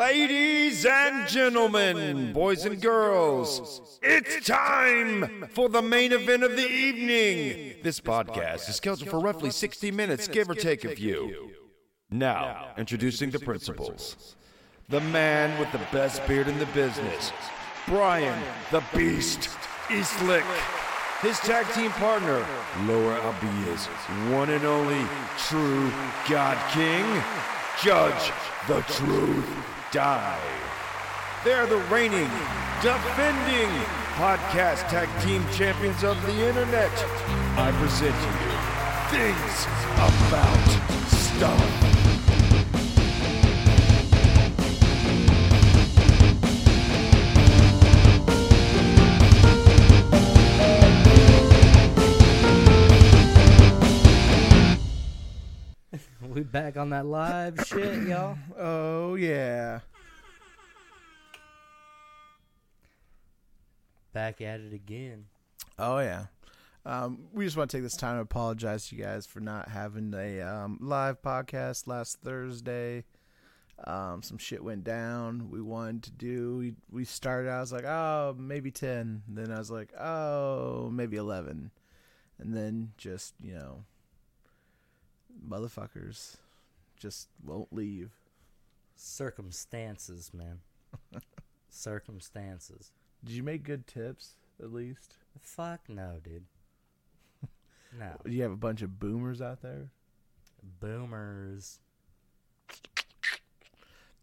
Ladies and gentlemen, boys and girls, it's time for the main event of the evening. This podcast is scheduled for roughly 60 minutes, give or take a few. Now, introducing the principals. The man with the best beard in the business, Brian the Beast Eastlick. His tag team partner, Laura Abias, one and only true God King, Judge the Truth Die. They're the reigning, defending podcast tag team champions of the internet. I present you things about stuff. We back on that live shit, y'all. Oh yeah. Back at it again. Oh yeah. Um, we just want to take this time to apologize to you guys for not having a um, live podcast last Thursday. Um, some shit went down. We wanted to do. We we started. I was like, oh, maybe ten. Then I was like, oh, maybe eleven, and then just you know, motherfuckers just won't leave. Circumstances, man. Circumstances. Did you make good tips at least? Fuck no, dude. No. Do you have a bunch of boomers out there? Boomers.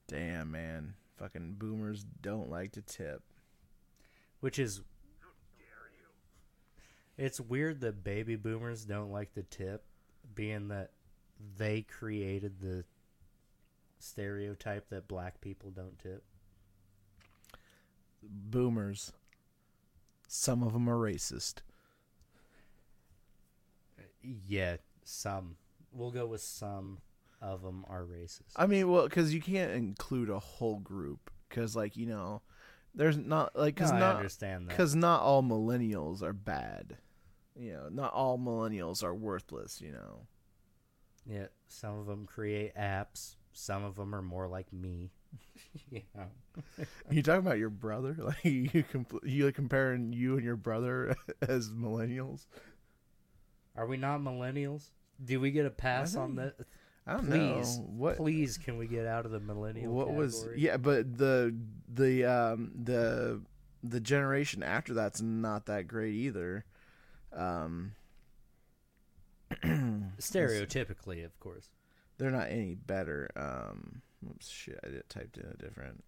Damn, man. Fucking boomers don't like to tip. Which is. How dare you? It's weird that baby boomers don't like the tip, being that they created the stereotype that black people don't tip. Boomers. Some of them are racist. Uh, yeah, some. We'll go with some of them are racist. I mean, well, because you can't include a whole group. Because, like, you know, there's not, like, because No, not, understand that. because not all millennials are bad. You know, not all millennials are worthless, you know. Yeah, some of them create apps. Some of them are more like me. know. You talking about your brother? Like you compl- you like comparing you and your brother as millennials? Are we not millennials? Do we get a pass on that? I don't Please, know what please, can we get out of the millennial? what was yeah, but the the um the the generation after that's not that great either. Um, Stereotypically, of course. they're not any better. Um, oops, shit, I did typed in a different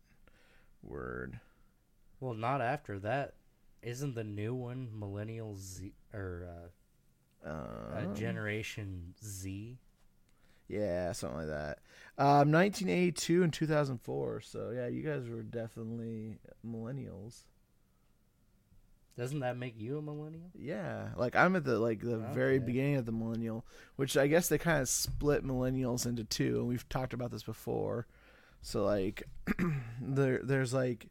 word. Well, not after that. Isn't the new one Millennial Z or uh, uh, Um, Generation Z? Yeah, something like that. Um, 1982 and 2004. So yeah, you guys were definitely millennials. Doesn't that make you a millennial? Yeah, like I'm at the like the very beginning of the millennial, which I guess they kind of split millennials into two, and we've talked about this before. So like, there there's like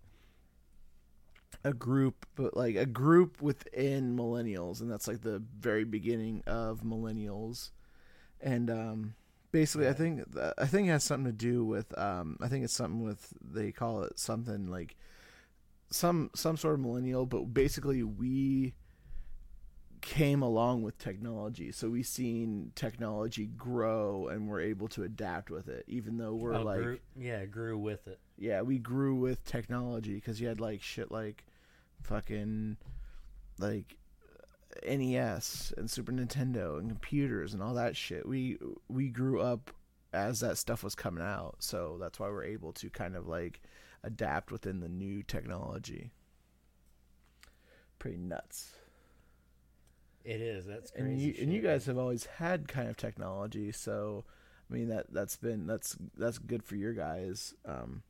a group, but like a group within millennials, and that's like the very beginning of millennials, and um, basically I think I think it has something to do with um, I think it's something with they call it something like some some sort of millennial, but basically we came along with technology, so we seen technology grow and we're able to adapt with it, even though we're Oh, like grew, yeah, grew with it. yeah, we grew with technology because you had like shit like fucking like uh, NES and Super Nintendo and computers and all that shit. We we grew up as that stuff was coming out, so that's why we're able to kind of like adapt within the new technology. Pretty nuts. It is. That's crazy. And you and you shit. guys have always had kind of technology, so I mean that that's been that's that's good for your guys. Um,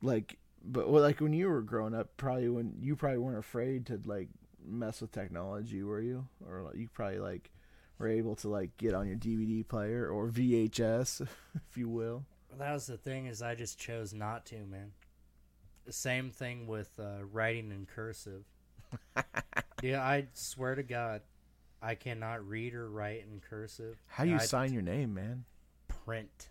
like, but well, like when you were growing up, probably when you probably weren't afraid to like mess with technology, were you? Or like, you probably like were able to like get on your DVD player or VHS, if you will. That was the thing is I just chose not to, man. The same thing with uh, writing in cursive. yeah, I swear to God, I cannot read or write in cursive. How do you I sign your name, man? print?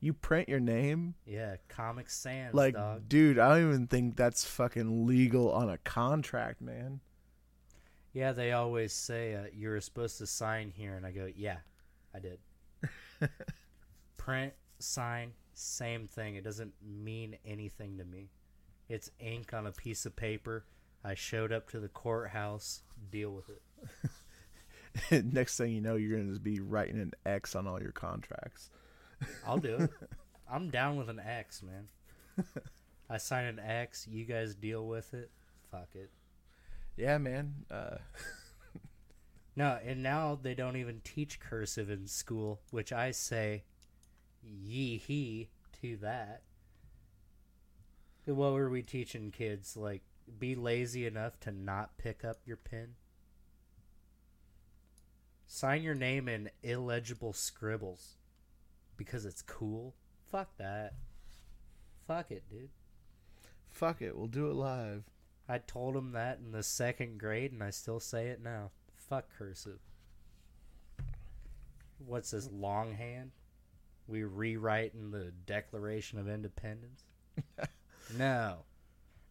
You print your name? Yeah, Comic Sans, Like, dog. dude, I don't even think that's fucking legal on a contract, man. Yeah, they always say uh, you're supposed to sign here, and I go, yeah, I did. Print, sign, same thing. It doesn't mean anything to me. It's ink on a piece of paper. I showed up to the courthouse. Deal with it. Next thing you know, you're gonna just be writing an X on all your contracts. I'll do it. I'm down with an X, man. I sign an X. You guys deal with it. Fuck it. Yeah, man. Uh, No, and now they don't even teach cursive in school, which I say yee hee to that. What were we teaching kids? Like, be lazy enough to not pick up your pen? Sign your name in illegible scribbles because it's cool? Fuck that. Fuck it, dude. fuck it, we'll do it live. I told him that in the second grade, and I still say it now. Fuck cursive. What's this longhand? We rewriting the Declaration of Independence? no,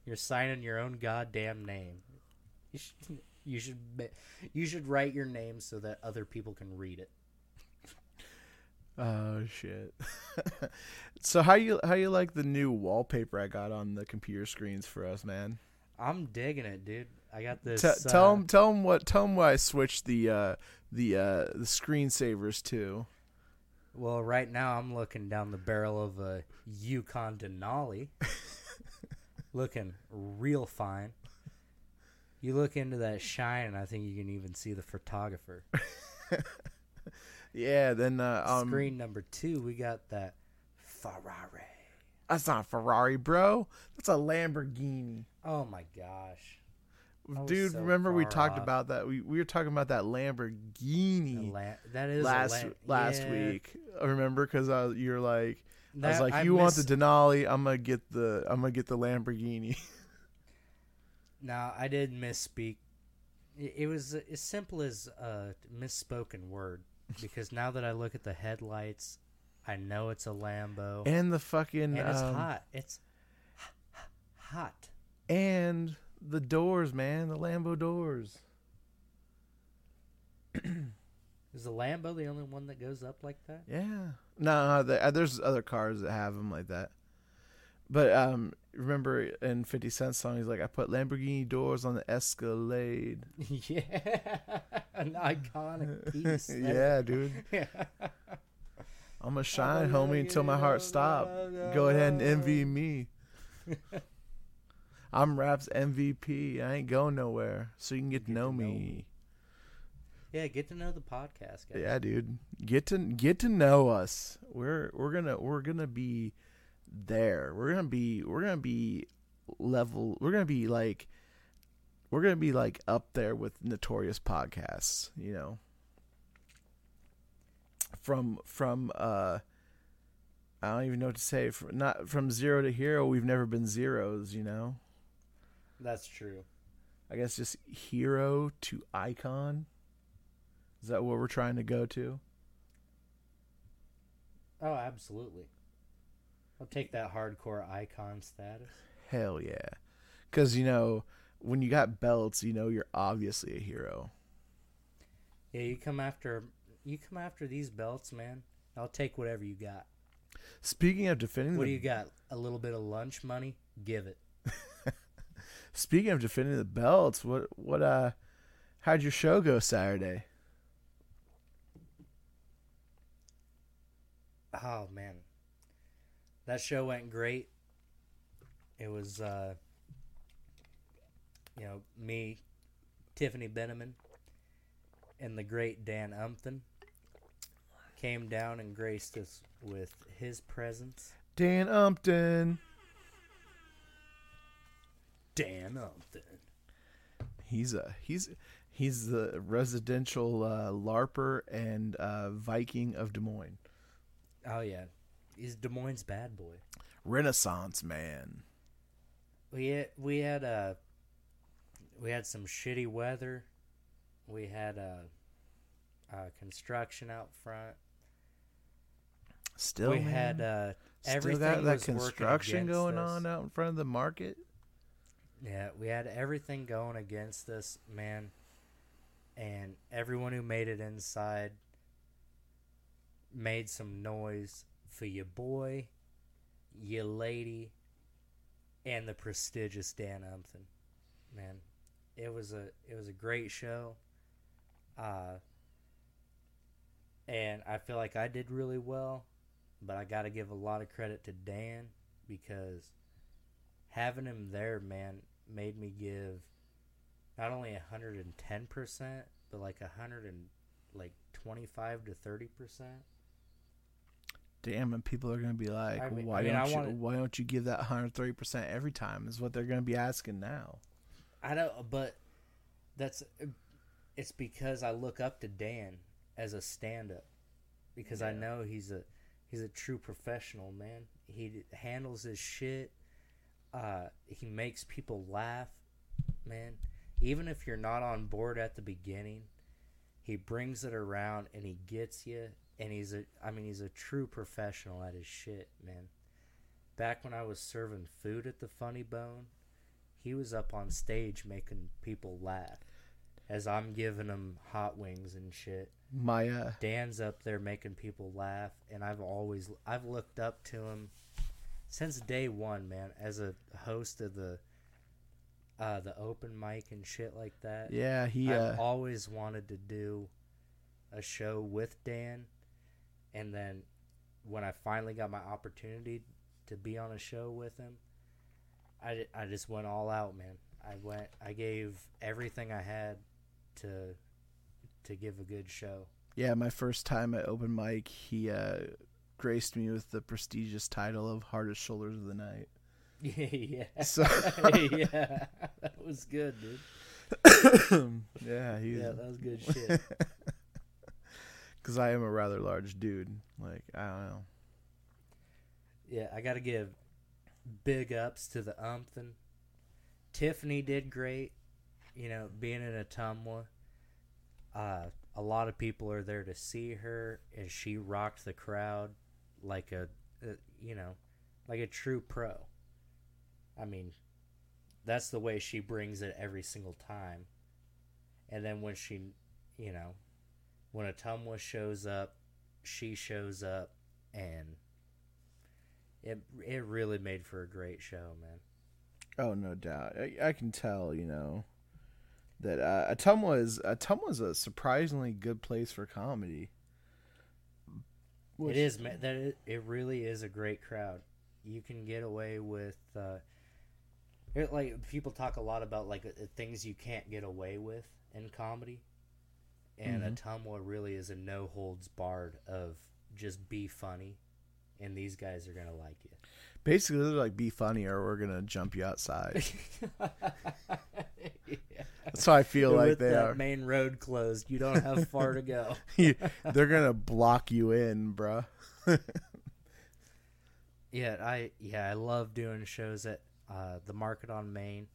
you're signing your own goddamn name. You should, you should, you should write your name so that other people can read it. Oh shit. so how you how you like the new wallpaper I got on the computer screens for us, man? I'm digging it, dude. I got this. T- uh, tell him tell him what tell him why I switched the uh the uh the screensavers to. Well, right now I'm looking down the barrel of a Yukon Denali, looking real fine. You look into that shine, and I think you can even see the photographer. Yeah, then uh um, Screen number two, we got that Ferrari. That's not a Ferrari, bro. That's a Lamborghini. Oh my gosh, Dude, so remember we talked off. about that. We we were talking about that Lamborghini la- that is last la- last yeah. week. I remember because you're like I was That- like, you want the Denali? I'm gonna get the I'm gonna get the Lamborghini. No, I did misspeak. It, it was as simple as a misspoken word because now that I look at the headlights, I know it's a Lambo, and, and the fucking and it's um, hot. It's hot. and the doors, man, the Lambo doors. Is the Lambo the only one that goes up like that? Yeah. No, the, uh, there's other cars that have them like that. But um, remember in 50 Cent song, he's like, I put Lamborghini doors on the Escalade. yeah, an iconic piece. yeah, dude. yeah. I'm gonna shine, homie, until my heart stops. Go ahead and envy me. I'm rap's MVP. I ain't going nowhere, so you can get to Get to know know me. me. Yeah, get to know the podcast, guys. Yeah, dude. Get to get to know us. We're we're gonna we're gonna be there. We're gonna be we're gonna be level. We're gonna be like we're gonna be like up there with notorious podcasts. You know, from from uh, I don't even know what to say. From, not from zero to hero. We've never been zeros. You know. That's true. I guess just hero to icon. Is that what we're trying to go to? Oh, absolutely. I'll take that hardcore icon status. Hell yeah. Because, you know, when you got belts, you know you're obviously a hero. Yeah, you come after you come after these belts, man. I'll take whatever you got. Speaking of defending What the, do you got? A little bit of lunch money? Give it. speaking of defending the belts, what what uh how'd your show go Saturday? Oh man. That show went great. It was uh you know, me, Tiffany Beneman, and the great Dan Umpton came down and graced us with his presence. Dan Umpton. Dan Umpton. He's a he's he's the residential uh, larper and uh, Viking of Des Moines. Oh yeah. He's Des Moines bad boy. Renaissance man. We had, we had uh we had some shitty weather. We had uh, uh construction out front. Still, we man, had uh, still everything got that was construction going on out in front of the market. Yeah, we had everything going against us, man. And everyone who made it inside made some noise for your boy, your lady, and the prestigious Dan Umpton. Man, it was a it was a great show. Uh and I feel like I did really well, but I got to give a lot of credit to Dan because having him there, man, made me give not only hundred and ten percent, but like a hundred and like twenty five to thirty percent. Damn, and people are gonna be like, I mean- why I mean, don't you? wanna- Why don't you give that 130 percent every time? Is what they're gonna be asking now. I don't, but that's it's because I look up to Dan as a stand-up because I know he's a he's a true professional, man. He handles his shit. Uh, he makes people laugh, man. Even if you're not on board at the beginning, he brings it around and he gets you. And he's a, I mean, he's a true professional at his shit, man. Back when I was serving food at the Funny Bone, he was up on stage making people laugh as I'm giving him hot wings and shit. My uh, Dan's up there making people laugh, and I've always I've looked up to him since day one, man. As a host of the uh, the open mic and shit like that, yeah, he uh, I've always wanted to do a show with Dan, and then when I finally got my opportunity to be on a show with him, I, I just went all out, man. I went, I gave everything I had to to give a good show. yeah, my first time at open mic, he uh, graced me with the prestigious title of hardest shoulders of the night. yeah, So yeah, that was good, dude. yeah, he Yeah, that was good shit. because I am a rather large dude. Like I don't know. Yeah, I got to give big ups to the Umpton. Tiffany did great. You know, being in Ottumwa, uh, a lot of people are there to see her, and she rocked the crowd like a, a, you know, like a true pro. I mean, that's the way she brings it every single time. And then when she, you know, when Ottumwa shows up, she shows up, and it it really made for a great show, man. Oh, no doubt. I, I can tell, you know, that uh, Ottumwa is Ottumwa is a surprisingly good place for comedy. Which- it is, man. That it, it really is a great crowd. You can get away with, uh, it, like people talk a lot about like uh, things you can't get away with in comedy, and Mhm. Ottumwa really is a no holds barred of just be funny, and these guys are gonna like you. Basically, they're like, "Be funny, or we're gonna jump you outside." That's how I feel like With they that are. main road closed, you don't have far to go. You- they're gonna block you in, bruh. Yeah, I yeah I love doing shows at uh, the Market on Main.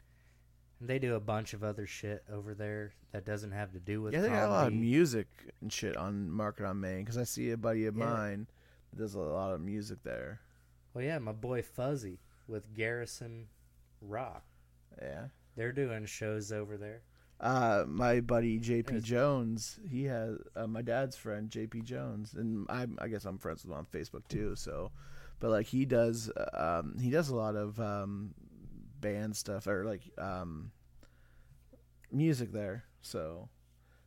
And they do a bunch of other shit over there that doesn't have to do with Yeah, they got a lot of comedy. music and shit on Market on Main because I see a buddy of Yeah. mine that does a lot of music there. Well, yeah, my boy Fuzzy with Garrison Rock. Yeah. They're doing shows over there. Uh, my buddy JP Jones, he has uh, my dad's friend JP Jones, and I I guess I'm friends with him on Facebook too. So, but like he does, um, he does a lot of um, band stuff or like um, music there. So,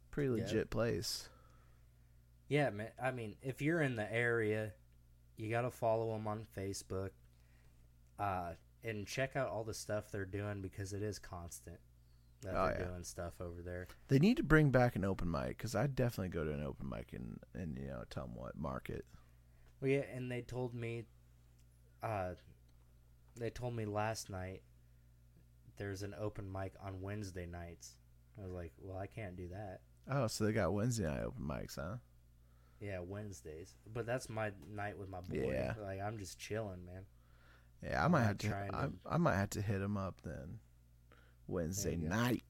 pretty Yeah. legit place. Yeah, man. I mean, if you're in the area, you got to follow him on Facebook. Uh, and check out all the stuff they're doing because it is constant that Oh, they're yeah. doing stuff over there. They need to bring back an open mic because I'd definitely go to an open mic and and you know tell them what market. Well, yeah, and they told me, uh, they told me last night there's an open mic on Wednesday nights. I was like, well, I can't do that. Oh, so they got Wednesday night open mics, huh? Yeah, Wednesdays. But that's my night with my boy. Yeah. Like I'm just chilling, man. Yeah, I might have to. to- I, I might have to hit him up then. Wednesday you night.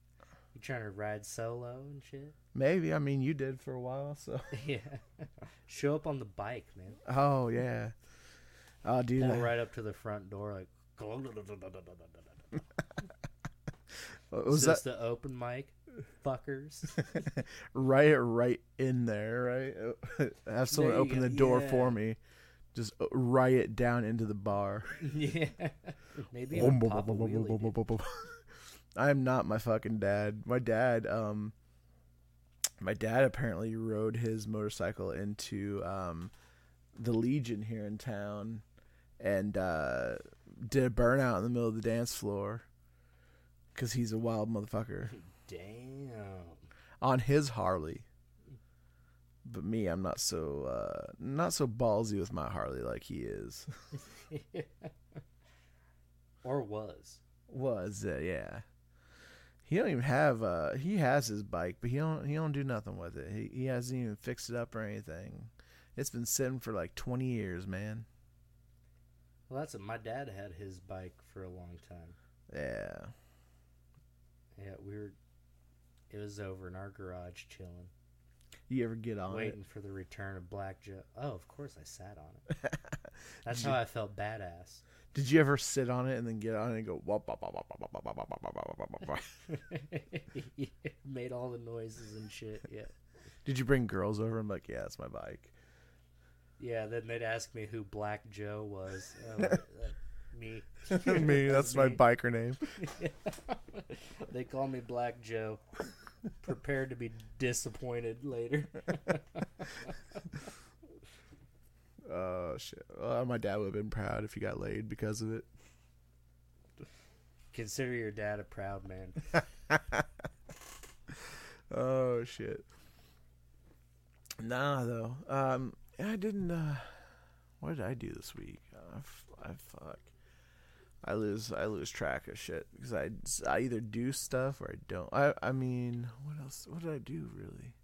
You trying to ride solo and shit? Maybe. I mean, you did for a while, so. yeah. Show up on the bike, man. Oh yeah. Oh, dude. Pull I- right up to the front door, like. was Is that this the open mic, fuckers? right? Right in there, right? Have someone There open go, the door yeah. for me. Just uh, write it down into the bar. yeah. Maybe even pop wheelie. I am not my fucking dad. My dad, um, my dad apparently rode his motorcycle into um, the Legion here in town, and uh, did a burnout in the middle of the dance floor. Cause he's a wild motherfucker Damn. on his Harley. But me, I'm not so uh, not so ballsy with my Harley like he is. or was. Was uh, yeah. He don't even have uh he has his bike, but he don't he don't do nothing with it. He he hasn't even fixed it up or anything. It's been sitting for like twenty years, man. Well, that's it. My dad had his bike for a long time. Yeah. Yeah, we were. It was over in our garage chilling, You ever get on waiting for the return of Black Joe. Oh, of course I sat on it. That's how I felt badass. Did you ever sit on it and then get on it and go wop wop wop wop wop wop wop wop wop wop wop wop wop? Yeah, Made all the noises and shit. Yeah. Did you bring girls over? I'm like, yeah, it's my bike. Yeah, then they'd ask me who Black Joe was. Uh, me. Me, that's my Me. biker name. They call me Black Joe. Prepared to be disappointed later. Oh shit. Well, my dad would have been proud if he got laid because of it. Consider your dad a proud man. Oh shit. Nah, though. Um, I didn't. uh What did I do this week? Uh, f- I fuck. I lose. I lose track of shit because I, I either do stuff or I don't. I I mean, what else? What did I do really?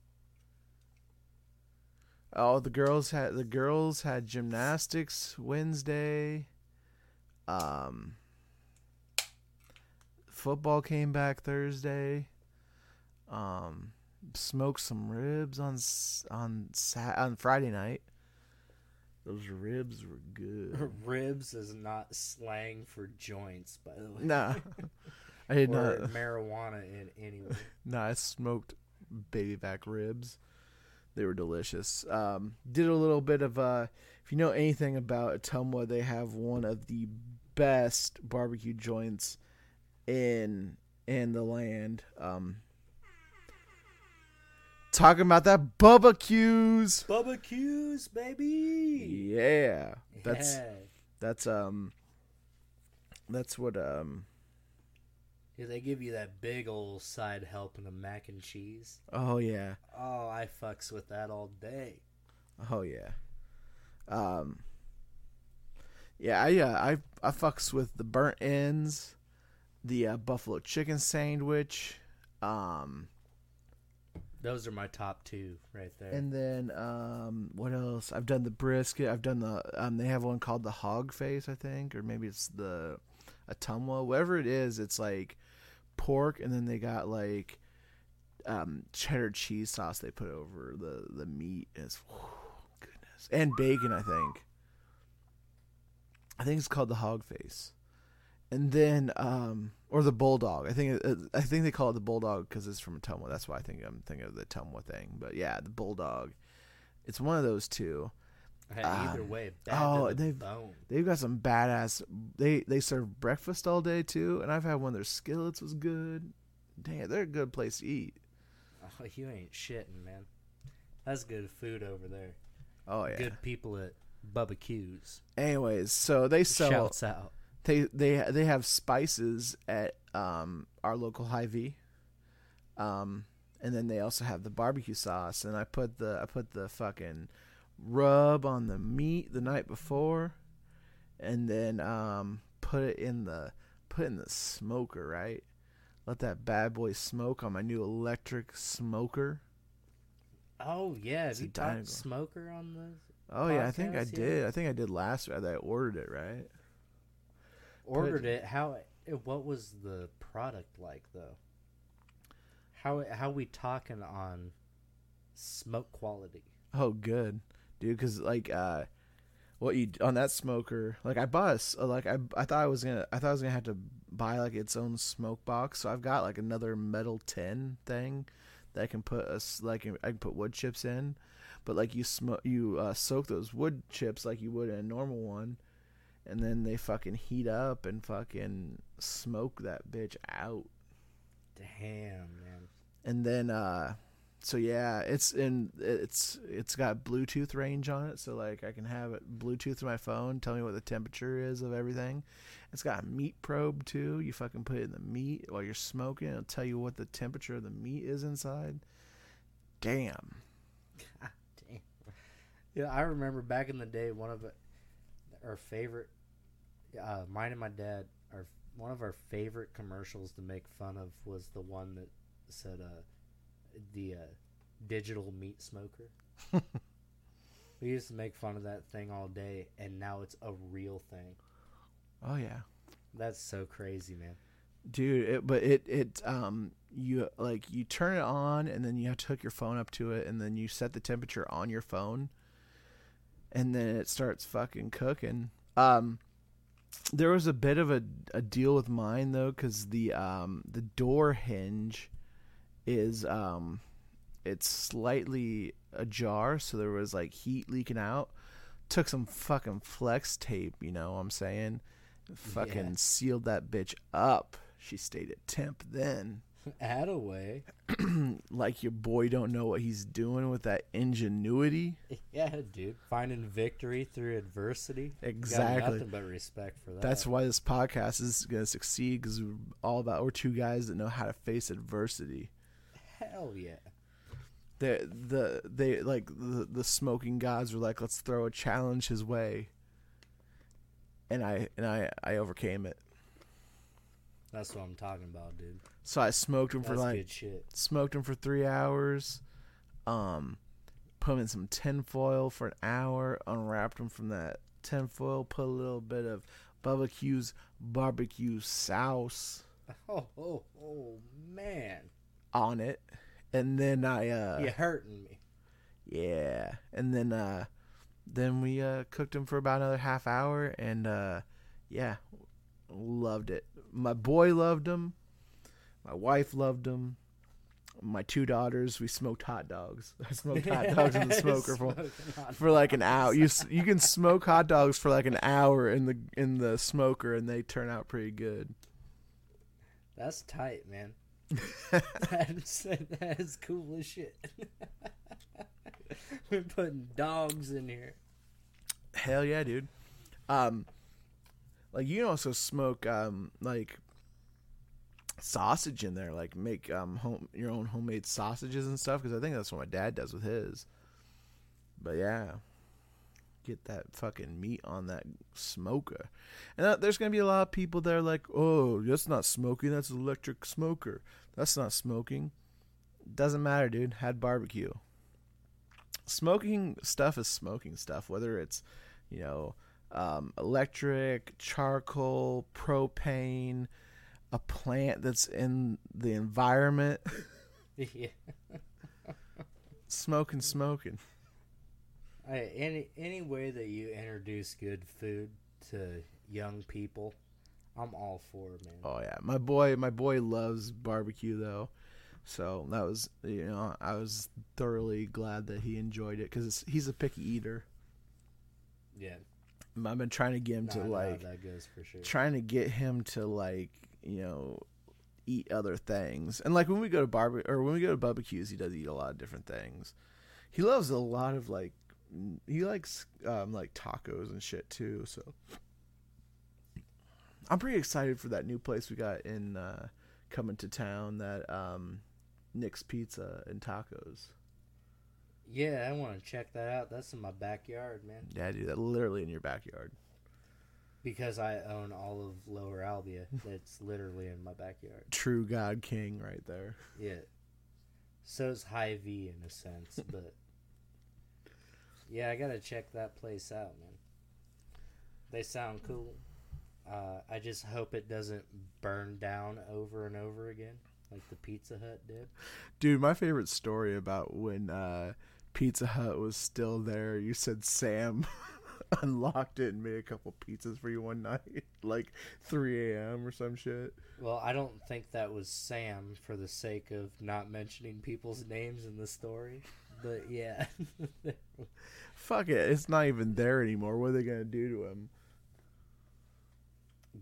Oh, the girls had the girls had gymnastics Wednesday. Um, football came back Thursday. Um, smoked some ribs on on on Friday night. Those ribs were good. Ribs is not slang for joints, by the way. nah, I did not. marijuana in any way. Nah, I smoked baby back ribs. They were delicious. Um, did a little bit of uh, if you know anything about Ottumwa, they have one of the best barbecue joints in in the land. Um, talking about that Bubba Q's. Bubba Q's, baby. Yeah, that's Yeah. that's um, that's what um. Yeah, they give you that big old side helping of mac and cheese. Oh yeah. Oh, I fucks with that all day. Oh yeah. Um Yeah, I uh, I I fucks with the burnt ends, the uh, buffalo chicken sandwich, um Those are my top two right there. and then um what else? I've done the brisket, I've done the um they have one called the hog face, I think, or maybe it's the Ottumwa, whatever it is, it's like pork and then they got like um cheddar cheese sauce they put over the the meat. It's goodness. And bacon, I think. I think it's called the hog face. And then um or the bulldog. I think I think they call it the bulldog cuz it's from Ottumwa. That's why I think I'm thinking of the Ottumwa thing. But yeah, the bulldog. It's one of those two. Hey, either um, way, bad oh, the they've- bone. They've got some badass. They they serve breakfast all day too, and I've had one of their skillets was good. Damn, they're a good place to eat. Oh, you ain't shitting, man. That's good food over there. Oh yeah. Good people at Bubba Q's. Anyways, so they sell Shouts out. They they they have spices at um our local Hy-Vee. Um and then they also have the barbecue sauce and I put the I put the fucking rub on the meat the night before and then um put it in the put in the smoker, right? Let that bad boy smoke on my new electric smoker. Oh yeah, It's have you talked smoker on the Oh yeah, I think I did. I think I did last. I ordered it, right? Ordered it? How? What was the product like though? How how we talking on smoke quality? Oh, good, dude. Because like, uh, what you on that smoker? Like, I bought a s- like I I thought I was gonna I thought I was gonna have to buy like its own smoke box. So I've got like another metal tin thing that I can put us like I can put wood chips in. But like you smoke you uh, soak those wood chips like you would in a normal one, and then they fucking heat up and fucking smoke that bitch out. Damn, man. and then uh so yeah it's in it's it's got bluetooth range on it so like i can have it bluetooth to my phone tell me what the temperature is of everything it's got a meat probe too you fucking put it in the meat while you're smoking it'll tell you what the temperature of the meat is inside damn God damn. Yeah, I remember back in the day, one of our favorite, uh, mine and my dad, our one of our favorite commercials to make fun of was the one that said, uh, the uh, digital meat smoker. we used to make fun of that thing all day, and now it's a real thing. oh yeah That's so crazy, man. dude it, but it it um you like you turn it on and then you have to hook your phone up to it and then you set the temperature on your phone and then it starts fucking cooking um there was a bit of a, a deal with mine though because the um the door hinge is um it's slightly ajar so there was like heat leaking out. Took some fucking flex tape you know what i'm saying? Fucking Yeah. sealed that bitch up. She stayed at temp then Attaway. like your boy don't know what he's doing with that ingenuity Yeah, dude. Finding victory through adversity. Got Exactly. nothing but respect for that. That's why this podcast is gonna succeed because we're all about we're two guys that know how to face adversity. Hell yeah. The the they like the the smoking gods were like, let's throw a challenge his way. And I and I I overcame it. That's what I'm talking about, dude. So I smoked him for That's like good shit. smoked him for three hours. Um, put him in some tinfoil for an hour. Unwrapped him from that tinfoil. Put a little bit of Q's barbecue sauce Oh, oh, oh, man. on it, and then I uh you hurting me. yeah, and then uh then we uh cooked him for about another half hour, and uh yeah, loved it. My boy loved them. My wife loved them. My two daughters, we smoked hot dogs. I smoked hot dogs in the smoker for for like an hour. You you can smoke hot dogs for like an hour in the in the smoker, and they turn out pretty good. That's tight, man. That's that is cool as shit. We're putting dogs in here. Hell yeah, dude. Um, like you can also smoke um like sausage in there, like make um home your own homemade sausages and stuff. Because I think that's what my dad does with his. But yeah, get that fucking meat on that smoker, and uh, there's gonna be a lot of people that are like, "Oh, that's not smoking. That's an electric smoker. That's not smoking." Doesn't matter, dude. Had barbecue. Smoking stuff is smoking stuff, whether it's you know, um, electric, charcoal, propane, a plant that's in the environment, yeah. smoking, smoking. Hey, any any way that you introduce good food to young people, I'm all for it, man. Oh yeah, my boy, my boy loves barbecue though, so that was you know I was thoroughly glad that he enjoyed it because he's a picky eater. Yeah, I've been trying to get him Nah, to like that goes for sure. trying to get him to like you know eat other things. And like when we go to barbecue or when we go to barbecues he does eat a lot of different things. He loves a lot of like he likes um like tacos and shit too so. I'm pretty excited for that new place we got in uh coming to town that um nick's pizza and tacos Yeah, I want to check that out. That's in my backyard, man. yeah dude that literally in your backyard Because I own all of Lower Albia. That's literally in my backyard. true god king right there Yeah. So is Hy-Vee in a sense, but yeah, I gotta check that place out, man. They sound cool. Uh, I just hope it doesn't burn down over and over again. like the Pizza Hut did. Dude, my favorite story about when uh, Pizza Hut was still there. You said Sam unlocked it and made a couple pizzas for you one night, like 3 a.m. or some shit. Well, I don't think that was Sam for the sake of not mentioning people's names in the story. But yeah. Fuck it, it's not even there anymore. What are they gonna do to him?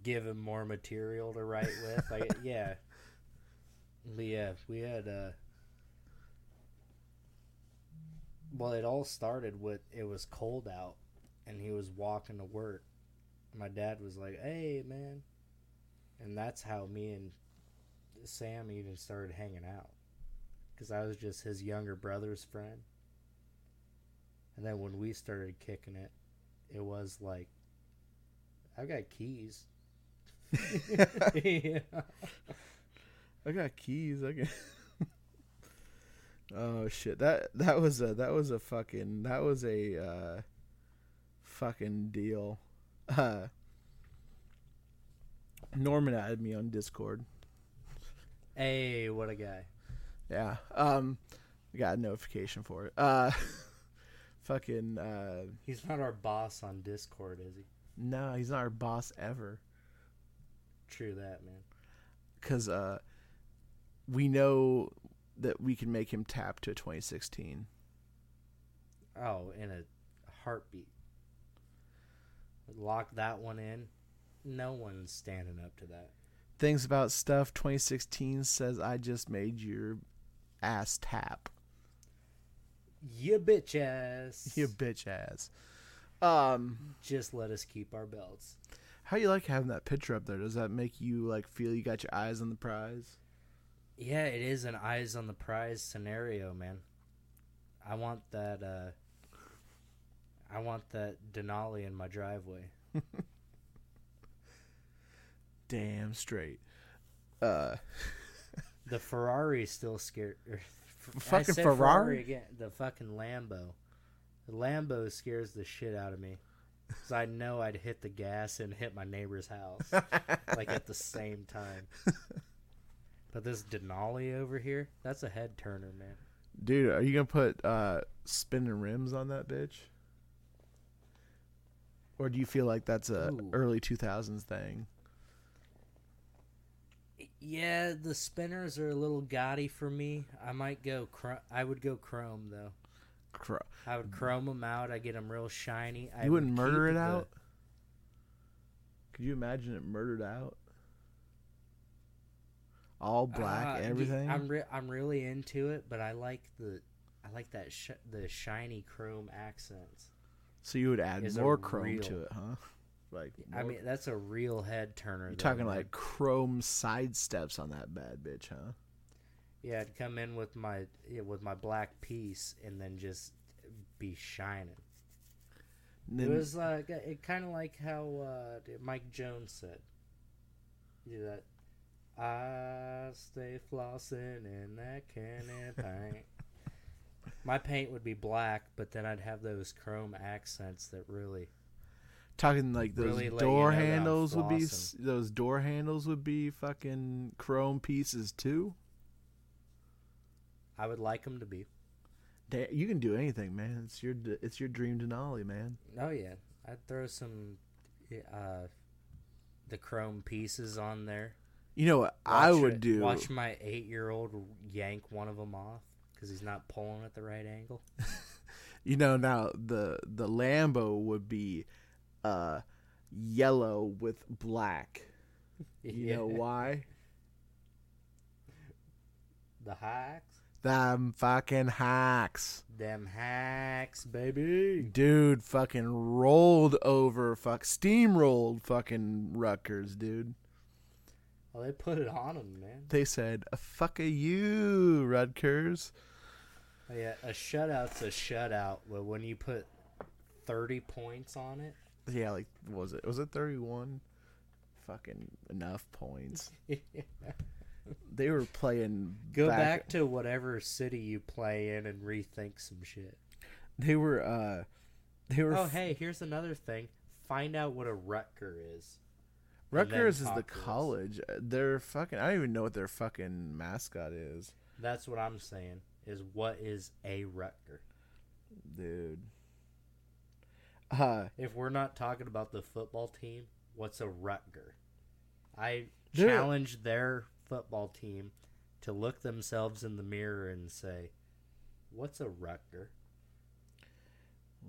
Give him more material to write with. I, yeah. But yeah, we had uh well it all started with it was cold out and he was walking to work. My dad was like, Hey man and that's how me and Sam even started hanging out because I was just his younger brother's friend. And then when we started kicking it, it was like, I've got keys. yeah. I got keys. I can. Oh shit! That that was a that was a fucking that was a uh, fucking deal. Uh, Norman added me on Discord. Hey, what a guy. Yeah. Um, I got a notification for it. Uh, fucking. Uh, He's not our boss on Discord, is he? no, he's not our boss ever. True that, man. Cause uh, we know that we can make him tap to a 2016. Oh, in a heartbeat. Lock that one in. No one's standing up to that. Things about stuff 2016 says I just made your ass tap. You bitch ass. You bitch ass. Um, Just let us keep our belts. how you like having that picture up there? Does that make you like feel you got your eyes on the prize? Yeah, it is an eyes on the prize scenario, man. I want that uh I want that Denali in my driveway. Damn straight. Uh, The Ferrari still scared Fucking said Ferrari? again. The fucking Lambo. The Lambo scares the shit out of me. Cuz I know I'd hit the gas and hit my neighbor's house like at the same time. But this Denali over here, that's a head turner, man. dude, are you gonna put uh spinning rims on that bitch? Or do you feel like that's a Ooh. early 2000s thing? Yeah, the spinners are a little gaudy for me. I might go. Chr- I would go chrome though. Cro- I would chrome them out. I get them real shiny. I you wouldn't would murder it the- out? Could you imagine it murdered out? All black, Uh, everything. I'm re- I'm really into it, but I like the I like that sh- the shiny chrome accents. so you would add more chrome real- to it, huh? Like I mean, that's a real head turner. you're though, talking man. like chrome side steps on that bad bitch, huh? yeah, I'd come in with my yeah, with my black piece and then just be shining. And It was like it kind of like how uh, Mike Jones said. You do that. I stay flossing in that can of paint. My paint would be black, but then I'd have those chrome accents that really. talking like those really door you know handles would be those door handles would be fucking chrome pieces too. I would like them to be. You can do anything, man. It's your it's your dream Denali, man. Oh yeah, I'd throw some, uh, the chrome pieces on there. You know what I would it- do? Watch my eight-year-old yank one of them off because he's not pulling at the right angle. You know now the the Lambo would be uh yellow with black. You know why? The hacks, Them fucking hacks. them hacks, baby. Dude fucking rolled over fuck steamrolled fucking Rutgers, dude. Well, they put it on them, man. They said, "Fuck a you, Rutgers." Oh, yeah, a shutout's a shutout. But when you put thirty points on it, Yeah, like was it was it 31? Fucking enough points. They were playing go back to whatever city you play in and rethink some shit. They were uh they were Oh, hey, here's another thing. Find out what a Rutger is. Rutgers is the talk to us. college. Uh, They're fucking. I don't even know what their fucking mascot is, That's what I'm saying. Is what is a Rutger? dude. Uh, If we're not talking about the football team, what's a Rutger? I challenge their football team to look themselves in the mirror and say, "What's a Rutger?"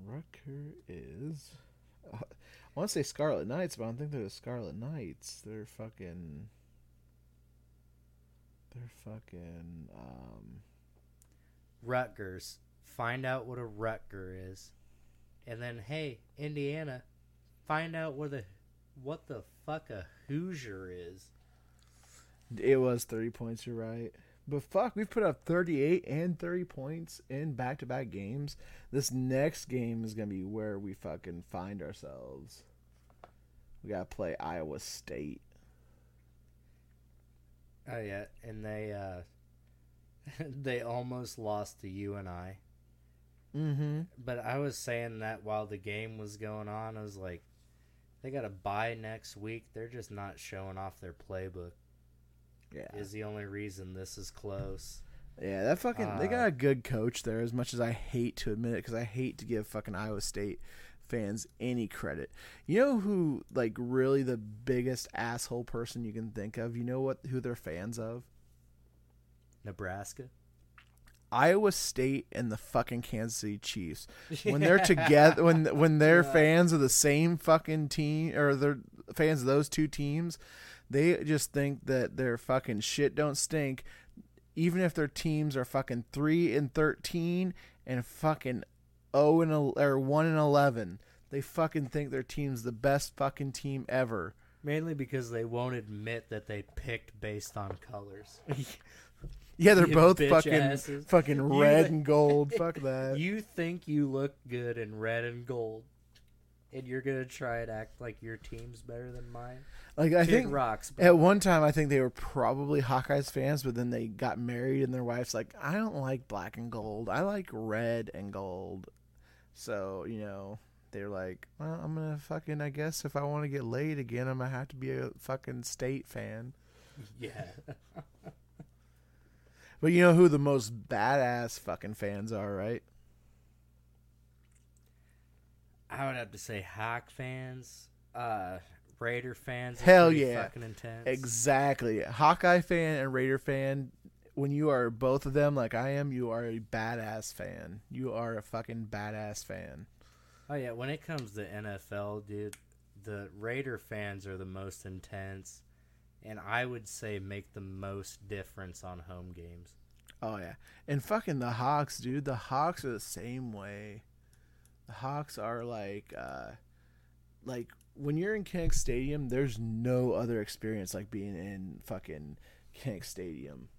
Rutger is. Uh, I want to say Scarlet Knights, but I don't think they're the Scarlet Knights. They're fucking. They're fucking. Um, Rutgers. Find out what a Rutger is, and then hey, Indiana, find out what the what the fuck a Hoosier is. it was thirty points. You're right, but fuck, we've put up thirty-eight and thirty points in back-to-back games. This next game is gonna be where we fucking find ourselves. We gotta play Iowa State. Oh yeah, and they uh they almost lost to you and I. Mm-hmm. But I was saying that while the game was going on, I was like, they got to buy next week. They're just not showing off their playbook. Yeah. Is the only reason this is close. Yeah, that fucking they Uh, got a good coach there. As much as I hate to admit it, because I hate to give fucking Iowa State fans any credit. You know who, like, really the biggest asshole person you can think of? You know what? Who they're fans of? Nebraska. Iowa State and the fucking Kansas City Chiefs. When they're together, when when they're Yeah. fans of the same fucking team or they're fans of those two teams, they just think that their fucking shit don't stink, even if their teams are fucking three and thirteen and fucking oh and el- or one and eleven. They fucking think their team's the best fucking team ever. Mainly because they won't admit that they picked based on colors. Yeah, they're You both fucking asses. fucking red and gold. Fuck that. You think you look good in red and gold, and you're gonna try and act like your team's better than mine. Like I Kid think rocks. But At one time, I think they were probably Hawkeyes fans, but then they got married, and their wife's like, "I don't like black and gold. I like red and gold." So you know, they're like, "Well, I'm gonna fucking. I guess if I want to get laid again, I'm gonna have to be a fucking state fan." yeah, But you know who the most badass fucking fans are, right? I would have to say Hawk fans, uh, Raider fans. Hell yeah. fucking intense. Exactly. Hawkeye fan and Raider fan. When you are both of them, like I am, you are a badass fan. You are a fucking badass fan. oh yeah, when it comes to NFL, dude, the Raider fans are the most intense, and I would say make the most difference on home games. Oh yeah, and fucking the Hawks, dude. The Hawks are the same way. The Hawks are like, uh, like when you're in Kinnick Stadium, there's no other experience like being in fucking Kinnick Stadium.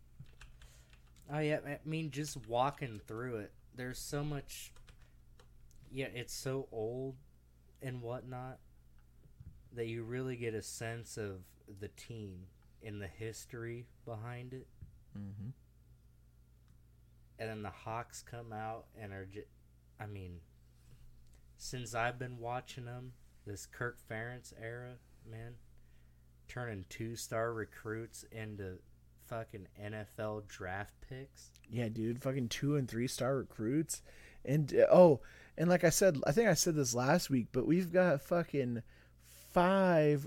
Oh yeah, I mean just walking through it, there's so much. Yeah, it's so old and whatnot that you really get a sense of the team and the history behind it. Mm-hmm. And then the Hawks come out and are just, I mean, since I've been watching them, this Kirk Ferentz era, man, turning two star recruits into fucking NFL draft picks. Yeah, dude, fucking two and three star recruits, and uh, oh, and like I said, I think I said this last week, but we've got fucking five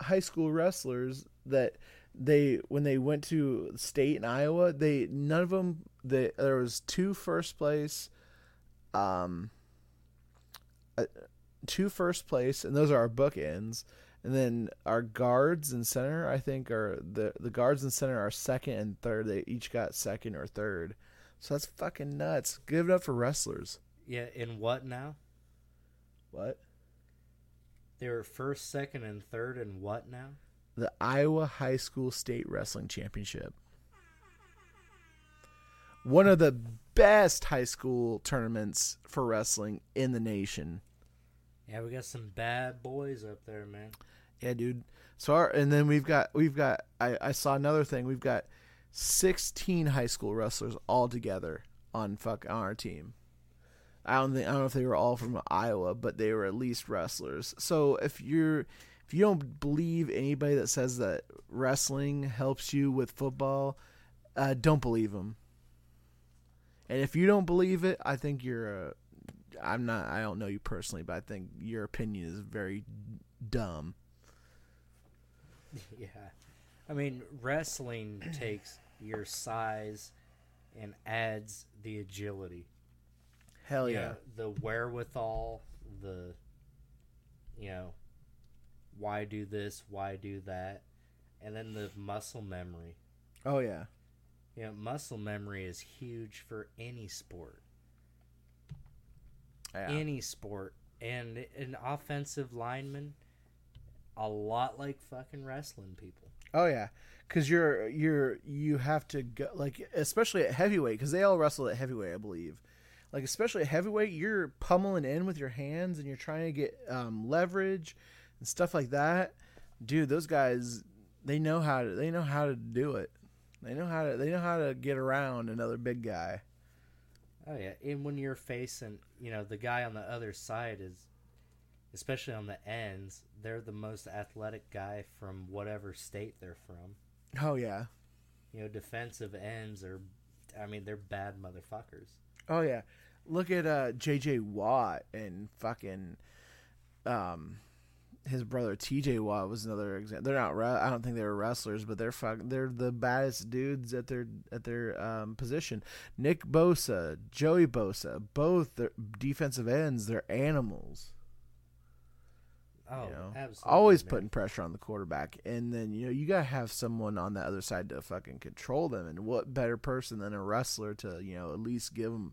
high school wrestlers that they when they went to state in Iowa, they none of them. They, there was two first place, um, uh, two first place, and those are our bookends. And then our guards and center, I think, are the the guards and center are second and third. They each got second or third. So that's fucking nuts. Give it up for wrestlers. Yeah, in what now? What? They were first, second, and third, and what now? The Iowa High School State Wrestling Championship. One of the best high school tournaments for wrestling in the nation. Yeah, we got some bad boys up there, man. Yeah, dude. So our, and then we've got we've got I, I saw another thing. We've got sixteen high school wrestlers all together on fuck on our team. I don't think I don't know if they were all from Iowa, but they were at least wrestlers. So if you're if you don't believe anybody that says that wrestling helps you with football, uh, don't believe them. And if you don't believe it, I think you're a. I'm not. I don't know you personally, but I think your opinion is very dumb. Yeah. I mean, wrestling takes your size and adds the agility. Hell You yeah. know, the wherewithal, the, you know, why do this, why do that, and then the muscle memory. Oh yeah. You know, muscle memory is huge for any sport. Yeah. Any sport. And an offensive lineman, a lot like fucking wrestling people. Oh yeah, because you're you're you have to go like especially at heavyweight because they all wrestle at heavyweight, I believe. Like especially at heavyweight, you're pummeling in with your hands and you're trying to get um, leverage and stuff like that. Dude, those guys they know how to they know how to do it. They know how to they know how to get around another big guy. Oh yeah, and when you're facing, you know, the guy on the other side is, especially on the ends, they're the most athletic guy from whatever state they're from. Oh yeah, You know, defensive ends are, I mean, they're bad motherfuckers. oh yeah. Look at uh, J.J. Watt and fucking um his brother T.J. Watt was another example. They're not. I don't think they were wrestlers, but they're fuck. They're the baddest dudes at their at their um, position. Nick Bosa, Joey Bosa, both defensive ends. They're animals. Oh, you know, absolutely. always man. putting pressure on the quarterback, and then you know you gotta have someone on the other side to fucking control them. And what better person than a wrestler to you know at least give them,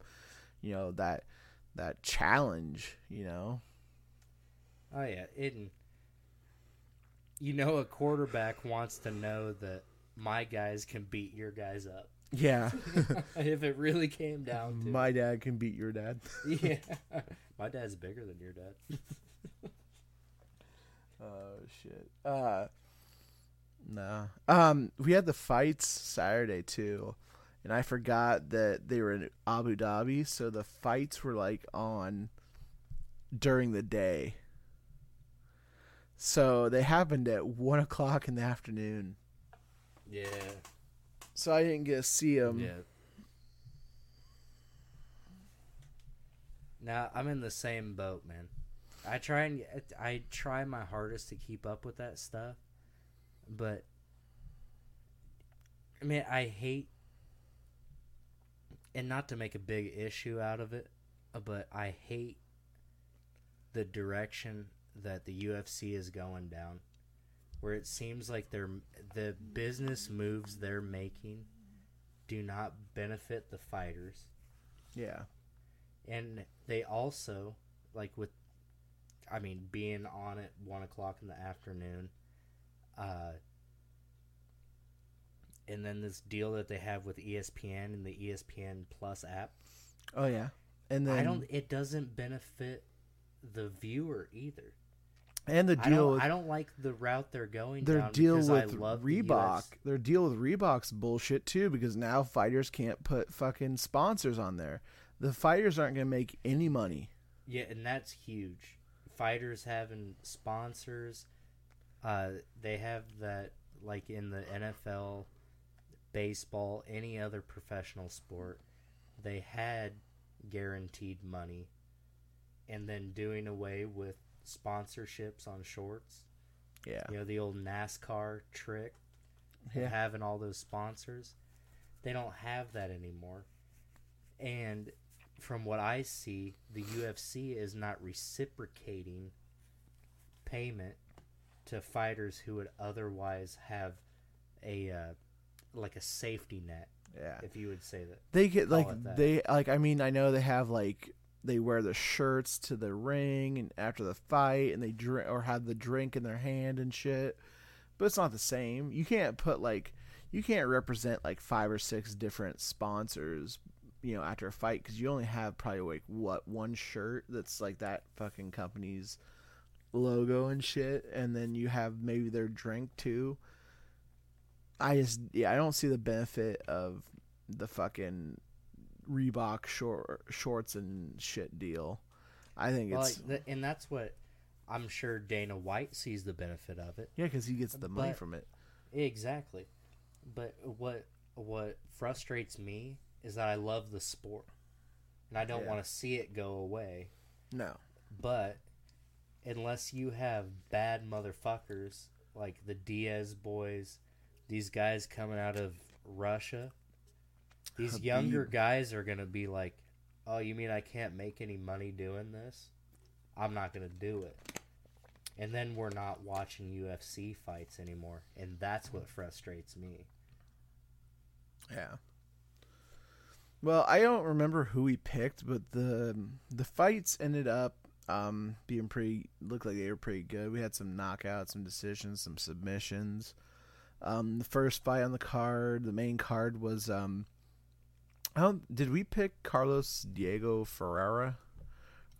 you know that that challenge. You know. Oh yeah, it. You know, a quarterback wants to know that my guys can beat your guys up. Yeah, if it really came down to my dad can beat your dad. yeah, my dad's bigger than your dad. Oh shit. Uh no. Um we had the fights Saturday too. And I forgot that they were in Abu Dhabi, so the fights were like on during the day. So they happened at one o'clock in the afternoon. Yeah, So I didn't get to see them. yeah. Now I'm in the same boat, man. I try and I try my hardest to keep up with that stuff, but I mean I hate, and not to make a big issue out of it, but I hate the direction that the UFC is going down, where it seems like they're the business moves they're making do not benefit the fighters Yeah. and they also like with i mean being on at one o'clock in the afternoon uh and then this deal that they have with espn and the espn plus app Oh yeah. And then i don't it doesn't benefit the viewer either and the I deal don't, with I don't like the route they're going their down deal with I love Reebok, US their deal with Reebok's bullshit too because now fighters can't put fucking sponsors on there. The fighters aren't going to make any money. Yeah, and that's huge. Fighters having sponsors, uh, they have that like in the NFL, baseball, any other professional sport. They had guaranteed money, and then doing away with sponsorships on shorts. Yeah. You know the old NASCAR trick, Yeah. having all those sponsors. They don't have that anymore, and from what I see, the UFC is not reciprocating payment to fighters who would otherwise have a uh, like a safety net, Yeah. if you would say that. They get like they like I mean I know they have like they wear the shirts to the ring and after the fight and they drink or have the drink in their hand and shit. But it's not the same. You can't put like you can't represent like five or six different sponsors, you know, after a fight cuz you only have probably like what one shirt that's like that fucking company's logo and shit and then you have maybe their drink too. I just yeah, I don't see the benefit of the fucking Reebok short shorts and shit deal. I think Well, it's like, th- and that's what I'm sure Dana White sees the benefit of it. Yeah, because he gets the money But- from it. Exactly. But what what frustrates me is that I love the sport. And I don't Yeah. want to see it go away. No. But unless you have bad motherfuckers like the Diaz boys, these guys coming out of Russia, these Khabib. younger guys are going to be like, "Oh, you mean I can't make any money doing this? I'm not going to do it." And then we're not watching UFC fights anymore, and that's what frustrates me. Yeah. Well, I don't remember who we picked, but the the fights ended up um, being pretty. Looked like they were pretty good. We had some knockouts, some decisions, some submissions. Um, the first fight on the card, the main card was. Um, I don't, did we pick Carlos Diego Ferreira,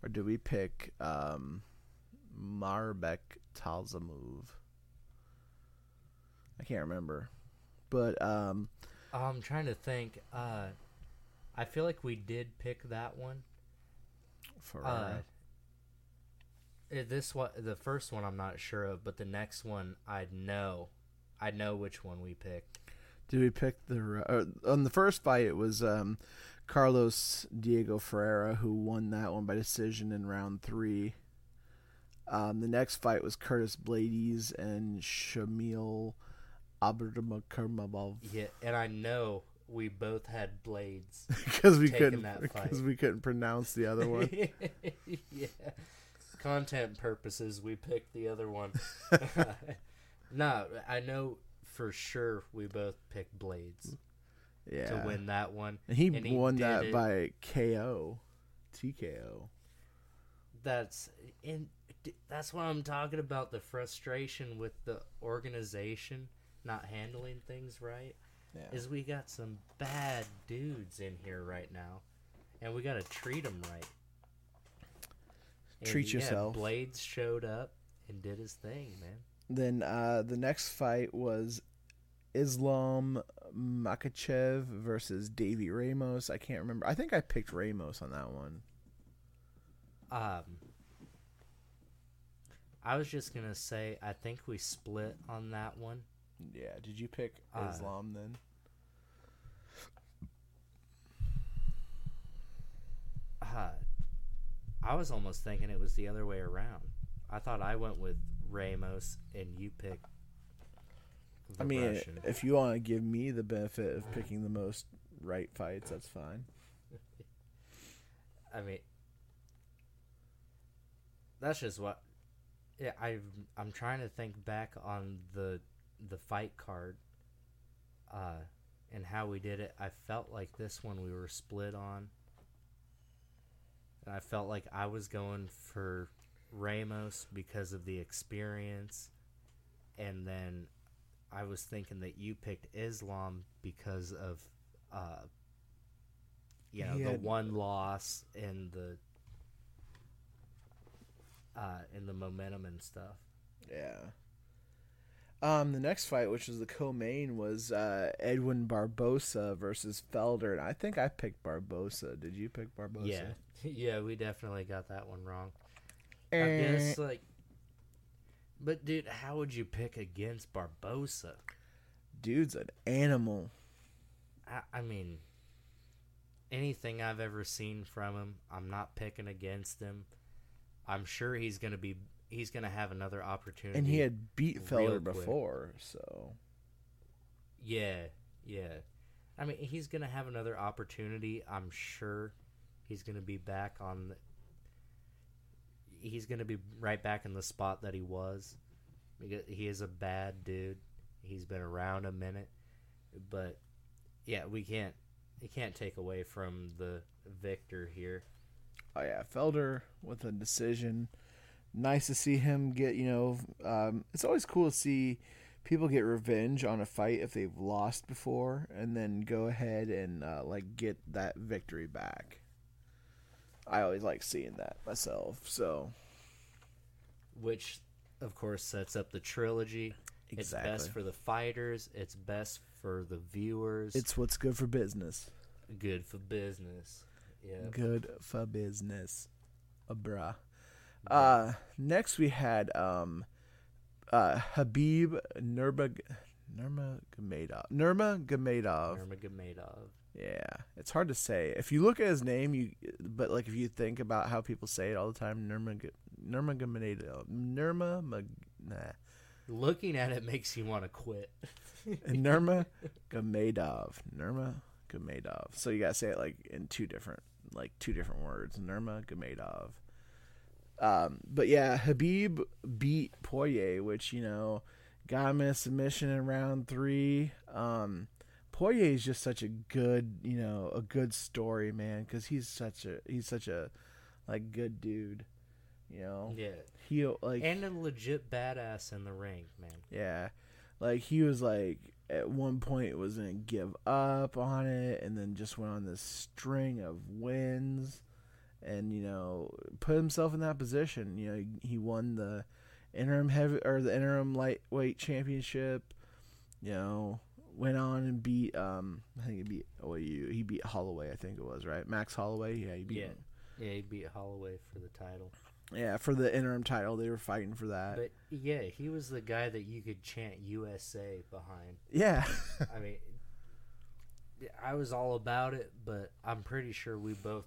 or did we pick um, Mairbek Taisumov? I can't remember, but um, I'm trying to think. Uh, I feel like we did pick that one. Uh, Ferreira. eh, this one, the first one, I'm not sure of, but the next one, I'd know, I'd know which one we picked. Did we pick the uh, on the first fight? It was um, Carlos Diego Ferreira who won that one by decision in round three. Um, the next fight was Curtis Blaydes and Shamil Abdurmakirmabov Yeah, and I know we both had Blaydes. because we couldn't because we couldn't pronounce the other one. yeah, content purposes, we picked the other one. no, I know for sure we both picked Blaydes yeah, to win that one. and he, and he won that it. by KO, TKO. that's d- that's what I'm talking about the frustration with the organization not handling things right Yeah. is we got some bad dudes in here right now and we got to treat them right And Treat yeah, yourself. Blaydes showed up and did his thing man Then uh, the next fight was Islam Makhachev versus Davy Ramos. I can't remember. I think I picked Ramos on that one. um I was just gonna say I think we split on that one Yeah. Did you pick Uh, Islam then? uh, I was almost thinking it was the other way around. I thought I went with Ramos and you picked. I mean, Russian. if you want to give me the benefit of picking the most right fights, that's fine. I mean, that's just what. Yeah, I I'm trying to think back on the the fight card, uh, and how we did it. I felt like this one we were split on, and I felt like I was going for Ramos because of the experience, and then I was thinking that you picked Islam because of, uh, you know, He the one loss and the, uh, and the momentum and stuff. Yeah. Um, the next fight, which was the co-main, was uh, Edson Barboza versus Felder, and I think I picked Barboza. Did you pick Barboza? Yeah, yeah, we definitely got that one wrong. I guess like, but dude, how would you pick against Barboza? dude's an animal. I, I mean, anything I've ever seen from him, I'm not picking against him. I'm sure he's gonna be. He's gonna have another opportunity. And he had beat Felder before, so Yeah, yeah. I mean, he's gonna have another opportunity. I'm sure he's gonna be back on. The, he's gonna be right back in the spot that he was. Because he is a bad dude. He's been around a minute, but yeah, we can't. You can't take away from the victor here. oh yeah, Felder with a decision. Nice to see him get. You know, um, it's always cool to see people get revenge on a fight if they've lost before, and then go ahead and uh, like get that victory back. I always like seeing that myself. So which of course sets up the trilogy. exactly. It's best for the fighters. It's best for the viewers. it's what's good for business. good for business. Yeah. Good for business, uh, bruh. Uh, next we had um, uh, Khabib Nurmag Nurmagomedov. Nurmagomedov. Nurmagomedov. Yeah, it's hard to say. If you look at his name, you but like if you think about how people say it all the time, Nurmag Nurmagomedov. Nurma nah. Looking at it makes you want to quit. Nurma Gamedov. Nurma Gamedov. So you gotta say it like in two different like two different words. Nurma Gamedov. Um, but yeah, Khabib beat Poirier, which you know got him in a submission in round three. Um, Poirier is just such a good, you know, a good story, man, because he's such a he's such a like good dude. You know, Yeah. he like And a legit badass in the ring, man. yeah. Like he was like at one point was gonna give up on it and then just went on this string of wins and, you know, put himself in that position. You know, he, won the interim heavy or the interim lightweight championship, you know, went on and beat um I think he beat OAU. He beat Holloway, I think it was, right? Max Holloway, yeah, he beat Yeah. him. Yeah, he beat Holloway for the title. Yeah, for the interim title, they were fighting for that. But yeah, he was the guy that you could chant USA behind. yeah. I mean, I was all about it, but I'm pretty sure we both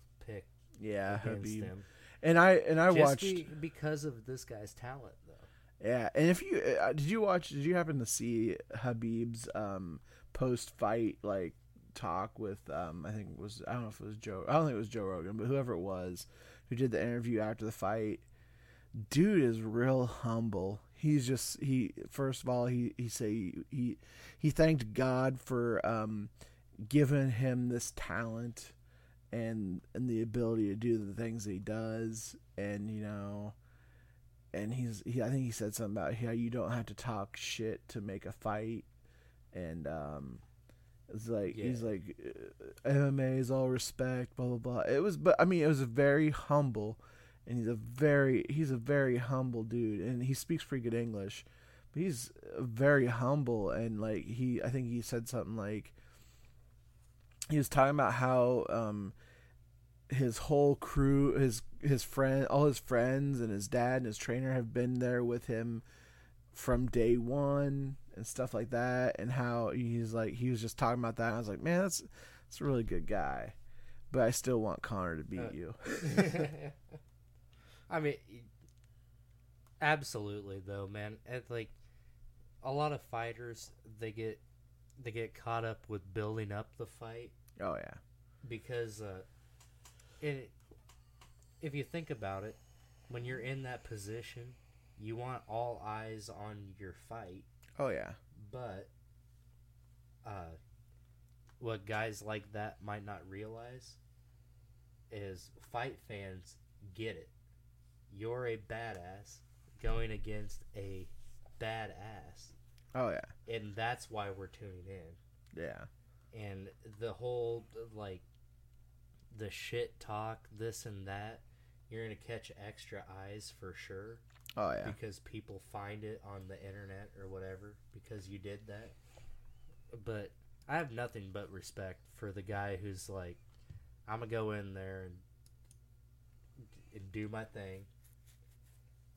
yeah, Khabib. him. And I and I Just watched be- because of this guy's talent, though. Yeah, and if you uh, did you watch? Did you happen to see Khabib's um, post fight like talk with um, I think it was I don't know if it was Joe I don't think it was Joe Rogan, but whoever it was who did the interview after the fight, dude is real humble. He's just he first of all he he say he he thanked God for um, giving him this talent and and the ability to do the things that he does, and you know and he's he I think he said something about how you don't have to talk shit to make a fight, and um, it's like he's like uh, MMA is all respect, blah blah blah. It was, but I mean, it was a very humble, and he's a very he's a very humble dude, and he speaks pretty good English, but he's very humble, and like he I think he said something like he was talking about how um his whole crew, his his friend, all his friends, and his dad and his trainer have been there with him from day one and stuff like that. And how he's like, he was just talking about that. And I was like, man, that's that's a really good guy, but I still want Conor to beat Uh, you. I mean, absolutely though, man. It's like a lot of fighters, they get they get caught up with building up the fight. Oh yeah, because uh, it, if you think about it, when you're in that position, you want all eyes on your fight, oh yeah, but uh, what guys like that might not realize is fight fans get it. You're a badass going against a badass, oh yeah, and that's why we're tuning in. Yeah, and the whole like the shit talk this and that you're gonna catch extra eyes for sure. Oh yeah, because people find it on the internet or whatever because you did that. But i have nothing but respect for the guy who's like i'm gonna go in there and, and do my thing.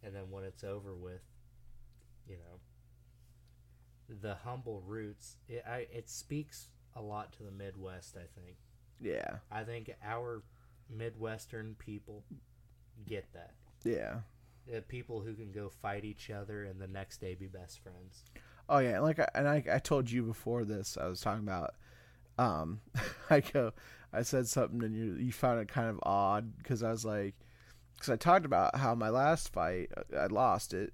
And then when it's over with you know the humble roots it, I, it speaks a lot to the midwest i think yeah, i think our midwestern people get that yeah. uh, people who can go fight each other and the next day be best friends. Oh yeah, like I, and I, I told you before this, I was talking about, um, I go, I said something and you you found it kind of odd because I was like, because I talked about how my last fight I lost it,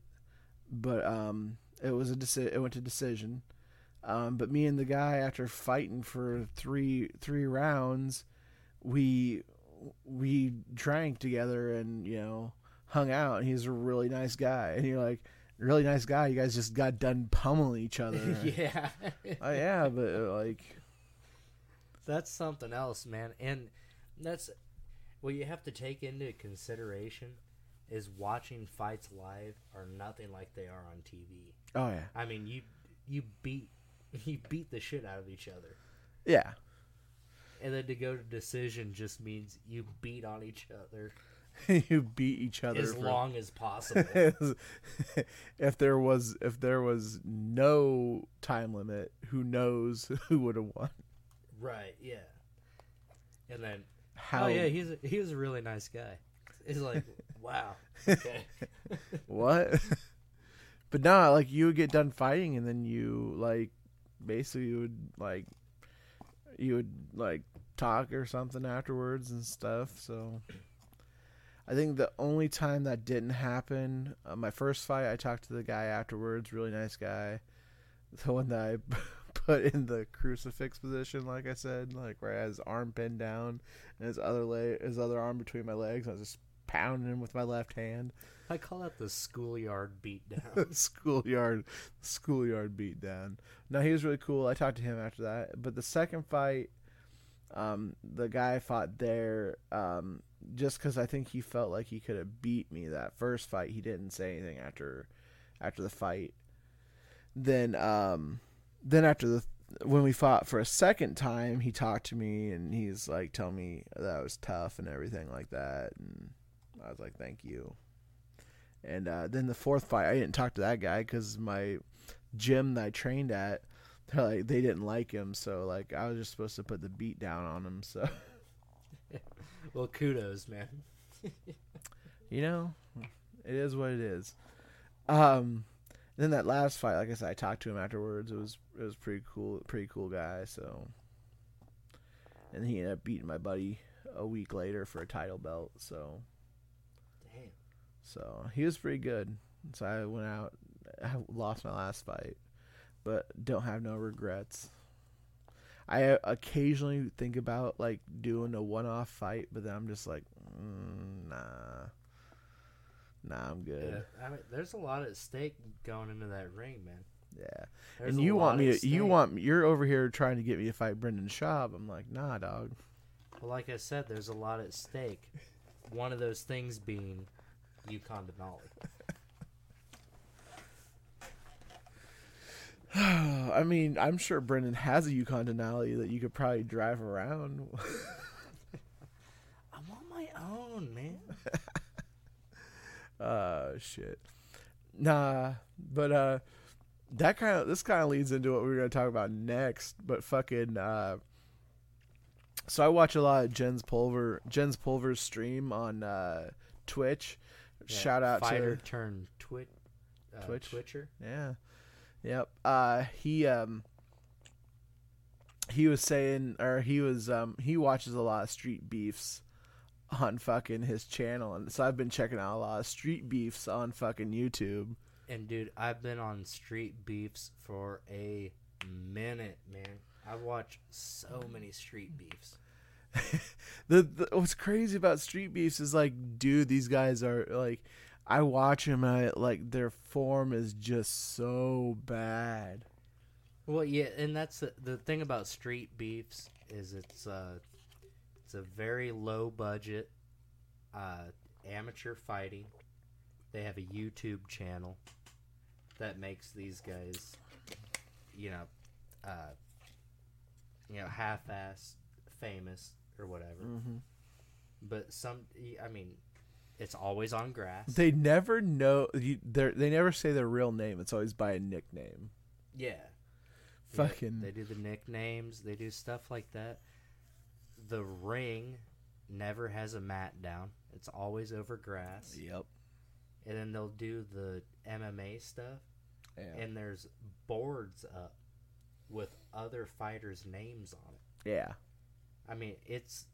but um, it was a deci- it went to decision, um, but me and the guy after fighting for three three rounds, we we drank together and you know hung out. And he's a really nice guy. And you're like really nice guy? You guys just got done pummeling each other. Yeah. oh yeah but uh, like That's something else, man. And that's what you have to take into consideration is watching fights live are nothing like they are on TV. oh yeah I mean, you you beat you beat the shit out of each other. yeah And then to go to decision just means you beat on each other you beat each other as for- long as possible. if there was if there was no time limit, who knows who would have won? right? Yeah. And then, oh, How? oh yeah, he's a, he was a really nice guy. It's like, wow. Okay. what? but no, like you would get done fighting, and then you like basically you would like you would like talk or something afterwards and stuff. So I think the only time that didn't happen, uh, my first fight, I talked to the guy afterwards. Really nice guy. The one that I put in the crucifix position, like I said, like where I had his arm pinned down and his other leg, his other arm between my legs. I was just pounding him with my left hand. I call that the schoolyard beatdown. schoolyard schoolyard beat down. No, he was really cool. I talked to him after that. But the second fight, um, the guy I fought there, um, just because I think he felt like he could have beat me that first fight, he didn't say anything after after the fight. Then, um, then after the when we fought for a second time, he talked to me and he's like telling me that I was tough and everything like that, and I was like, thank you. And uh, then the fourth fight, I didn't talk to that guy because my gym that I trained at, they're like they didn't like him, so like I was just supposed to put the beat down on him. So well, kudos, man. you know, it is what it is. Um, then that last fight, like I said, I talked to him afterwards. It was it was pretty cool, pretty cool guy. So, and he ended up beating my buddy a week later for a title belt. So. So he was pretty good. So I went out, I lost my last fight, but don't have no regrets. I occasionally think about like doing a one-off fight, but then I'm just like, mm, nah, nah, I'm good. Yeah, I mean, there's a lot at stake going into that ring, man. Yeah, There's and you want me to, you want you're over here trying to get me to fight Brendan Schaub. I'm like, nah, dog. Well, like I said, there's a lot at stake. One of those things being Yukon Denali. I mean, I'm sure Brendan has a Yukon Denali that you could probably drive around. I'm on my own, man. uh shit nah but uh that kind of this kind of leads into what we are going to talk about next but fucking uh so i watch a lot of Jens Pulver Jens Pulver's stream on uh twitch Yeah, shout out fighter to turn twit, uh, Twitch. Twitcher. yeah yep uh he um he was saying or he was um he watches a lot of street beefs on fucking his channel and so i've been checking out a lot of street beefs on fucking youtube And dude, I've been on street beefs for a minute, man. I've watched so many street beefs. the, the what's crazy about street beefs is like, dude, these guys are like, I watch them I like their form is just so bad. Well, yeah, and that's the, the thing about street beefs is it's uh it's a very low budget uh amateur fighting. They have a YouTube channel that makes these guys you know uh you know half-ass famous or whatever. Mm-hmm. But some I mean it's always on grass. They never know you. They they never say their real name. It's always by a nickname. Yeah. Fucking- They do the nicknames. They do stuff like that. The ring never has a mat down. It's always over grass. Yep. And then they'll do the MMA stuff. Yeah. And there's boards up with other fighters' names on it. yeah. I mean, it's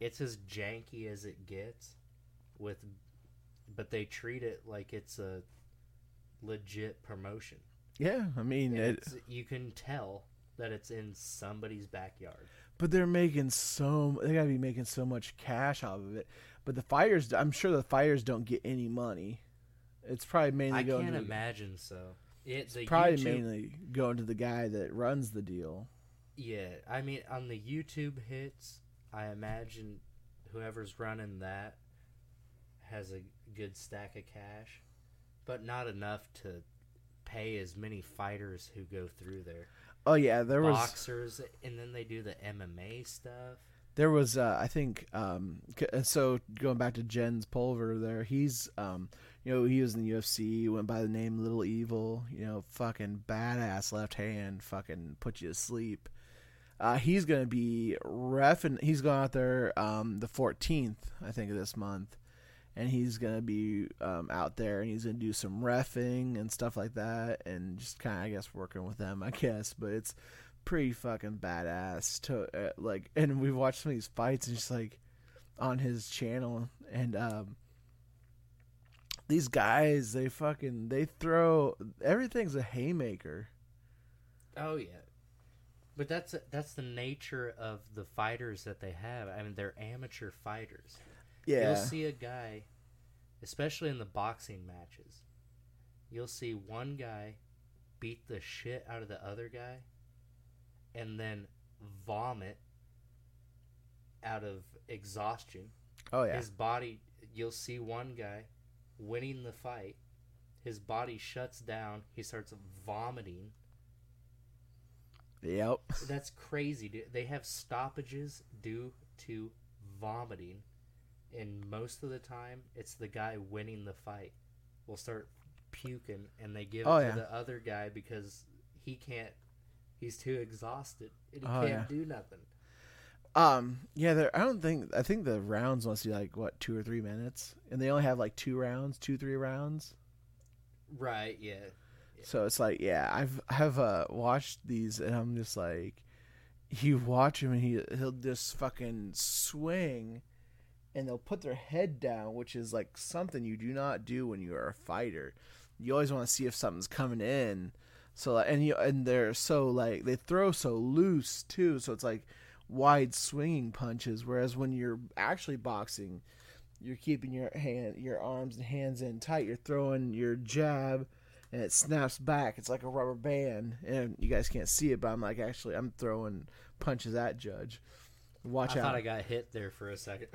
it's as janky as it gets with but they treat it like it's a legit promotion. Yeah. I mean, it, it's, you can tell that it's in somebody's backyard. but they're making so. They gotta be making so much cash off of it. But the fires, I'm sure the fires don't get any money. It's probably mainly I can't to imagine so. It the probably YouTube, mainly going to the guy that runs the deal. Yeah, I mean on the YouTube hits, I imagine whoever's running that has a good stack of cash, but not enough to pay as many fighters who go through there. Oh yeah, there was Boxers, and then they do the MMA stuff. There was, uh, I think, um, so going back to Jens Pulver, there, he's, um, you know, he was in the UFC, went by the name Little Evil, you know, fucking badass left hand, fucking put you to sleep. Uh, he's gonna be refing. He's going out there um, the 14th, I think, of this month, and he's gonna be um, out there, and he's gonna do some refing and stuff like that, and just kind of, I guess, working with them, I guess. But it's pretty fucking badass to uh, like and we've watched some of these fights and just like on his channel and um these guys they fucking they throw everything's a haymaker Oh yeah, but that's that's the nature of the fighters that they have. I mean, they're amateur fighters. yeah You'll see a guy, especially in the boxing matches. You'll see one guy beat the shit out of the other guy, and then vomit out of exhaustion. oh yeah His body, you'll see one guy winning the fight. His body shuts down. He starts vomiting. Yep That's crazy. dude. They have stoppages due to vomiting, and most of the time, it's the guy winning the fight will start puking, and they give Oh, it yeah. to the other guy because he can't. He's too exhausted, and he Oh, can't yeah. do nothing. um yeah there i don't think i think the rounds must be like what two or three minutes and they only have like two rounds two three rounds Right? Yeah. So it's like, yeah, I've I've uh, watched these, and I'm just like, you watch him, and he he'll just fucking swing, and they'll put their head down, which is like something you do not do when you are a fighter. You always want to see if something's coming in. So and you and they're so like they throw so loose too. So it's like wide swinging punches. Whereas when you're actually boxing, you're keeping your hand, your arms and hands in tight. You're throwing your jab, and it snaps back. It's like a rubber band, and you guys can't see it, but I'm like actually I'm throwing punches at Judge. Watch I out! I thought I got hit there for a second.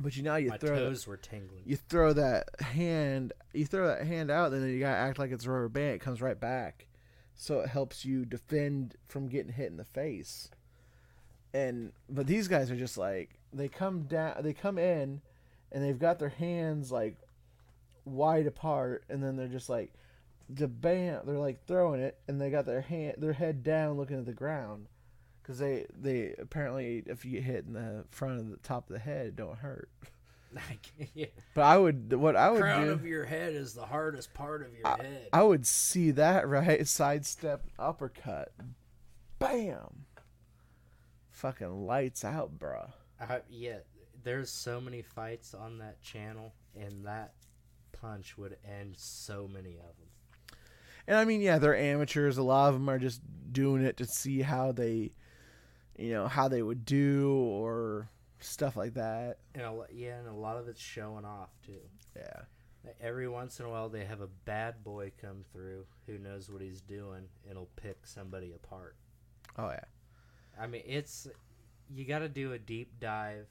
but you know you My throw that- toes were tingling. you throw that hand you throw that hand out then you gotta act like it's a rubber band it comes right back so it helps you defend from getting hit in the face and but these guys are just like they come down they come in and they've got their hands like wide apart and then they're just like the bam they're like throwing it and they got their hand their head down looking at the ground. Because they they apparently if you get hit in the front of the top of the head it don't hurt. Yeah. but i would what i would crown do of your head is the hardest part of your I, head. I would see that right? Sidestep uppercut. Bam! Fucking lights out bruh. I, yeah, there's so many fights on that channel, and that punch would end so many of them. and i mean yeah they're amateurs a lot of them are just doing it to see how they you know how they would do or stuff like that And a, yeah, and a lot of it's showing off too. yeah Every once in a while, they have a bad boy come through who knows what he's doing and will pick somebody apart. oh yeah I mean, it's you got to do a deep dive.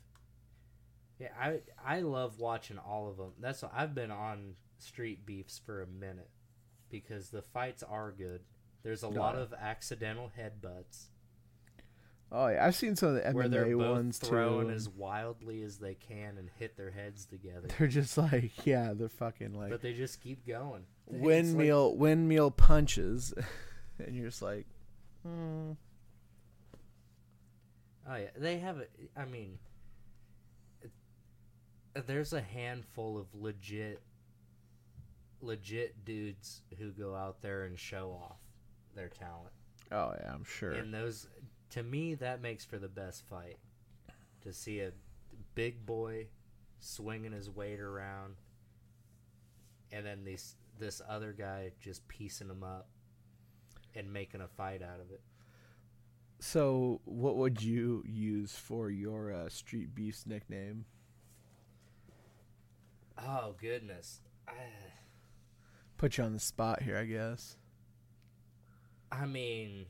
Yeah, I I love watching all of them. That's why I've been on Street Beefs for a minute because the fights are good. There's a lot yeah. of accidental headbutts oh yeah i've seen some of the MMA where they're mma both ones throwing too as wildly as they can and hit their heads together. they're just like yeah they're fucking like But they just keep going. It's like- windmill windmill punches and you're just like hmm. Oh yeah, they have a. I mean, it- there's a handful of legit, legit dudes who go out there and show off their talent, oh yeah i'm sure and those, to me, that makes for the best fight. To see a big boy swinging his weight around, and then these this other guy just piecing him up and making a fight out of it. So, what would you use for your uh, street beefs nickname? Oh goodness. I, Put you on the spot here, I guess. I mean,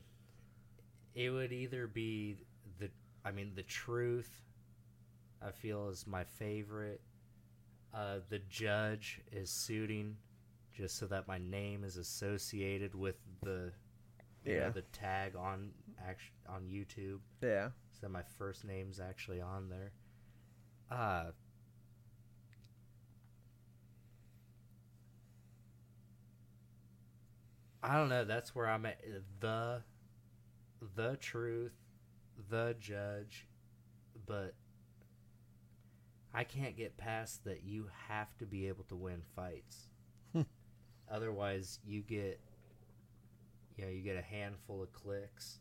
it would either be the, I mean, the truth. I feel is my favorite. Uh, the judge is suiting, just so that my name is associated with the you know, Yeah. the tag on act- on YouTube. Yeah. So my first name's actually on there. Uh I don't know. That's where I'm at. Uh, the, the truth, the judge, but I can't get past that. You have to be able to win fights. Hmm. Otherwise, you get, you know, you get a handful of clicks,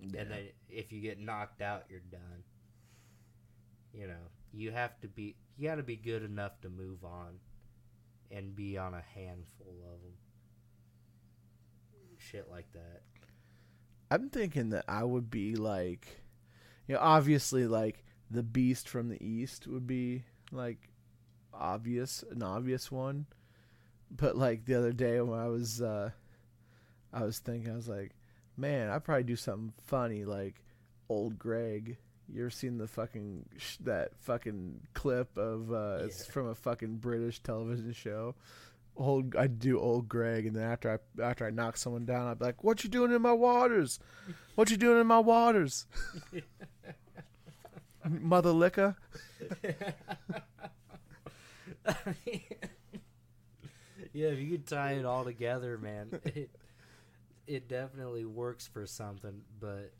Yeah. and then if you get knocked out, you're done. You know, you have to be, you got to be good enough to move on, and be on a handful of them. Shit like that. I'm thinking that I would be like, you know, obviously like the Beast from the East would be like obvious, an obvious one. But like the other day when I was, uh, I was thinking, I was like, man, I'd probably do something funny like old Gregg. You ever seen the fucking sh- that fucking clip of uh, it's from a fucking British television show. Old, I'd do old Gregg, and then after I after I knock someone down, I'd be like, "What you doing in my waters? What you doing in my waters, mother liquor?" yeah, if you could tie it all together, man, it it definitely works for something. But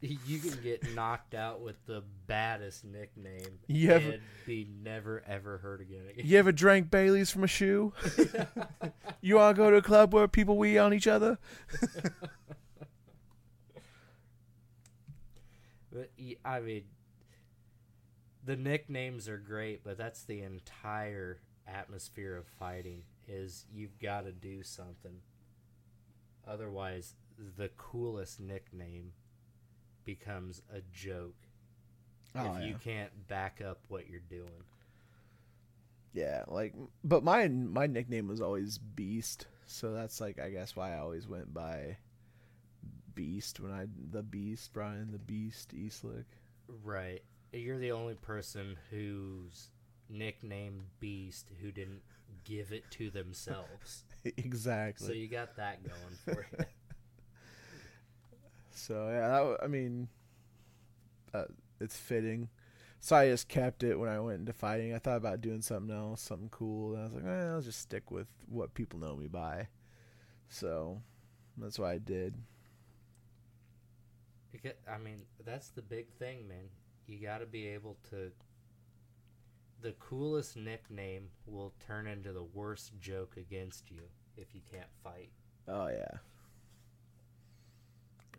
you can get knocked out with the baddest nickname You ever- and be never ever heard again. You ever drank Bailey's from a shoe? you want to go to a club where people wee on each other? But I mean, the nicknames are great, but that's the entire atmosphere of fighting. Is you've got to do something. Otherwise, the coolest nickname becomes a joke Oh, if you can't back up what you're doing. Yeah, like, but my my nickname was always Beast, so that's like I guess why I always went by Beast when I the Beast Brian the Beast Eastlick. Right. You're the only person whose nickname Beast who didn't give it to themselves. exactly. so you got that going for you. So yeah, that, I mean, uh, it's fitting. So I just kept it when I went into fighting. I thought about doing something else, something cool, and I was like, eh, I'll just stick with what people know me by. So that's what I did. Because, I mean, that's the big thing, man. You got to be able to. The coolest nickname will turn into the worst joke against you if you can't fight. Oh yeah,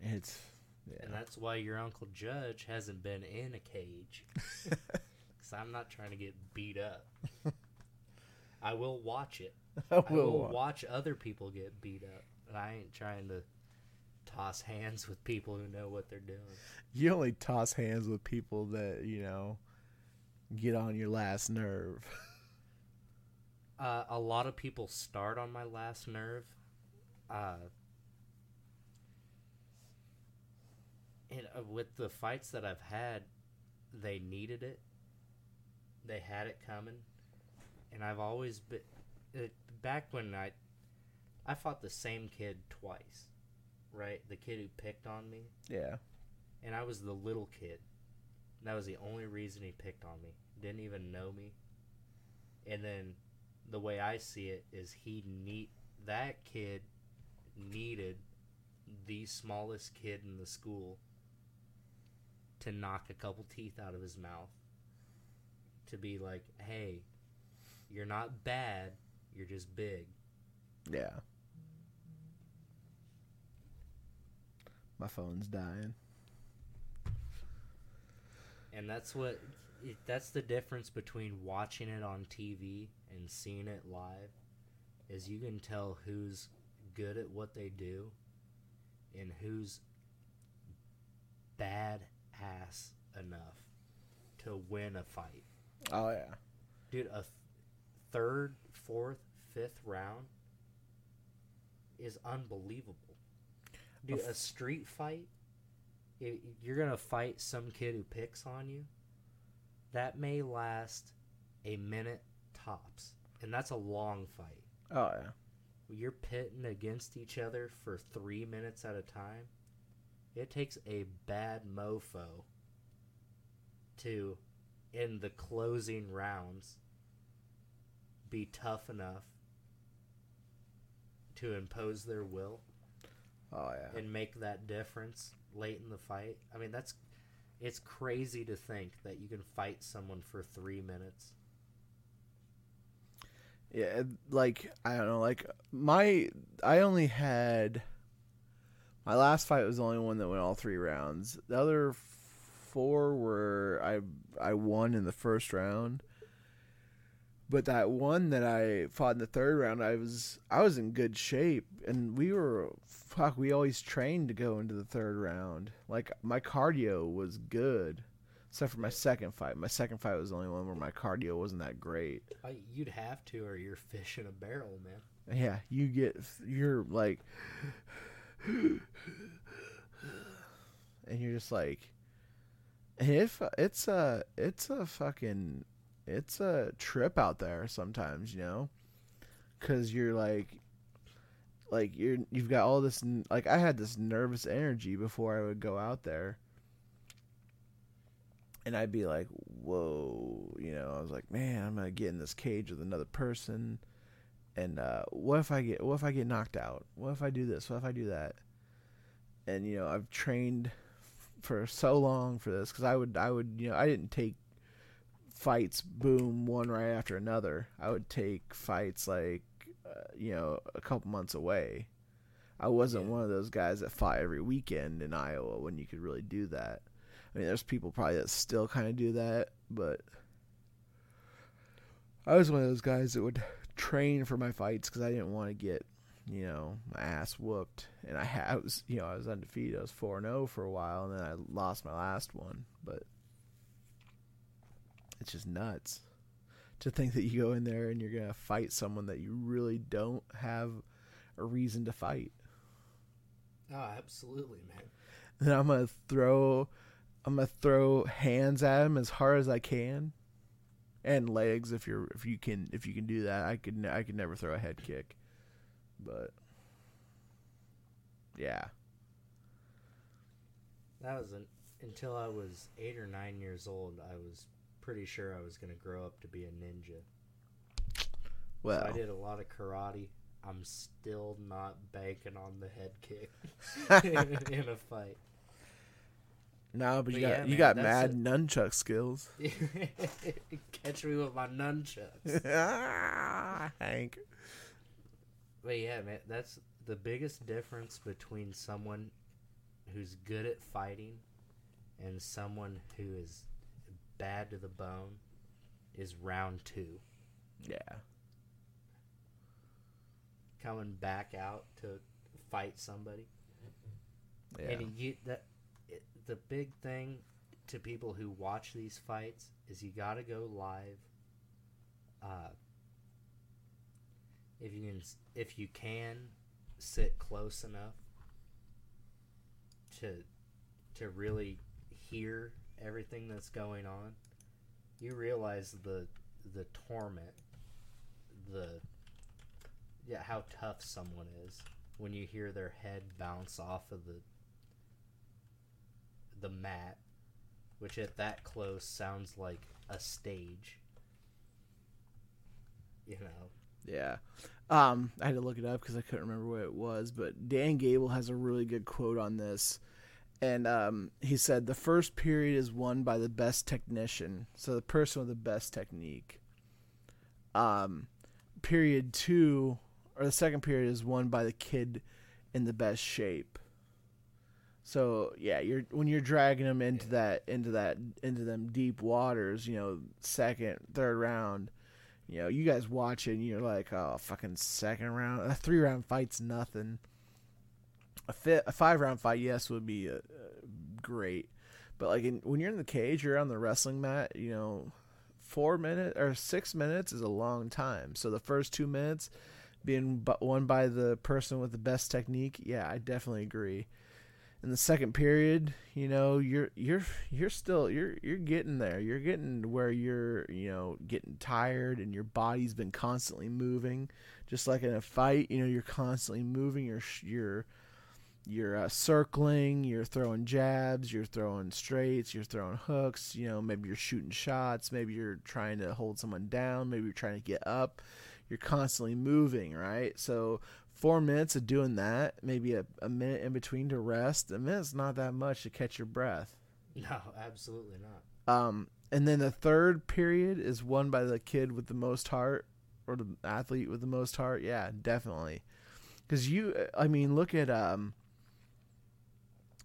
it's yeah. And that's why your Uncle Judge hasn't been in a cage. Because I'm not trying to get beat up. I will watch it. I I will wa- watch other people get beat up. And I ain't trying to toss hands with people who know what they're doing. You only toss hands with people that you know get on your last nerve. Uh, a lot of people start on my last nerve. Uh, and uh, with the fights that I've had, they needed it. They had it coming, and I've always been. Back when I, I fought the same kid twice, right? The kid who picked on me, yeah, and I was the little kid. That was the only reason he picked on me. Didn't even know me. And then the way I see it is he need that kid needed the smallest kid in the school to knock a couple teeth out of his mouth to be like, "Hey, you're not bad, you're just big." yeah. My phone's dying. And that's what that's the difference between watching it on TV and seeing it live is you can tell who's good at what they do and who's bad ass enough to win a fight. Oh yeah. Dude, a th- third, fourth, fifth round is unbelievable. Dude, a street fight, i- you're going to fight some kid who picks on you. That may last a minute tops. And that's a long fight. Oh yeah. you're pitting against each other for three minutes at a time, it takes a bad mofo to, in the closing rounds, be tough enough to impose their will Oh yeah. and make that difference late in the fight. I mean, that's it's crazy to think that you can fight someone for three minutes. Yeah, like I don't know, like my I only had my last fight was the only one that went all three rounds. The other four were I I won in the first round. But that one that I fought in the third round, I was I was in good shape and we were fuck, we always trained to go into the third round. Like my cardio was good. Except for my second fight. My second fight was the only one where my cardio wasn't that great. You'd have to, or you're fish in a barrel, man. Yeah, you get you're like, and you're just like, and if it's a it's a fucking it's a trip out there sometimes, you know, because you're like, like you're you've got all this like I had this nervous energy before I would go out there. And I'd be like, whoa, you know, I was like, man, I'm gonna get in this cage with another person and uh, what if I get what if I get knocked out? What if I do this? What if I do that? And you know, I've trained for so long for this because I would I would you know I didn't take fights boom one right after another. I would take fights like uh, you know a couple months away. I wasn't Yeah. one of those guys that fought every weekend in Iowa when you could really do that. I mean, there's people probably that still kind of do that, but I was one of those guys that would train for my fights because I didn't want to get, you know, my ass whooped. And I, I was, you know, I was undefeated. I was four and zero for a while, and then I lost my last one. But it's just nuts to think that you go in there and you're gonna fight someone that you really don't have a reason to fight. Oh, absolutely, man. Then I'm gonna throw, I'm gonna throw hands at him as hard as I can, and legs if you're if you can if you can do that. I could I could never throw a head kick, but yeah, That was an, until I was eight or nine years old. I was pretty sure I was going to grow up to be a ninja. well, So I did a lot of karate. I'm still not banking on the head kick in a fight. No, but you But got yeah, you man, got mad nunchuck skills, Catch me with my nunchucks. Ah, Hank. But yeah, man, that's the biggest difference between someone who's good at fighting and someone who is bad to the bone is round two. Yeah, Coming back out to fight somebody. yeah, And you that the big thing to people who watch these fights is you got to go live. Uh, if you can, if you can, sit close enough to to really hear everything that's going on. You realize the the torment, the yeah how tough someone is when you hear their head bounce off of the the mat, which at that close sounds like a stage. You know, yeah. Um, I had to look it up because I couldn't remember what it was, but Dan Gable has a really good quote on this. And um, he said the first period is won by the best technician, so the person with the best technique. Um, period two, or the second period is won by the kid in the best shape. So yeah, you're when you're dragging them into that into that into them deep waters, you know, second, third round. You know, you guys watch it and you're like, oh, fucking second round, a three round fight's nothing. A, a five round fight, yes, would be uh, uh, great, but like in, when you're in the cage, you're on the wrestling mat. You know, four minutes or six minutes is a long time. So the first two minutes being won by the person with the best technique, yeah, I definitely agree. In the second period, you know, you're you're you're still you're you're getting there. You're getting where you're, you know, getting tired and your body's been constantly moving. Just like in a fight, you know, you're constantly moving. You're you're you're uh, circling, you're throwing jabs, you're throwing straights, you're throwing hooks, you know, maybe you're shooting shots, maybe you're trying to hold someone down, maybe you're trying to get up. You're constantly moving, right? So four minutes of doing that, maybe a, a minute in between to rest. A minute's not that much to catch your breath. No, absolutely not. Um, and then the third period is won by the kid with the most heart or the athlete with the most heart. Yeah, definitely. Because you, I mean, look at um,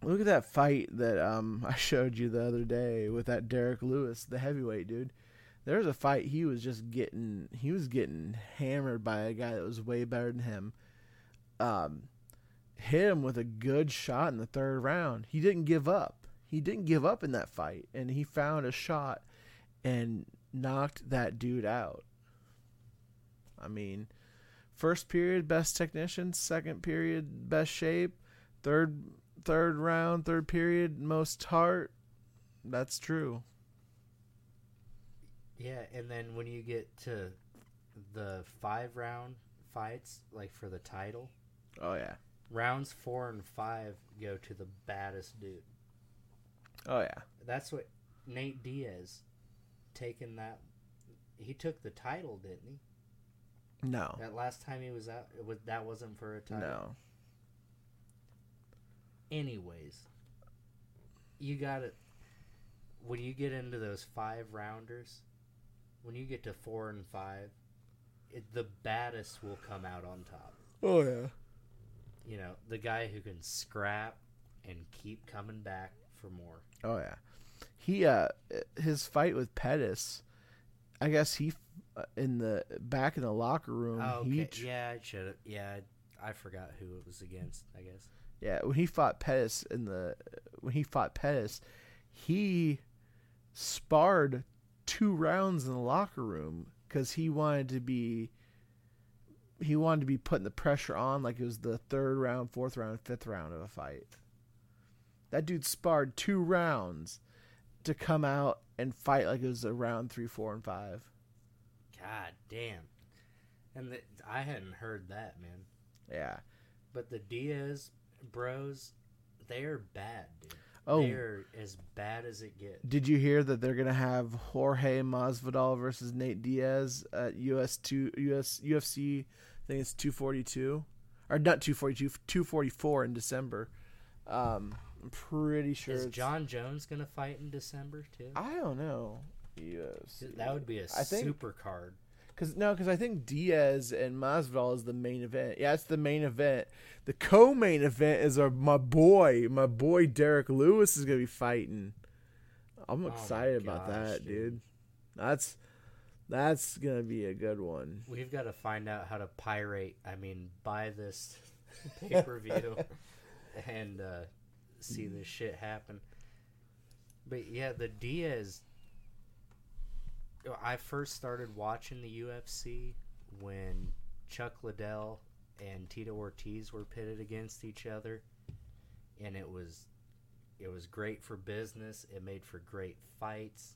look at that fight that um I showed you the other day with that Derrick Lewis, the heavyweight dude. There was a fight he was just getting, he was getting hammered by a guy that was way better than him. Um, hit him with a good shot in the third round. He didn't give up. He didn't give up in that fight, and he found a shot and knocked that dude out. I mean, first period best technician, second period best shape, third third round, third period most heart. That's true. Yeah, and then when you get to the five round fights, like for the title, Oh yeah. rounds four and five go to the baddest dude. Oh yeah. That's what Nate Diaz taking that. He took the title, didn't he? No. That last time he was out, it was that wasn't for a title. No. Anyways, you got it. when you get into those five rounders, when you get to four and five, it, the baddest will come out on top. Oh yeah. You know, the guy who can scrap and keep coming back for more. Oh yeah. He uh his fight with Pettis, I guess he uh, in the back in the locker room. Oh, He okay. tr- yeah, I should have. Yeah, I, I forgot who it was against. I guess. Yeah, when he fought Pettis in the when he fought Pettis, he sparred two rounds in the locker room because he wanted to be he wanted to be putting the pressure on like it was the third round, fourth round, fifth round of a fight. That dude sparred two rounds to come out and fight like it was a round three, four, and five. God damn. And the, I hadn't heard that, man. Yeah. But the Diaz bros, they are bad, dude. Oh. They're as bad as it gets. Did you hear that they're gonna have Jorge Masvidal versus Nate Diaz at US two US UFC? I think it's two forty two, or not two forty two, two forty four in December. Um, I'm pretty sure. Is Jon Jones gonna fight in December too? I don't know. UFC. That would be a I think- super card. Cause no, because I think Diaz and Masvidal is the main event. Yeah, it's the main event. The co-main event is our my boy, my boy Derrick Lewis is gonna be fighting. I'm my excited about gosh, that, dude. dude. That's that's gonna be a good one. We've got to find out how to pirate. I mean, buy this pay per view and uh, see this shit happen. But yeah, the Diaz. I first started watching the UFC when Chuck Liddell and Tito Ortiz were pitted against each other, and it was it was great for business. It made for great fights.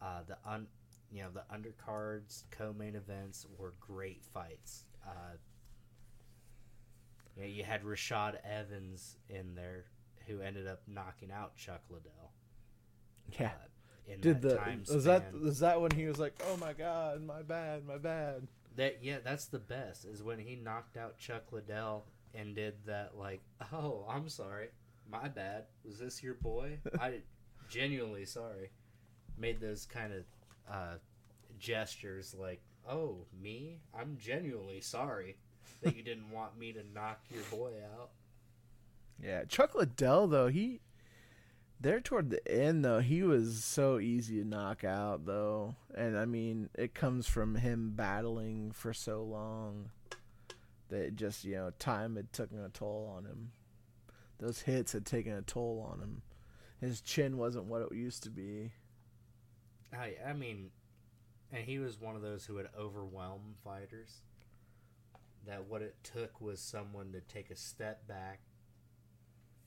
Uh, the un, you know, the undercards, co-main events were great fights. Uh, you, know, you had Rashad Evans in there, who ended up knocking out Chuck Liddell. Yeah. Uh, Did that the was that was that when he was like, "Oh my god, my bad, my bad." That yeah, that's the best is when he knocked out Chuck Liddell and did that like, oh, I'm sorry, my bad. Was this your boy? I genuinely sorry. Made those kind of uh, gestures like, oh, me? I'm genuinely sorry that you didn't want me to knock your boy out. Yeah, Chuck Liddell though he there toward the end though he was so easy to knock out though, and I mean it comes from him battling for so long that just you know time had taken a toll on him. Those hits had taken a toll on him. His chin wasn't what it used to be. I I mean, and he was one of those who would overwhelm fighters. That what it took was someone to take a step back,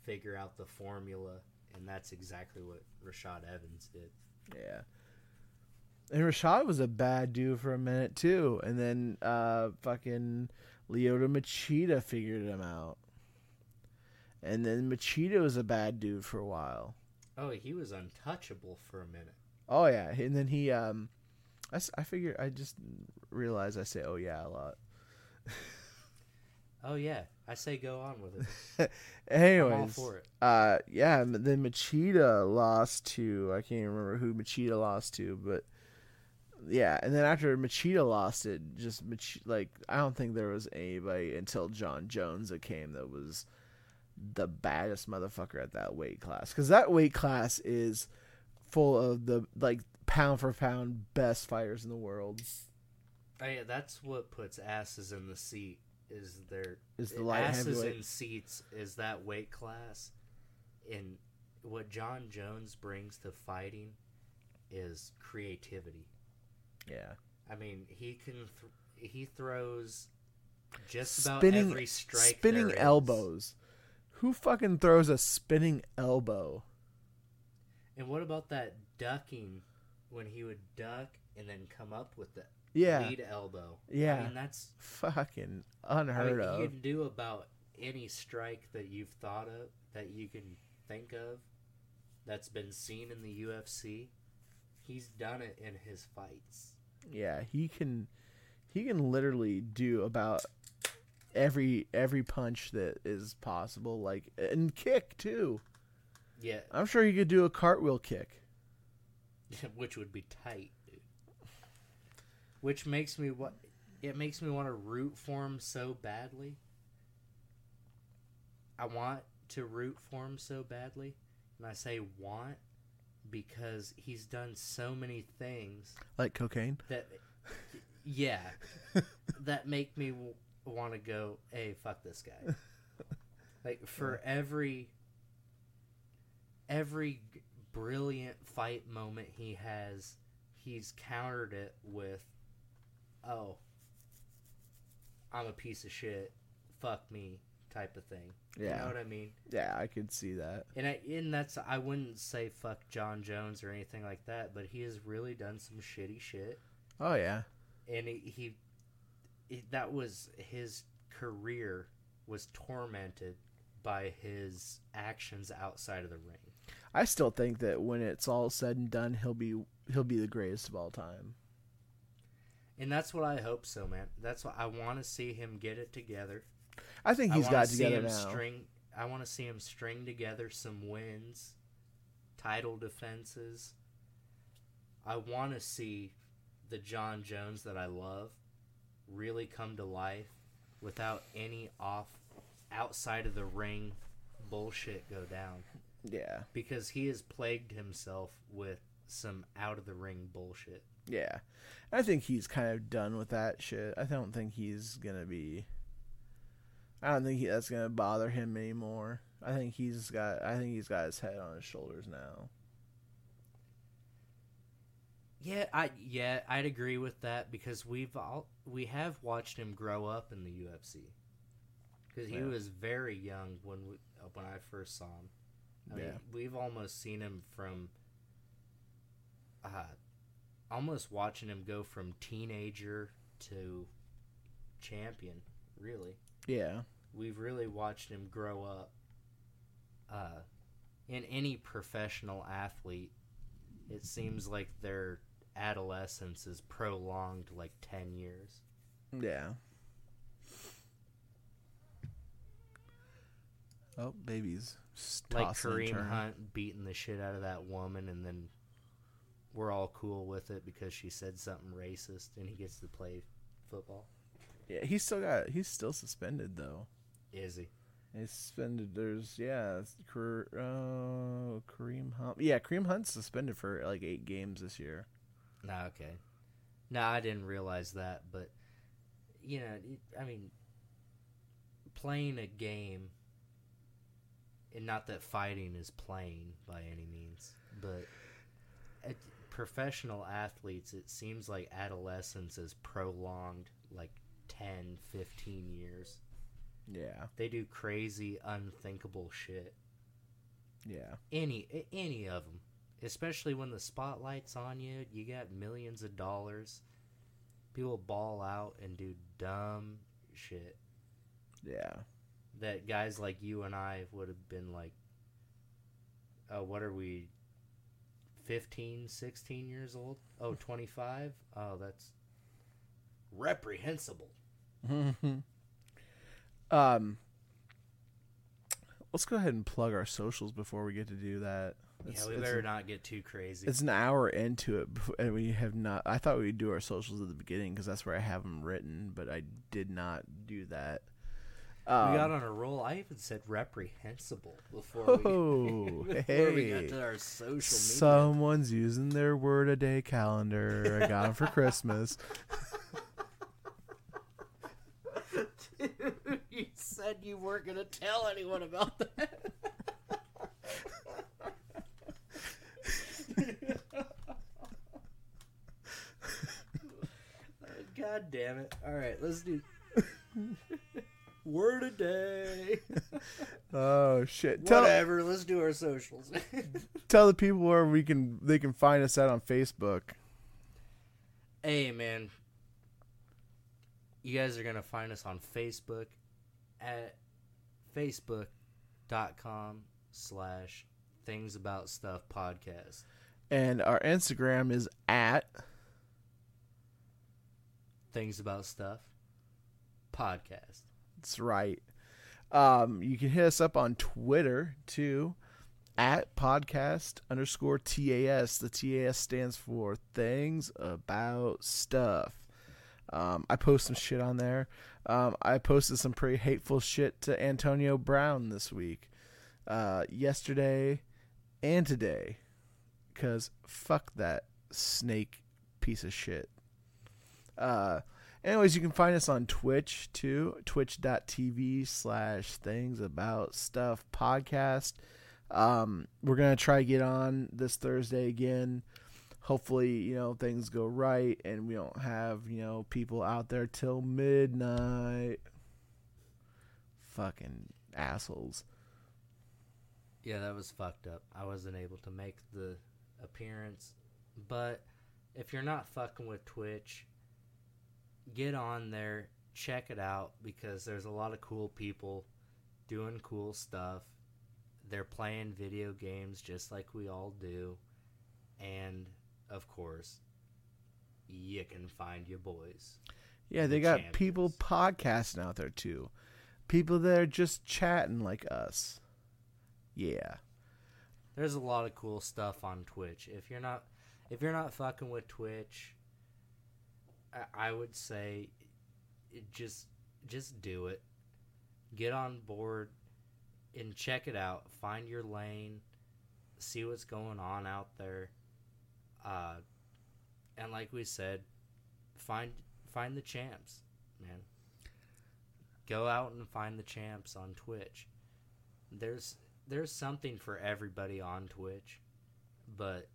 figure out the formula, and that's exactly what Rashad Evans did. Yeah. And Rashad was a bad dude for a minute too, and then uh, fucking Lyoto Machida figured him out, and then Machida was a bad dude for a while. Oh, he was untouchable for a minute. Oh yeah, and then he um, I, I figure I just realized I say oh yeah a lot. Oh yeah, I say go on with it. Anyways, I'm all for it. uh, yeah, then Machida lost to I can't even remember who Machida lost to, but yeah, and then after Machida lost it, just Mach- like I don't think there was anybody until Jon Jones that came that was the baddest motherfucker at that weight class because that weight class is full of the like pound for pound best fighters in the world. Oh, yeah, that's what puts asses in the seat. Is their Is the light asses in seats? Is that weight class? And what Jon Jones brings to fighting is creativity. Yeah, I mean, he can th- he throws just about spinning every strike. spinning there elbows. Who fucking throws a spinning elbow? And what about that ducking when he would duck and then come up with the Yeah, lead elbow? Yeah. I mean that's fucking I unheard mean, of. you can do about any strike that you've thought of that you can think of that's been seen in the UFC. He's done it in his fights. Yeah, he can he can literally do about every every punch that is possible like and kick too. Yeah, I'm sure he could do a cartwheel kick. which would be tight. Which makes me what it makes me want to root for him so badly. I want to root for him so badly, and I say want because he's done so many things Like cocaine. that yeah that make me w- want to go hey fuck this guy like for every every brilliant fight moment he has he's countered it with oh i'm a piece of shit fuck me type of thing you Yeah. know what i mean Yeah, I could see that. and I, and that's I wouldn't say fuck Jon Jones or anything like that, but he has really done some shitty shit, Oh yeah. and he, he, he that was his career was tormented by his actions outside of the ring. I still think that when it's all said and done, he'll be he'll be the greatest of all time. And that's what I hope so, man. That's what I want to see him get it together. I think I he's wanna got together him now. String, I want to see him string together some wins, title defenses. I want to see the Jon Jones that I love really come to life without any off outside of the ring bullshit go down Yeah. because he has plagued himself with some out of the ring bullshit. Yeah. I think he's kind of done with that shit. I don't think he's gonna be. I don't think he, that's gonna bother him anymore. I think he's got. I think he's got his head on his shoulders now. Yeah, I yeah, I'd agree with that because we've all we have watched him grow up in the UFC. Because he Yeah. was very young when we, when I first saw him. I mean, Yeah. we've almost seen him from uh almost watching him go from teenager to champion, really. Yeah. We've really watched him grow up. Uh, in any professional athlete, it seems like their adolescence is prolonged like 10 years. Yeah. Oh, babies. Like Kareem. Hunt beating the shit out of that woman, and then we're all cool with it because she said something racist and he gets to play football. Yeah, he's still got. He's still suspended though. Is he? He's suspended. There's yeah, it's Kare- uh, Kareem Hunt. Yeah, Kareem Hunt's suspended for like eight games this year. No, okay. No, I didn't realize that, but you know, I mean, playing a game, and not that fighting is playing by any means, but at professional athletes, it seems like adolescence is prolonged like 10, 15 years. Yeah. They do crazy, unthinkable shit. Yeah. any any of them especially when the spotlight's on you you got millions of dollars people ball out and do dumb shit Yeah. that guys like you and i would have been like oh what are we 15 16 years old oh 25 oh that's reprehensible um. Let's go ahead and plug our socials before we get to do that. It's, yeah we better not get too crazy It's an hour into it, and we have not. I thought we'd do our socials at the beginning because that's where I have them written, but I did not do that. Um, we got on a roll i even said reprehensible before we Oh, before we got to our social media. Someone's using their word a day calendar. I got them for Christmas. you said you weren't gonna tell anyone about that. God damn it! All right, let's do word a day. Oh shit! Tell Whatever. Let's do our socials. tell the people where we can they can find us at on Facebook. hey, man. You guys are gonna find us on Facebook at facebook.com slash things about stuff podcast. And our Instagram is at Things about stuff podcast. That's right. Um, you can hit us up on Twitter too, at podcast underscore TAS. The TAS stands for Things About Stuff. Um, I post some shit on there. Um, I posted some pretty hateful shit to Antonio Brown this week, uh, yesterday, and today, because fuck that snake piece of shit. Uh, anyways, you can find us on Twitch too, twitch.tv slash things about stuff podcast. Um, we're going to try to get on this Thursday again. Hopefully, you know, things go right and we don't have, you know, people out there till midnight. Fucking assholes. Yeah, that was fucked up. I wasn't able to make the appearance. But if you're not fucking with Twitch, get on there, check it out because there's a lot of cool people doing cool stuff. They're playing video games just like we all do. And of course, you can find your boys. Yeah, they The got champions. people podcasting out there too. People that are just chatting like us. Yeah. There's a lot of cool stuff on Twitch. If you're not if you're not fucking with Twitch, I, would say just just do it. Get on board and check it out. Find your lane. See what's going on out there. Uh and like we said, find find the champs, man. Go out and find the champs on Twitch. There's there's something for everybody on Twitch, but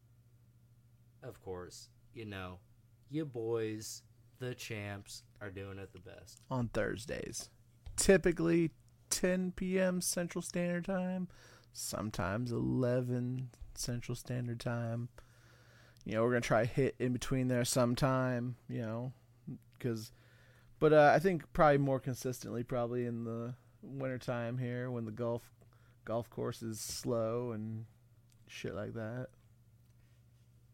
of course, you know, you boys, the champs, are doing it the best. on Thursdays. Typically 10 p.m. Central Standard Time, sometimes 11 Central Standard Time. You know, we're going to try to hit in between there sometime, you know, cuz but uh, I think probably more consistently probably in the wintertime here when the golf golf course is slow and shit like that.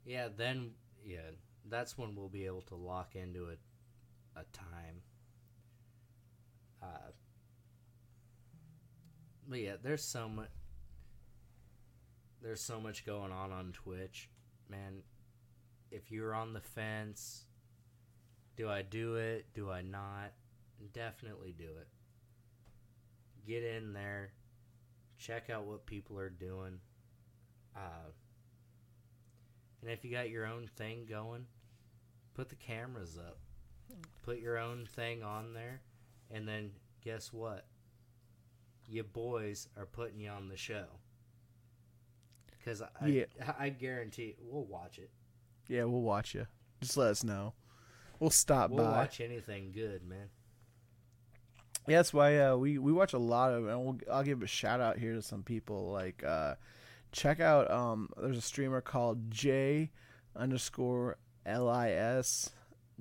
Yeah, then yeah, that's when we'll be able to lock into a a time. Uh, but yeah, there's so much. There's so much going on on Twitch, man. If you're on the fence, do I do it? Do I not? Definitely do it. Get in there, check out what people are doing. Uh, and if you got your own thing going, put the cameras up. Put your own thing on there, and then guess what? Your boys are putting you on the show. Because I, Yeah. I, guarantee we'll watch it. Yeah, we'll watch you. Just let us know. We'll stop We'll by. watch anything good, man. Yeah, that's why uh, we we watch a lot of, and we'll, I'll give a shout out here to some people. Like, uh, check out um, there's a streamer called J underscore L I S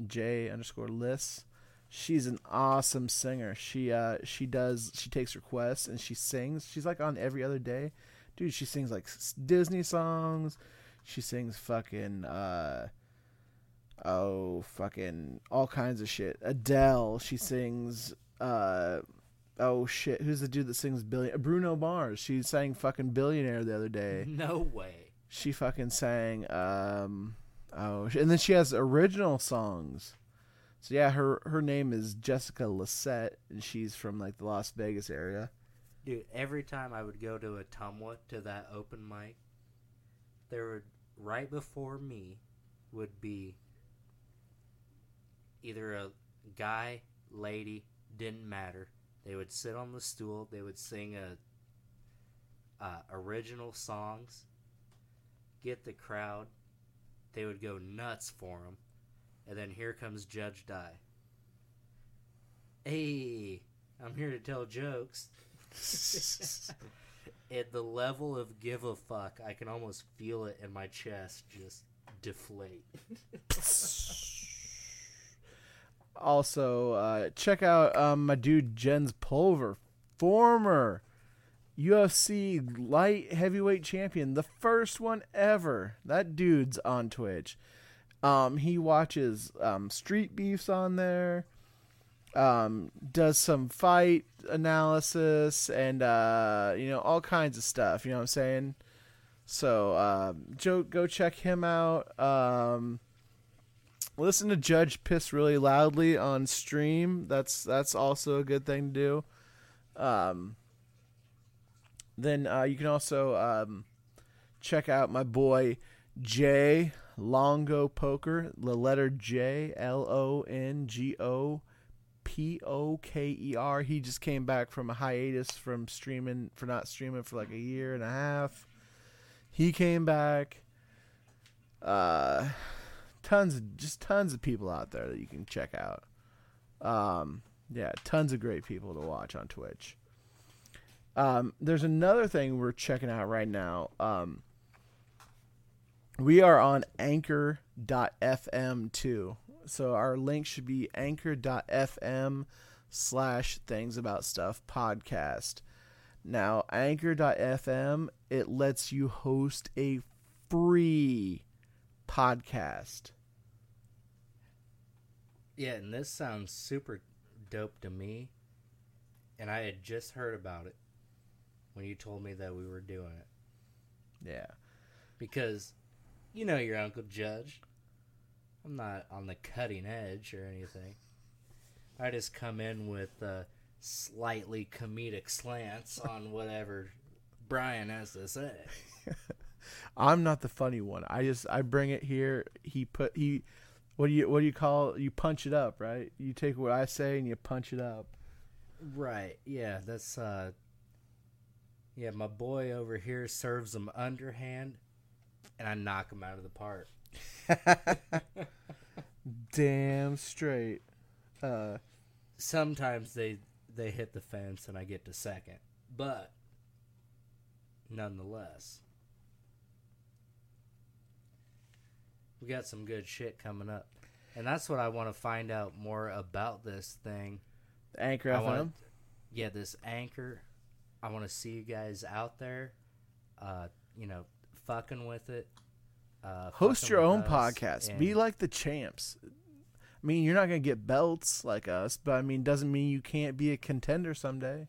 J underscore Liss. She's an awesome singer. She uh she does she takes requests and she sings. She's like on every other day, dude. She sings like Disney songs. She sings fucking uh oh fucking all kinds of shit. Adele. She sings uh oh shit. Who's the dude that sings billion? Bruno Mars. She sang fucking Billionaire the other day. No way. She fucking sang um oh and then she has original songs. So yeah, her her name is Jessica Lissette and she's from like the Las Vegas area. Dude, every time I would go to Ottumwa to that open mic, there would right before me would be either a guy, lady, didn't matter. They would sit on the stool. They would sing a uh, original songs, get the crowd. They would go nuts for him. and then here comes Judge Die. Hey, I'm here to tell jokes. At the level of give a fuck, I can almost feel it in my chest just deflate. Also, uh, check out um, my dude Jens Pulver, former UFC light heavyweight champion, the first one ever. That dude's on Twitch. Um, he watches um, street beefs on there. Um, does some fight analysis and uh, you know all kinds of stuff. You know what I'm saying? So, um, Joe, go check him out. Um, listen to Judge piss really loudly on stream. That's that's also a good thing to do. Then uh, you can also um, check out my boy Jay Longo Poker. The letter J L O N G O P O K E R. He just came back from a hiatus from streaming for not streaming for like a year and a half. He came back. Uh, tons of just tons of people out there that you can check out. Um, yeah, tons of great people to watch on Twitch. Um, there's another thing we're checking out right now. Um, we are on anchor.fm too. So our link should be anchor.fm slash things about stuff podcast. Now, anchor.fm, it lets you host a free podcast. Yeah, and this sounds super dope to me. And I had just heard about it when you told me that we were doing it. Yeah. Because you know your Uncle Judge. I'm not on the cutting edge or anything. I just come in with uh, slightly comedic slants on whatever Brian has to say. I'm not the funny one. I just I bring it here. He put he what do you what do you call you punch it up, right? You take what I say and you punch it up. Right. Yeah, that's uh Yeah, my boy over here serves them underhand and I knock him out of the park. Damn straight. Uh Sometimes they they hit the fence and I get to second. But nonetheless we got some good shit coming up. And that's what I want to find out more about this thing. Anchor I FM. yeah, this anchor. I want to see you guys out there, uh, you know, fucking with it. Uh, Host your own podcast. Be like the champs. I mean, you're not gonna get belts like us, but I mean, doesn't mean you can't be a contender someday,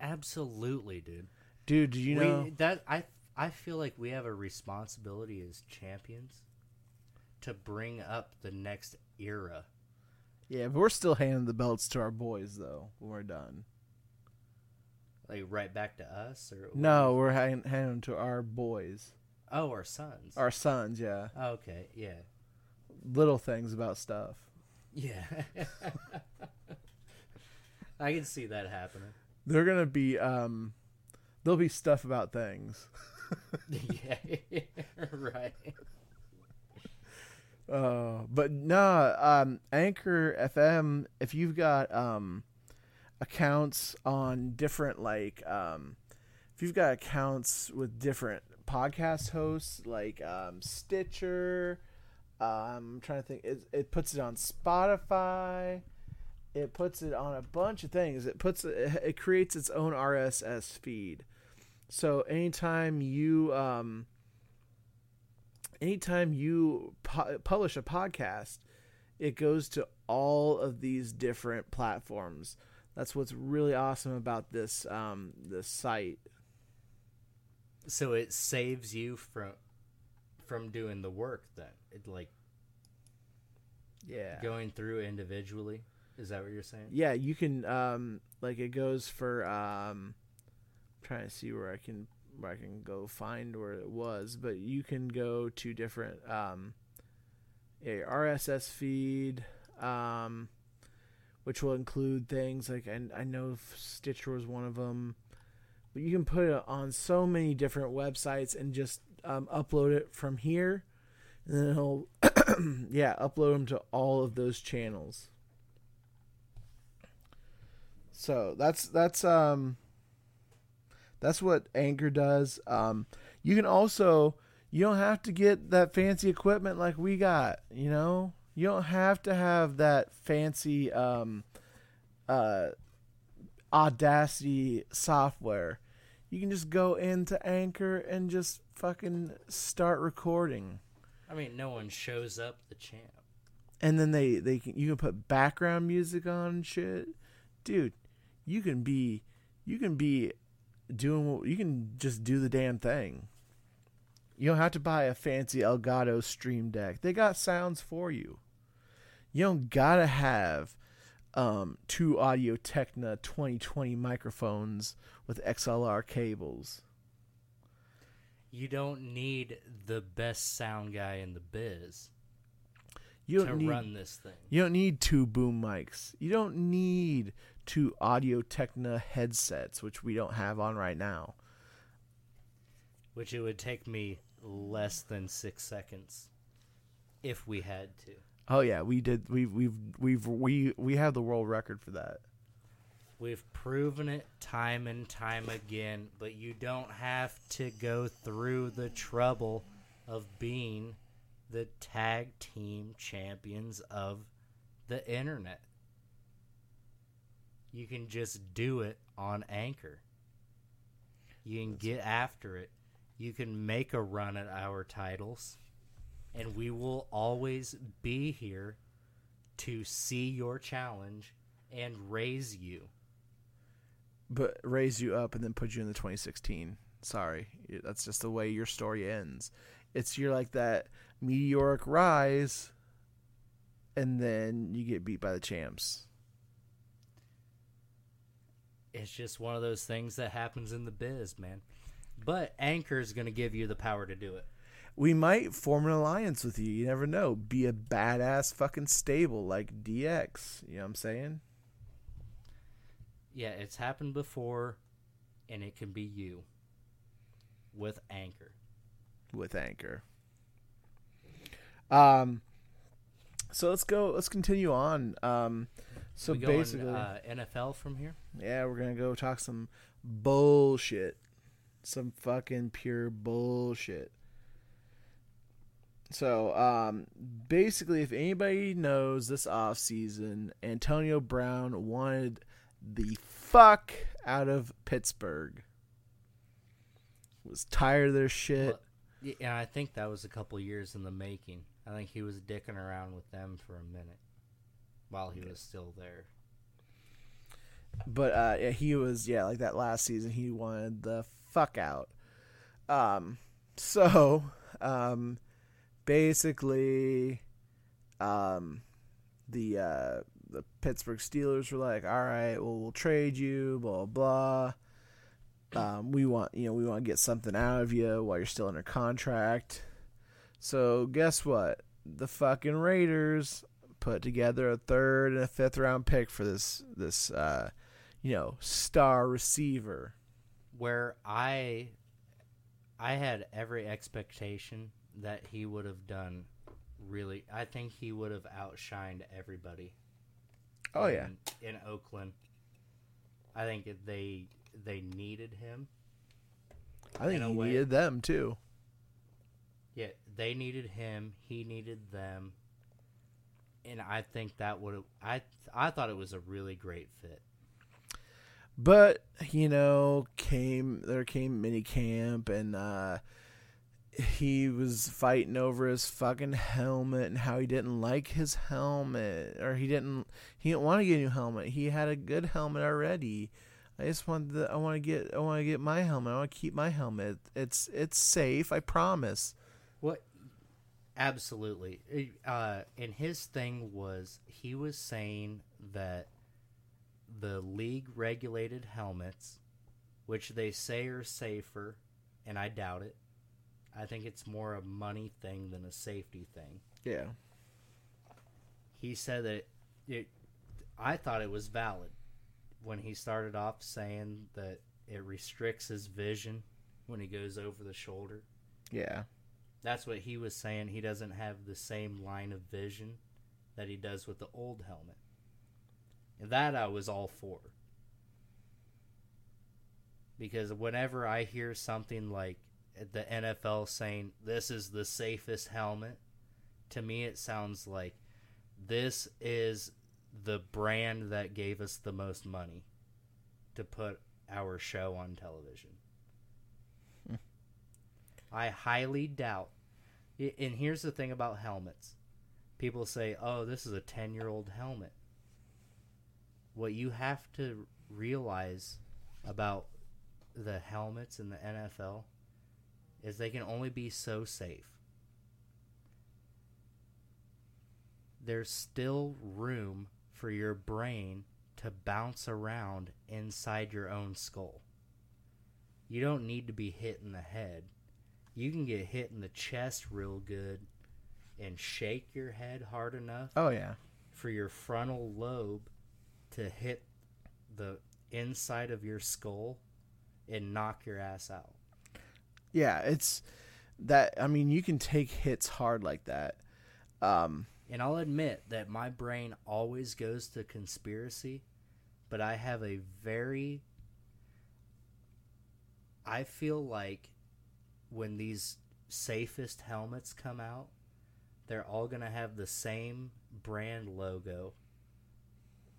absolutely, dude. dude. Do you know? that I I feel like we have a responsibility as champions to bring up the next era. Yeah, but we're still handing the belts to our boys though when we're done. Like right back to us or No, we're hand, handing them to our boys, Oh, our sons. our sons. Yeah, okay, yeah. little things about stuff. Yeah. I can see that happening. They're gonna be um, there'll be stuff about things. yeah. right. Uh, but nah, um, Anchor FM. If you've got um, accounts on different like um, if you've got accounts with different podcast hosts like um, Stitcher. Um, I'm trying to think. It, it puts it on Spotify. It puts it on a bunch of things. It puts it, it creates its own RSS feed. So anytime you um, anytime you pu- publish a podcast, it goes to all of these different platforms. That's what's really awesome about this um, this site. So it saves you from from doing the work then. It like Yeah. going through individually. Is that what you're saying? Yeah, you can um like it goes for um I'm trying to see where I can where I can go find where it was, but you can go to different um a RSS feed um which will include things like I, I know Stitcher was one of them, but you can put it on so many different websites and just um, upload it from here, and then it'll yeah upload them to all of those channels. So that's that's um that's what Anchor does. Um you can also you don't have to get that fancy equipment like we got, you know? You don't have to have that fancy um uh Audacity software. You can just go into Anchor and just fucking start recording. I mean, no one shows up the champ. and then they they can you can put background music on and shit dude you can be you can be doing what you can just do the damn thing you don't have to buy a fancy elgato stream deck they got sounds for you you don't gotta have um, two Audio-Technica 2020 microphones with xlr cables You don't need the best sound guy in the biz you to don't need run this thing. You don't need two boom mics. You don't need two Audio-Technica headsets, which we don't have on right now. Which it would take me less than six seconds if we had to. Oh yeah, we did. We've we've we've we we have the world record for that. We've proven it time and time again, but you don't have to go through the trouble of being the tag team champions of the internet. You can just do it on Anchor. You can get after it. You can make a run at our titles, and we will always be here to see your challenge and raise you. But raise you up and then put you in the 2016. Sorry, that's just the way your story ends. It's you're like that meteoric rise, and then you get beat by the champs. it's just one of those things that happens in the biz, man. But Anchor is going to give you the power to do it. We might form an alliance with you. You never know. Be a badass fucking stable like DX. You know what I'm saying? Yeah, it's happened before, and it can be you with Anchor. with Anchor. Um, so let's go. Let's continue on. Um, so we going, basically, uh, NFL from here. yeah, we're gonna go talk some bullshit, some fucking pure bullshit. So, um, basically, if anybody knows this off season, Antonio Brown wanted the fuck out of Pittsburgh. Was tired of their shit. Well, yeah, I think that was a couple years in the making. I think he was dicking around with them for a minute while he was still there. but uh, yeah, he was yeah like that last season. He wanted the fuck out. Um, so um, basically, um, the uh, the Pittsburgh Steelers were like, all right, well we'll trade you, blah blah. Um, we want you know we want to get something out of you while you're still under contract. So guess what? The fucking Raiders put together a third and a fifth round pick for this this uh, you know star receiver. Where I, I had every expectation that he would have done really. I think he would have outshined everybody. Oh yeah, in, in Oakland. I think they they needed him. I think In he way. needed them too. Yeah, they needed him. He needed them. And I think that would I I thought it was a really great fit. But you know, came there came mini camp and uh he was fighting over his fucking helmet and how he didn't like his helmet or he didn't he didn't want to get a new helmet. He had a good helmet already. I just want the I want to get I want to get my helmet. I want to keep my helmet. It's it's safe, I promise. What? Absolutely. Uh, and his thing was he was saying that the league regulated helmets, which they say are safer, and I doubt it. I think it's more a money thing than a safety thing. Yeah. He said that it. I thought it was valid when he started off saying that it restricts his vision when he goes over the shoulder. Yeah. That's what he was saying. He doesn't have the same line of vision that he does with the old helmet. And that I was all for. Because whenever I hear something like the NFL saying this is the safest helmet, to me it sounds like this is the brand that gave us the most money to put our show on television. Hmm. I highly doubt. And here's the thing about helmets people say, oh, this is a 10 year old helmet. What you have to realize about the helmets in the NFL is they can only be so safe. There's still room for your brain to bounce around inside your own skull. You don't need to be hit in the head you can get hit in the chest real good and shake your head hard enough Oh yeah. for your frontal lobe to hit the inside of your skull and knock your ass out. Yeah, it's that I mean, you can take hits hard like that. Um And I'll admit that my brain always goes to conspiracy, but I have a very. I feel like when these safest helmets come out, they're all going to have the same brand logo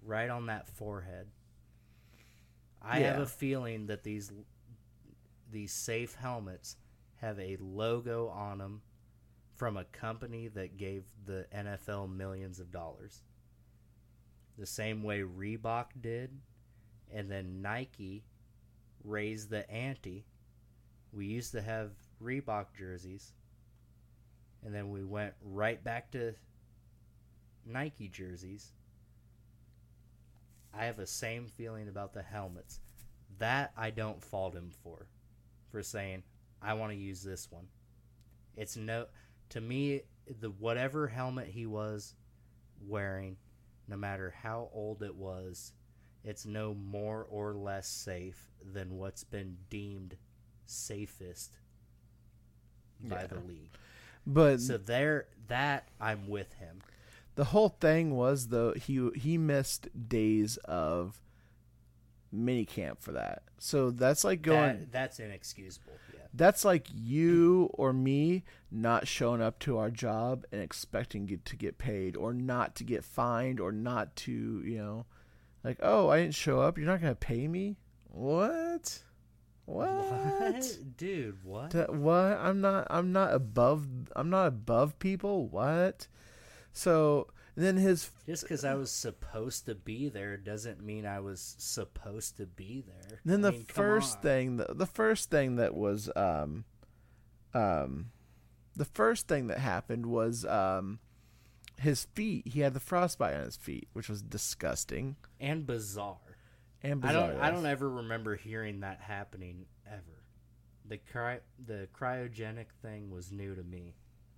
right on that forehead. I have a feeling that these these safe helmets have a logo on them from a company that gave the NFL millions of dollars. The same way Reebok did, and then Nike raised the ante. We used to have Reebok jerseys, and then we went right back to Nike jerseys. I have the same feeling about the helmets. That I don't fault him for, for saying, I want to use this one. It's no to me the whatever helmet he was wearing no matter how old it was it's no more or less safe than what's been deemed safest by Yeah. the league but so there that i'm with him the whole thing was though he he missed days of mini camp for that. So that's like going that, that's inexcusable yeah that's like you or me not showing up to our job and expecting get, to get paid or not to get fined or not to, you know, like, "Oh, I didn't show up. You're not going to pay me?" What? What? dude what what? I'm not I'm not above I'm not above people. What? So, then his just because i was supposed to be there doesn't mean i was supposed to be there Then I the mean, first thing, the, the first thing that was, um, um, the first thing that happened was, um, his feet. He had the frostbite on his feet, which was disgusting and bizarre and I bizarre. don't. I don't ever remember hearing that happening ever. The cry, the cryogenic thing was new to me.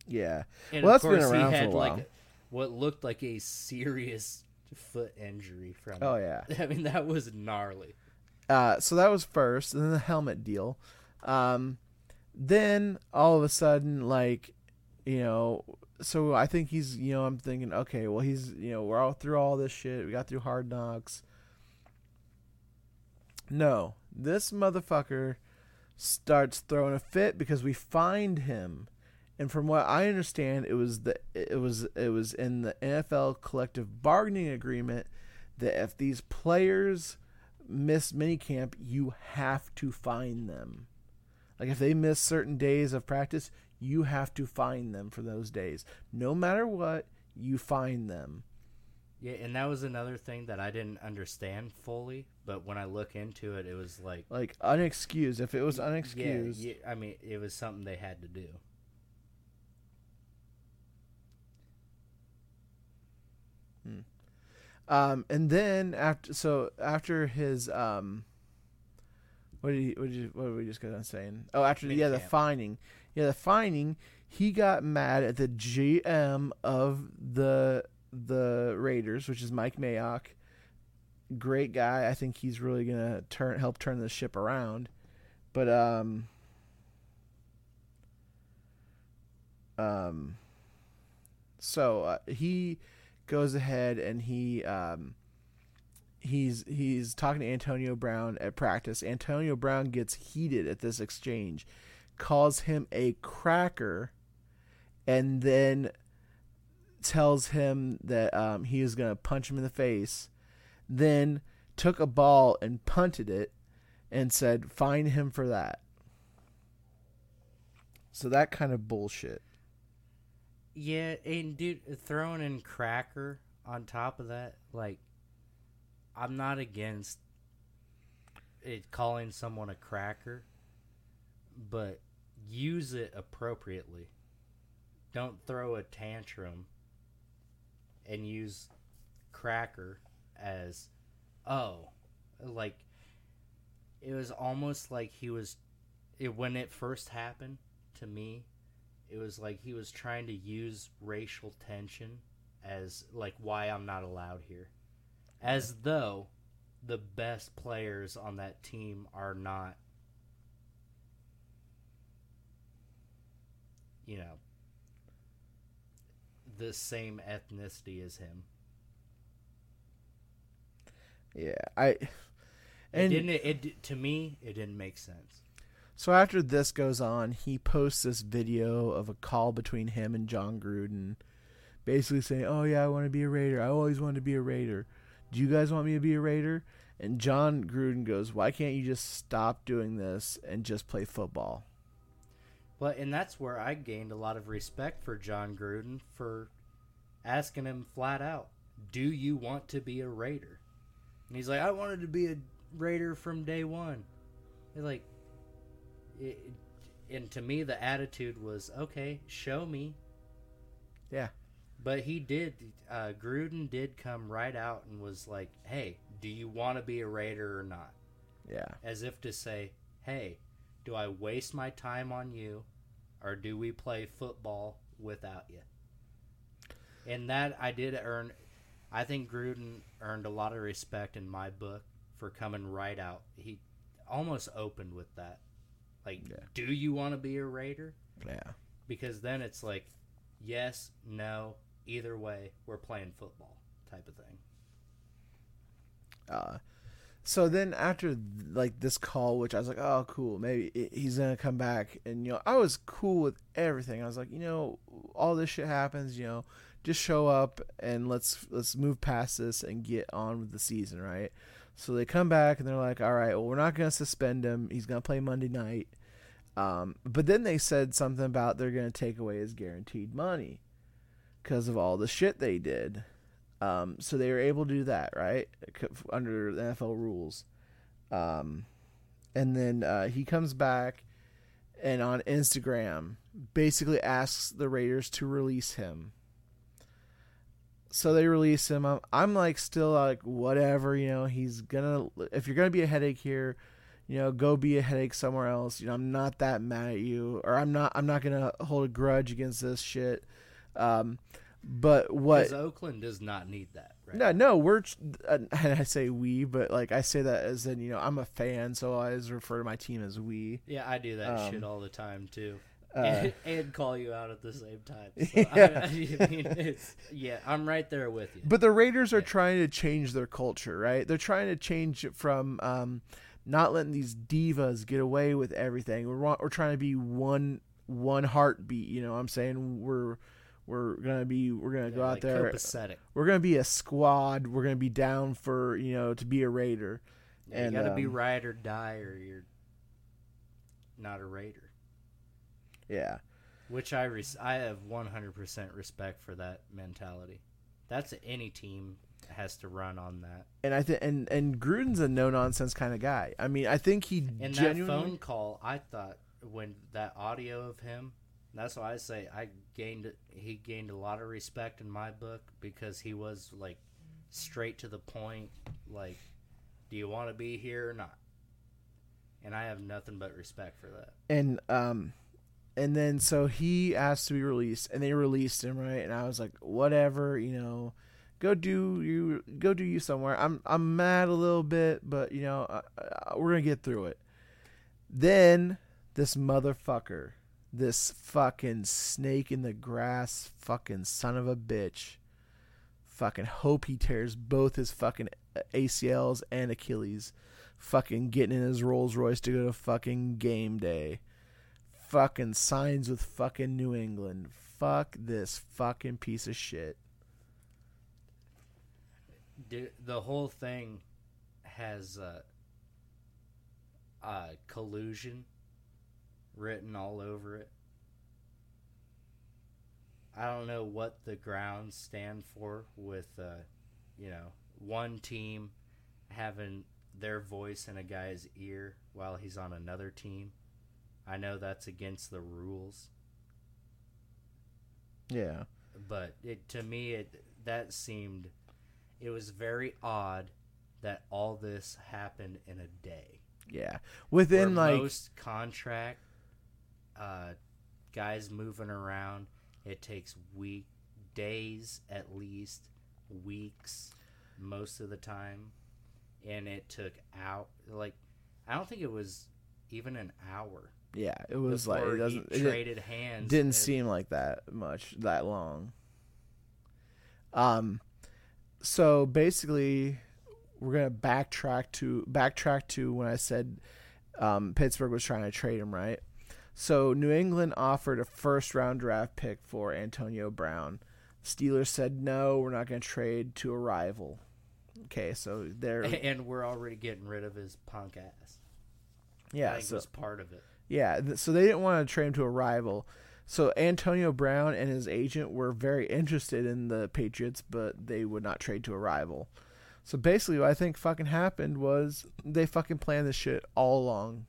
Yeah. And Well, of that's been around he for a while. like what looked like a serious foot injury from. Oh it. yeah. I mean that was gnarly. Uh, so that was first, and then the helmet deal. Um, then all of a sudden, like, you know, so I think he's, you know, I'm thinking, okay, well, he's, you know, we're all through all this shit. We got through Hard Knocks. No, this motherfucker starts throwing a fit because we find him, and from what I understand, it was the it was it was in the NFL collective bargaining agreement that if these players miss minicamp, you have to fine them. Like if they miss certain days of practice, you have to fine them for those days. No matter what, you fine them. Yeah, and that was another thing that I didn't understand fully, but when I look into it, it was like Like unexcused. If it was yeah, unexcused, yeah, I mean, it was something they had to do. Um, and then after, so after his, um, what did he, what did you, what were we just going on saying? Oh, after yeah, the finding, yeah, the finding, He got mad at the GM of the the Raiders, which is Mike Mayock. Great guy. I think he's really gonna turn help turn the ship around. But um, um, so uh, he goes ahead and he um he's he's talking to Antonio Brown at practice. Antonio Brown gets heated at this exchange, calls him a cracker, and then tells him that um, he is going to punch him in the face. Then took a ball and punted it, and said, "Fine him for that." So that kind of bullshit. Yeah, and dude, throwing in cracker on top of that, like, I'm not against it calling someone a cracker, but use it appropriately. Don't throw a tantrum and use cracker as, oh, like, it was almost like he was, it, when it first happened to me, it was like he was trying to use racial tension as like why I'm not allowed here. As though the best players on that team are not you know the same ethnicity as him. Yeah, I. It And didn't it, it to me it didn't make sense. So after this goes on, he posts this video of a call between him and Jon Gruden, basically saying, "Oh yeah, I want to be a Raider. I always wanted to be a Raider. Do you guys want me to be a Raider?" And Jon Gruden goes, "Why can't you just stop doing this and just play football?" Well, and that's where I gained a lot of respect for Jon Gruden for asking him flat out, "Do you want to be a Raider?" And he's like, "I wanted to be a Raider from day one." It's like, it, and to me, the attitude was, "Okay, show me." Yeah. But he did. Uh, Gruden did come right out and was like, "Hey, do you want to be a Raider or not?" Yeah. as if to say, "Hey, do I waste my time on you, or do we play football without you?" And that I did earn. I think Gruden earned a lot of respect in my book for coming right out. He almost opened with that, like, Yeah. "Do you want to be a Raider?" Yeah. Because then it's like, yes, no, either way, we're playing football type of thing. Uh, so then after like this call, which I was like, oh, cool, maybe he's gonna come back, and you know, I was cool with everything. I was like, you know, all this shit happens, you know, just show up and let's let's move past this and get on with the season, right? So they come back and they're like, all right, well, we're not gonna suspend him. He's gonna play Monday night. Um, but then they said something about they're gonna take away his guaranteed money because of all the shit they did. Um, so they were able to do that, right? Under the NFL rules. Um, and then uh, he comes back and on Instagram basically asks the Raiders to release him. So they release him. I'm, I'm like still like whatever, you know. He's gonna if you're gonna be a headache here, you know, go be a headache somewhere else. You know, I'm not that mad at you, or I'm not I'm not gonna hold a grudge against this shit. Um, but what Because Oakland does not need that. Right? no, no, we're uh, and I say we, but like I say that as in you know I'm a fan, so I always refer to my team as we. Yeah, I do that Um, shit all the time too, Uh, and, and call you out at the same time. So Yeah. I, I mean, yeah, I'm right there with you. But the Raiders are Yeah. trying to change their culture, right? They're trying to change it from um, not letting these divas get away with everything. We're we're trying to be one one heartbeat. You know, what I'm saying we're we're gonna be we're gonna go out like there. copacetic. We're gonna be a squad. We're gonna be down for you know to be a Raider. Yeah, And, you gotta be um, ride or die, or you're not a raider. Yeah, Which I res- I have 100% respect for that mentality. That's any team has to run on that. and I think and and Gruden's a no nonsense kind of guy. I mean, I think he And genuinely. that phone call, I thought when that audio of him, that's why I say I gained he gained a lot of respect in my book because he was like straight to the point, like, do you want to be here or not? And I have nothing but respect for that. and um and then so he asked to be released and they released him right? And i was like whatever you know go do you go do you somewhere. I'm i'm mad a little bit but you know uh, uh, we're gonna get through it. Then this motherfucker this fucking snake in the grass fucking son of a bitch fucking hope he tears both his fucking acls and achilles fucking getting in his rolls royce to go to fucking game day fucking signs with fucking New England. Fuck this fucking piece of shit. The whole thing has uh, collusion written all over it. I don't know what the grounds stand for with, uh, you know, one team having their voice in a guy's ear while he's on another team. I know that's against the rules, Yeah. but it to me it that seemed it was very odd that all this happened in a day. Yeah. Within Where like most contract uh, guys moving around, it takes week days at least, weeks most of the time, and it took out like I don't think it was even an hour. Yeah, it was like it doesn't he it didn't- hands. didn't and- seem like that much that long. Um so basically we're going to backtrack to backtrack to when I said um, Pittsburgh was trying to trade him, right? So New England offered a first round draft pick for Antonio Brown. Steelers said no, we're not going to trade to a rival. Okay, so they're and we're already getting rid of his punk ass. Yeah, so was part of it. Yeah, so they didn't want to trade him to a rival. So Antonio Brown and his agent were very interested in the Patriots, but they would not trade to a rival. So basically, what I think fucking happened was they fucking planned this shit all along.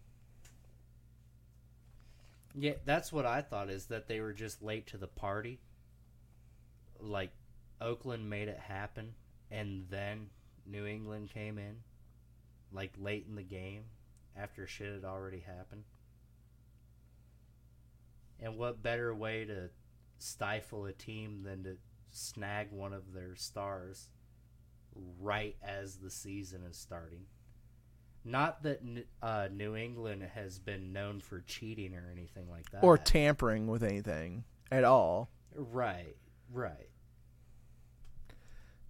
Yeah, that's what I thought is that they were just late to the party. Like Oakland made it happen and then New England came in like late in the game after shit had already happened. And what better way to stifle a team than to snag one of their stars right as the season is starting? Not that uh, New England has been known for cheating or anything like that. Or tampering with anything at all. right, right.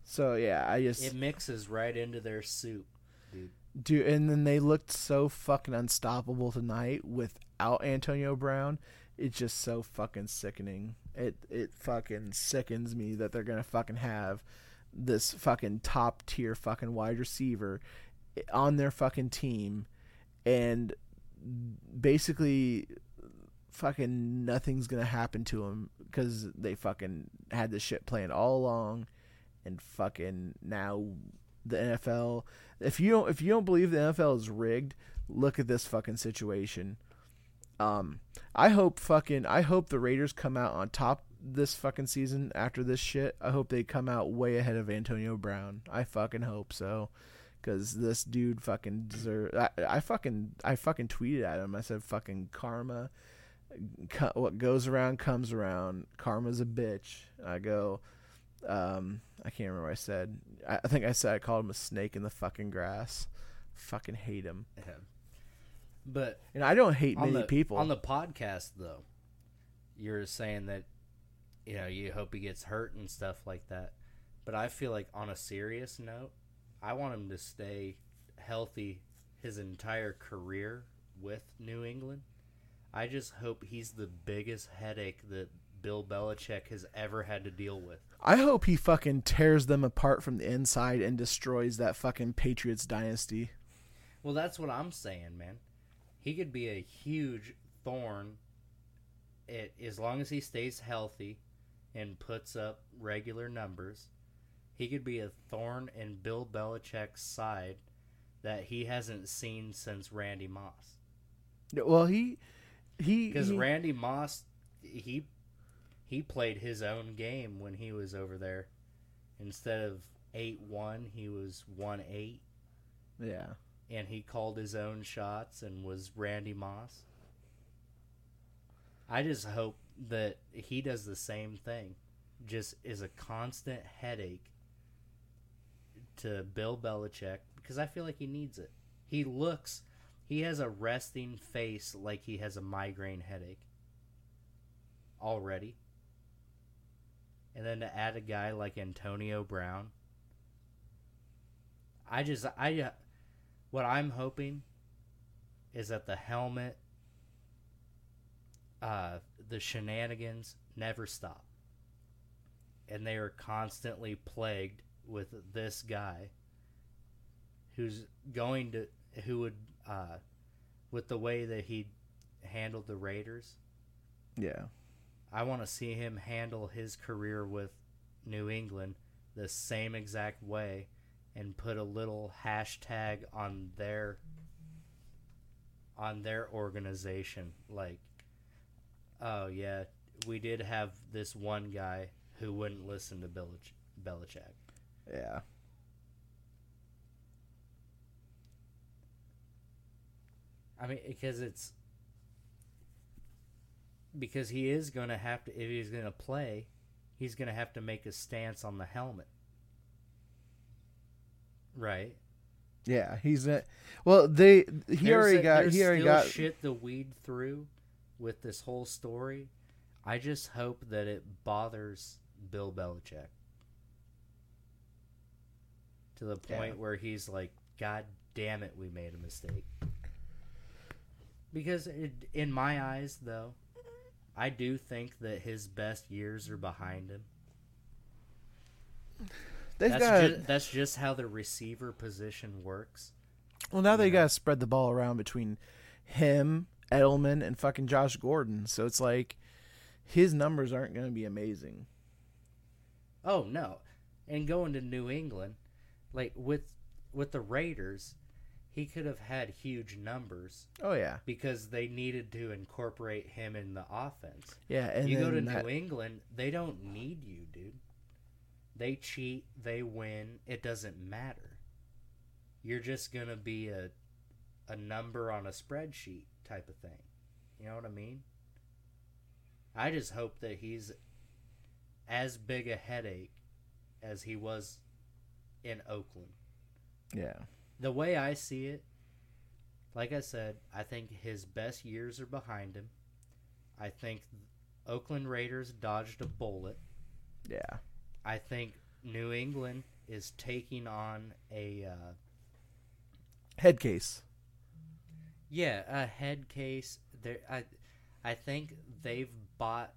So yeah, I just It mixes right into their soup, dude. do and then they looked so fucking unstoppable tonight without Antonio Brown. It's just so fucking sickening. It it fucking sickens me that they're gonna fucking have this fucking top tier fucking wide receiver on their fucking team and basically fucking nothing's gonna happen to him because they fucking had this shit planned all along and fucking now the NFL if you don't if you don't believe the NFL is rigged, look at this fucking situation. Um, I hope fucking I hope the Raiders come out on top this fucking season after this shit. I hope they come out way ahead of Antonio Brown. I fucking hope so, because this dude fucking deserve. I, I fucking I fucking tweeted at him. I said fucking karma. What goes around comes around. Karma's a bitch. I go. Um, I can't remember what I said. I, I think I said I called him a snake in the fucking grass. Fucking hate him. But And I don't hate many the, people. on the podcast, though, you're saying that you know you hope he gets hurt and stuff like that. But I feel like on a serious note, I want him to stay healthy his entire career with New England. I just hope he's the biggest headache that Bill Belichick has ever had to deal with. I hope he fucking tears them apart from the inside and destroys that fucking Patriots dynasty. Well, that's what I'm saying, man. He could be a huge thorn it, as long as he stays healthy and puts up regular numbers. He could be a thorn in Bill Belichick's side that he hasn't seen since Randy Moss. Well, he he Because Randy Moss, he he played his own game when he was over there. Instead of eight one, he was one eight, yeah. And he called his own shots and was Randy Moss. I just hope that he does the same thing, just is a constant headache to Bill Belichick because I feel like he needs it. He looks, he has a resting face like he has a migraine headache already. And then to add a guy like Antonio Brown, I just, I, what I'm hoping is that the helmet, uh, the shenanigans never stop. And they are constantly plagued with this guy who's going to, who would, uh, with the way that he handled the Raiders, Yeah. I want to see him handle his career with New England the same exact way and put a little hashtag on their on their organization. Like oh yeah we did have this one guy who wouldn't listen to Belich- Belichick. Yeah. I mean because it's because he is going to have to if he's going to play he's going to have to make a stance on the helmet right Yeah. He's a, well. They here he There's already a- got he already still got shit to weed through with this whole story. I just hope that it bothers Bill Belichick to the Yeah. point where he's like, "God damn it, we made a mistake." Because it, in my eyes, though, I do think that his best years are behind him. They've That's got just, that's just how the receiver position works. well now they got to spread the ball around between him, Edelman, and fucking Josh Gordon. So it's like his numbers aren't going to be amazing. Oh no. And going to New England, like with with the Raiders, he could have had huge numbers Oh yeah, because they needed to incorporate him in the offense. yeah. And you go to that- New England, they don't need you, dude. They cheat, they win, it doesn't matter. You're just going to be a a number on a spreadsheet type of thing. You know what I mean? I just hope that he's as big a headache as he was in Oakland. yeah, The way I see it, like I said, I think his best years are behind him. I think Oakland Raiders dodged a bullet. yeah, I think New England is taking on a uh, head case. yeah a head case. There, I I think they've bought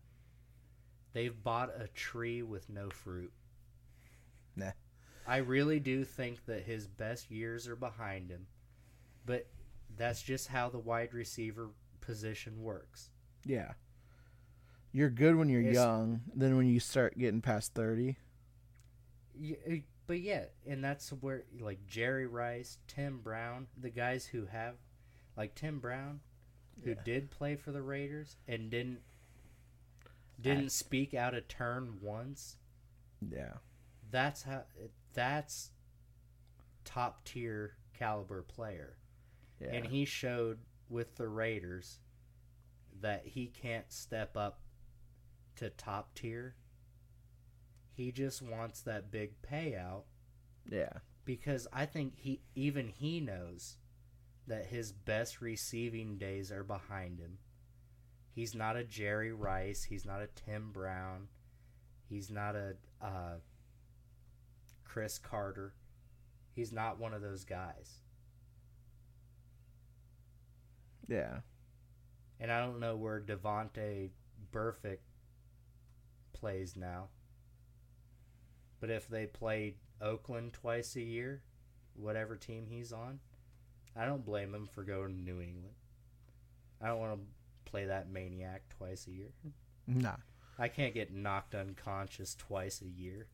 they've bought a tree with no fruit. Nah. I really do think that his best years are behind him, but that's just how the wide receiver position works. Yeah. You're good when you're It's- young. Then when you start getting past thirty, Yeah, uh, but yeah, and that's where like Jerry Rice, Tim Brown, the guys who have, like Tim Brown, who Yeah. did play for the Raiders and didn't didn't speak out of turn once. yeah, That's how. That's top tier caliber player, yeah, and he showed with the Raiders that he can't step up to top tier. He just wants that big payout yeah, because I think he even he knows that his best receiving days are behind him. He's not a Jerry Rice. He's not a Tim Brown. He's not a uh, Cris Carter. He's not one of those guys. Yeah. And I don't know where Vontaze Burfict plays now. But if they played Oakland twice a year, whatever team he's on, I don't blame him for going to New England. I don't want to play that maniac twice a year. Nah. I can't get knocked unconscious twice a year.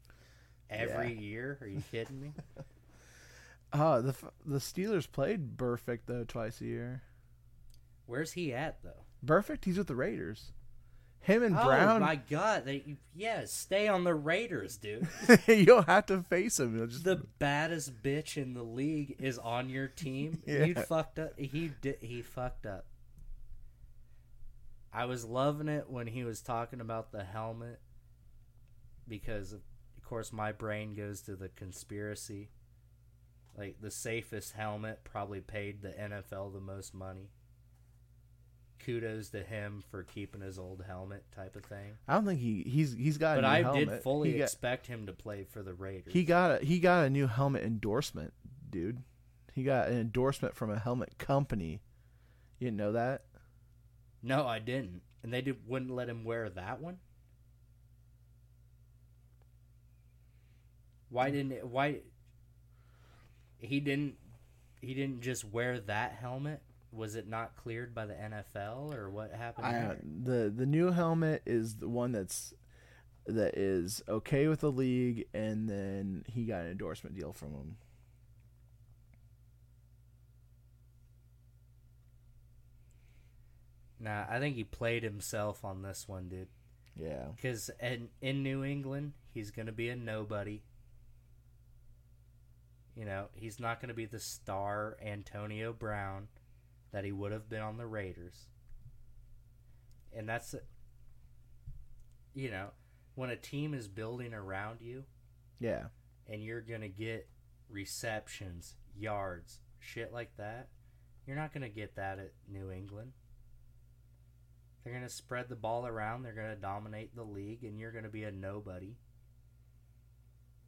Every year? Are you kidding me? Oh, the the Steelers played Burfict though twice a year. Where's he at though? Burfict, he's with the Raiders. Him and oh Brown, Oh my god! They yeah, stay on the Raiders, dude. you'll have to face him. Just- the baddest bitch in the league is on your team. Yeah. You fucked up. He did. He fucked up. I was loving it when he was talking about the helmet because, of course, my brain goes to the conspiracy. Like the safest helmet probably paid the NFL the most money. Kudos to him for keeping his old helmet, type of thing. I don't think he he's he's got. But a new I helmet. did fully got, expect him to play for the Raiders. he got a he got a new helmet endorsement, dude. He got an endorsement from a helmet company. You didn't know that? No, I didn't. And they did, wouldn't let him wear that one. Why hmm. didn't it, why he didn't he didn't just wear that helmet? Was it not cleared by the NFL or what happened? I, the the new helmet is the one that's that is okay with the league, and then he got an endorsement deal from him. Nah, I think he played himself on this one, dude. Yeah, Because in, in New England, he's going to be a nobody. You know, he's not going to be the star Antonio Brown that he would have been on the Raiders. And that's, you know, when a team is building around you yeah, and you're going to get receptions, yards, shit like that, you're not going to get that at New England. They're going to spread the ball around, they're going to dominate the league, and you're going to be a nobody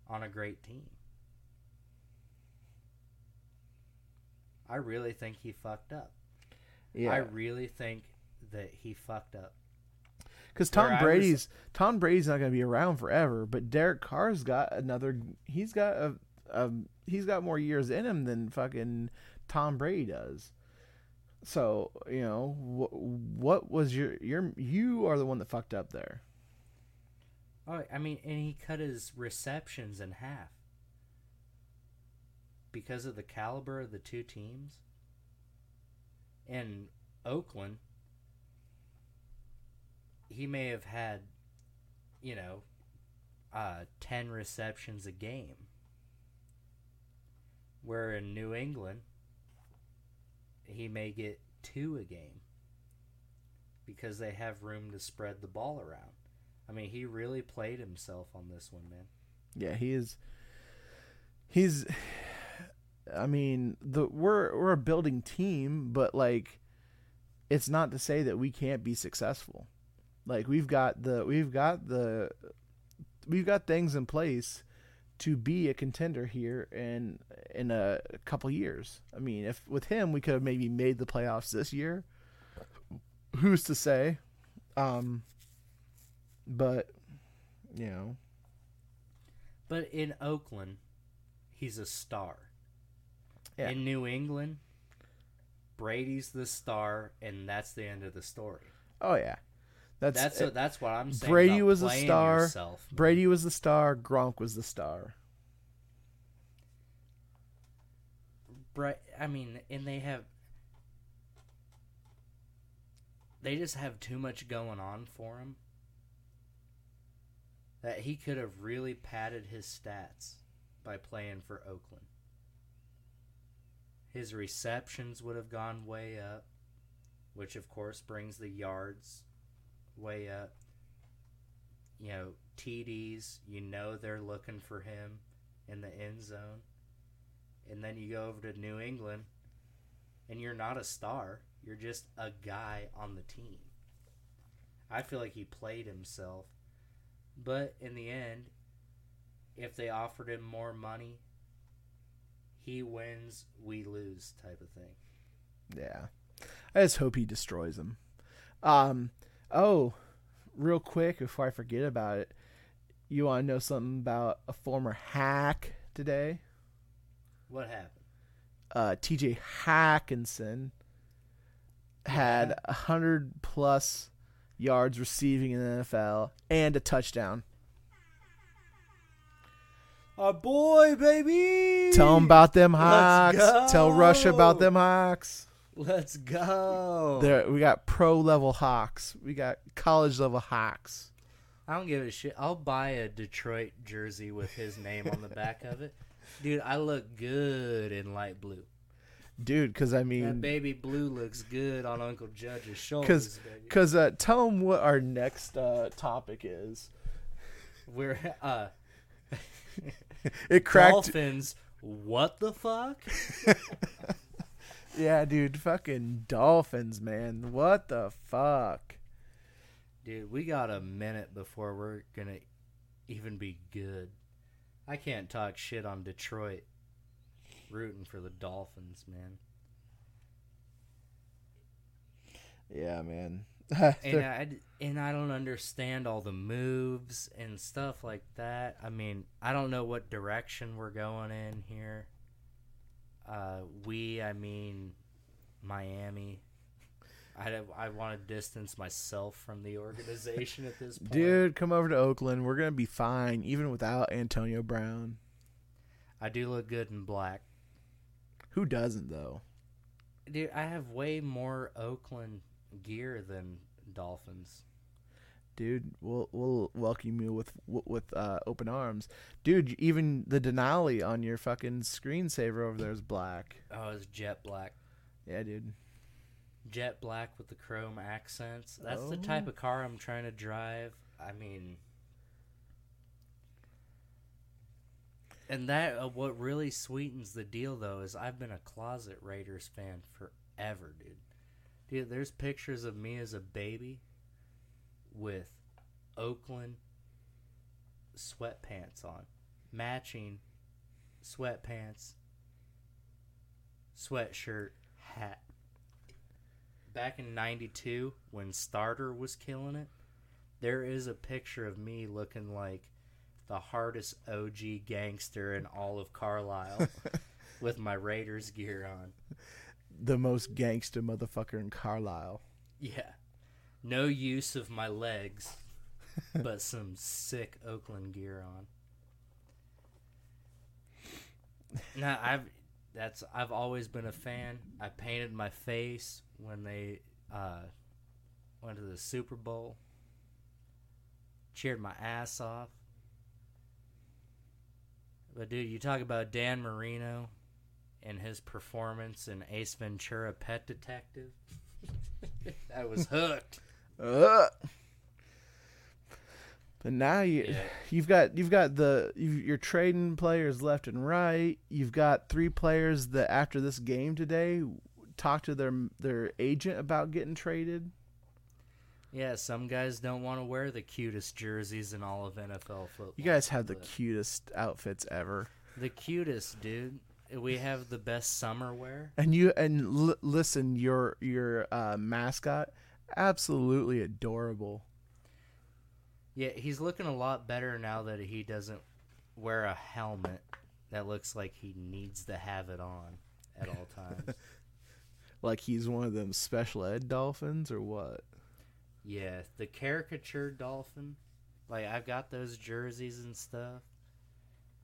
on a great team. I really think he fucked up. Yeah. I really think that he fucked up. Because where Tom was- Brady's Tom Brady's not going to be around forever, but Derek Carr's got another. He's got a, a he's got more years in him than fucking Tom Brady does. So you know what? What was your your you are the one that fucked up there. Oh, I mean, and he cut his receptions in half because of the caliber of the two teams. In Oakland, he may have had, you know, uh, 10 receptions a game. Where in New England, he may get two a game because they have room to spread the ball around. I mean, he really played himself on this one, man. Yeah, he is. He's. I mean, the we're we're a building team, but like, it's not to say that we can't be successful. Like we've got the we've got the we've got things in place to be a contender here in in a couple years. I mean, if with him we could have maybe made the playoffs this year. Who's to say? Um, but you know, But in Oakland, he's a star. Yeah. In New England, Brady's the star, and that's the end of the story. oh yeah, that's That's it. that's what I'm saying. Brady was the star. yourself. Brady was the star. Gronk was the star. Bra- I mean, and they have. They just have too much going on for him. That he could have really padded his stats by playing for Oakland. His receptions would have gone way up, which of course brings the yards way up. You know, TDs, you know they're looking for him in the end zone and then you go over to New England and you're not a star, you're just a guy on the team. I feel like he played himself. But in the end, if they offered him more money, he wins, we lose type of thing. Yeah. I just hope he destroys them. Um. Oh, real quick before I forget about it, you want to know something about a former hack today? What happened? Uh, T.J. Hockenson had a hundred plus yards receiving in the NFL and a touchdown. Our boy, baby. Tell him about them Let's Hawks. Tell Russia about them Hawks. Let's go. There, we got pro level Hawks. We got college level Hawks. I don't give a shit. I'll buy a Detroit jersey with his name on the back of it. Dude, I look good in light blue. Dude, because I That mean, baby blue looks good on Uncle Judge's shoulders, because because uh, tell them what our next uh, topic is. We're uh It cracked. Dolphins. What the fuck? Yeah, dude, fucking dolphins, man. What the fuck? Dude, we got a minute before we're gonna even be good. I can't talk shit on Detroit. Rooting for the Dolphins, man. Yeah, man. And I and I don't understand all the moves and stuff like that. I mean, I don't know what direction we're going in here. Uh, we, I mean, Miami. I I want to distance myself from the organization at this point. Dude, come over to Oakland. We're gonna be fine, even without Antonio Brown. I do look good in black. Who doesn't though? Dude, I have way more Oakland gear than Dolphins. Dude, we'll we'll welcome you with with uh, open arms. Dude, even the Denali on your fucking screensaver over there is black. Oh, it's jet black. Yeah, dude. Jet black with the chrome accents. That's the type of car I'm trying to drive. I mean, and that uh, what really sweetens the deal though is I've been a closet Raiders fan forever, dude. Dude, there's pictures of me as a baby with Oakland sweatpants on, matching sweatpants, sweatshirt, hat. Back in 92, when Starter was killing it, there is a picture of me looking like the hardest OG gangster in all of Carlisle with my Raiders gear on. The most gangster motherfucker in Carlisle. Yeah. No use of my legs, but some sick Oakland gear on. Now I've that's I've always been a fan. I painted my face when they uh, went to the Super Bowl. Cheered my ass off. But dude, you talk about Dan Marino and his performance in Ace Ventura: Pet Detective. I was hooked. Ugh. But now you Yeah. you've got you've got the you, you're trading players left and right. You've got three players that after this game today talk to their their agent about getting traded. Yeah, some guys don't want to wear the cutest jerseys in all of NFL football. You guys have the cutest outfits ever. the cutest, dude. We have the best summer wear. And you and l- listen, your your uh, mascot absolutely adorable. Yeah, he's looking a lot better now that he doesn't wear a helmet that looks like he needs to have it on at all times. Like he's one of them special ed dolphins or what? yeah, the caricature dolphin. Like I've got those jerseys and stuff.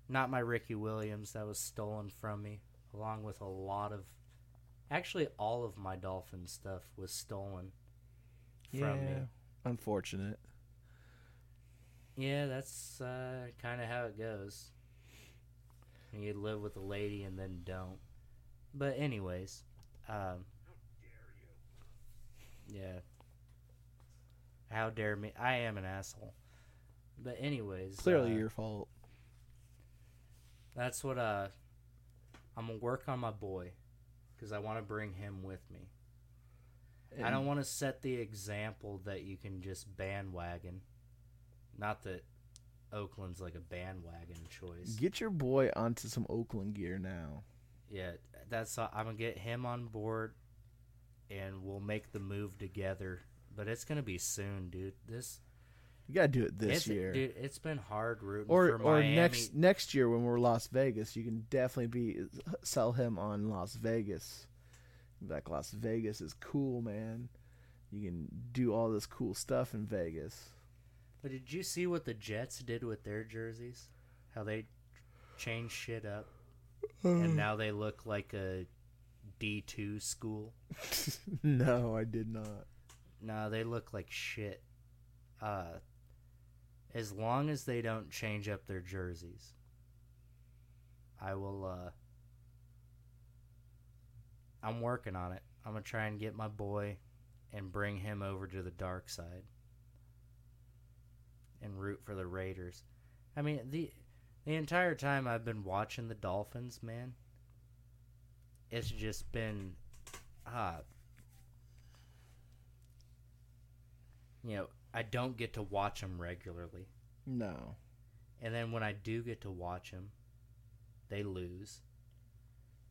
Not my Ricky Williams that was stolen from me, along with a lot of actually all of my dolphin stuff was stolen from me. Unfortunate. Yeah, that's uh, kind of how it goes. You live with a lady and then don't. But anyways, um, yeah. How dare me? I am an asshole. But anyways, Clearly uh, your fault. That's what uh, I'm gonna work on my boy, because I want to bring him with me. I don't want to set the example that you can just bandwagon. Not that Oakland's like a bandwagon choice. Get your boy onto some Oakland gear now. Yeah, that's uh, I'm gonna get him on board. and we'll make the move together. But it's gonna be soon, dude. This You gotta do it this it's, year, dude. It's been hard rooting or for or Miami. next next year when we're Las Vegas. You can definitely be sell him on Las Vegas. Like Las Vegas is cool, man. You can do all this cool stuff in Vegas. But did you see what the Jets did with their jerseys? How they changed shit up, and now they look like a D two school. no, I did not. No, they look like shit. Uh, as long as they don't change up their jerseys, I will. Uh, I'm working on it. I'm gonna try and get my boy and bring him over to the dark side and root for the Raiders. I mean the the entire time I've been watching the Dolphins, man. It's just been uh you know, I don't get to watch them regularly. No. And then when I do get to watch them, they lose.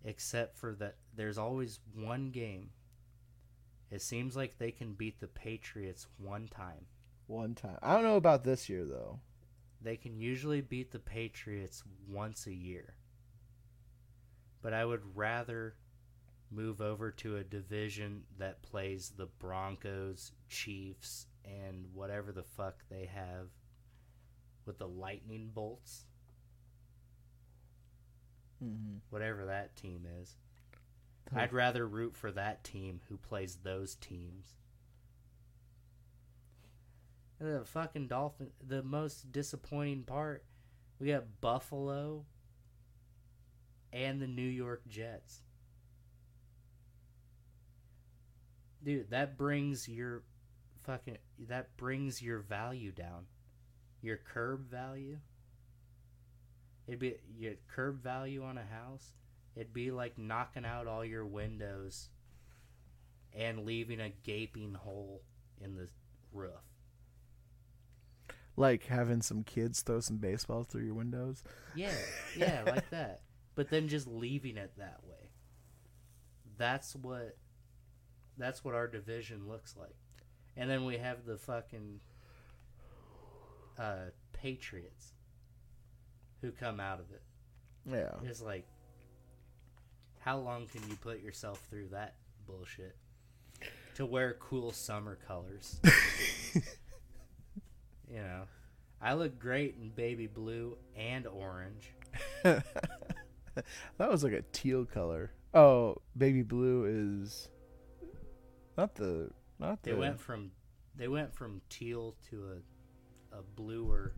Except for that, there's always one game. It seems like they can beat the Patriots one time. One time. I don't know about this year though. They can usually beat the Patriots once a year. But I would rather move over to a division that plays the Broncos, Chiefs, and whatever the fuck they have with the lightning bolts, Mm-hmm. whatever that team is. I'd rather root for that team who plays those teams. The fucking Dolphin. The most disappointing part, we got Buffalo and the New York Jets. Dude, that brings your fucking that brings your value down. Your curb value. It'd be your curb value on a house. It'd be like knocking out all your windows and leaving a gaping hole in the roof. Like having some kids throw some baseballs through your windows. Yeah, yeah, like that. But then just leaving it that way. That's what that's what our division looks like. And then we have the fucking uh Patriots who come out of it. Yeah. It's like how long can you put yourself through that bullshit? To wear cool summer colors. you know. I look great in baby blue and orange. that was like a teal color. Oh, baby blue is not the not the They went from they went from teal to a a bluer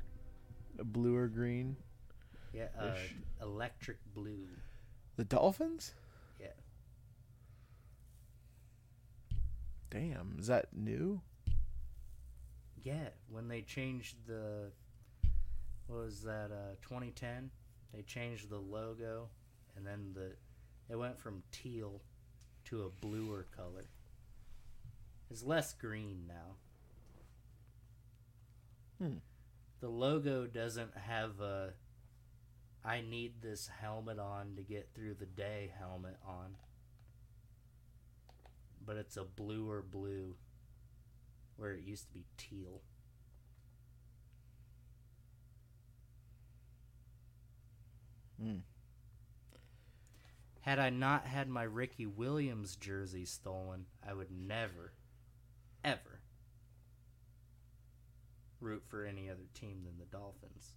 a bluer green. yeah uh, electric blue. The Dolphins? Yeah. Damn, is that new? Yeah, when they changed the what was that uh 2010, they changed the logo and then the it went from teal to a bluer color. It's less green now. Hmm. The logo doesn't have a I need this helmet on to get through the day helmet on. But it's a bluer blue where it used to be teal. Hmm. Had I not had my Ricky Williams jersey stolen, I would never, ever root for any other team than the Dolphins.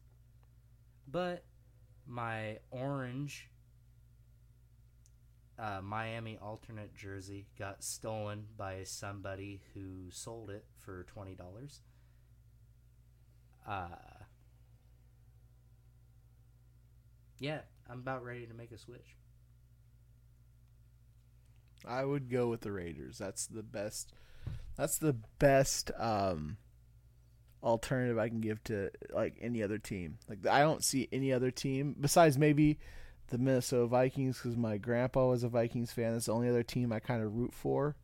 But my orange uh, Miami alternate jersey got stolen by somebody who sold it for twenty dollars. Uh, yeah, I'm about ready to make a switch. I would go with the Raiders. That's the best. That's the best um, alternative I can give to like any other team. Like I don't see any other team besides maybe the Minnesota Vikings because my grandpa was a Vikings fan. That's the only other team I kind of root for.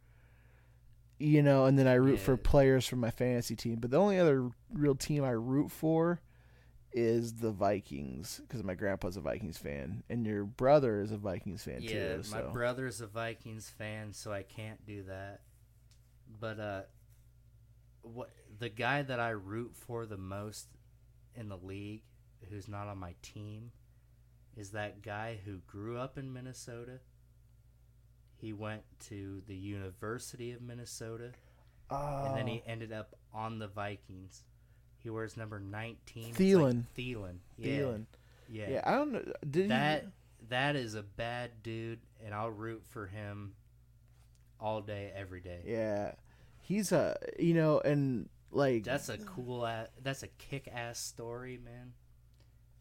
You know, and then I root for players from my fantasy team. But the only other real team I root for is the Vikings because my grandpa's a Vikings fan, and your brother is a Vikings fan yeah, too. my So brother's a Vikings fan, so I can't do that. But uh, what the guy that I root for the most in the league, who's not on my team, is that guy who grew up in Minnesota. He went to the University of Minnesota, and then he Oh, ended up on the Vikings. He wears number nineteen. Thielen. Like Thielen. Yeah. Thielen. Yeah. Yeah, I don't know. Did That he? that is a bad dude, and I'll root for him all day, every day. Yeah, he's a you know, and like That's a cool ass. That's a kick ass story, man.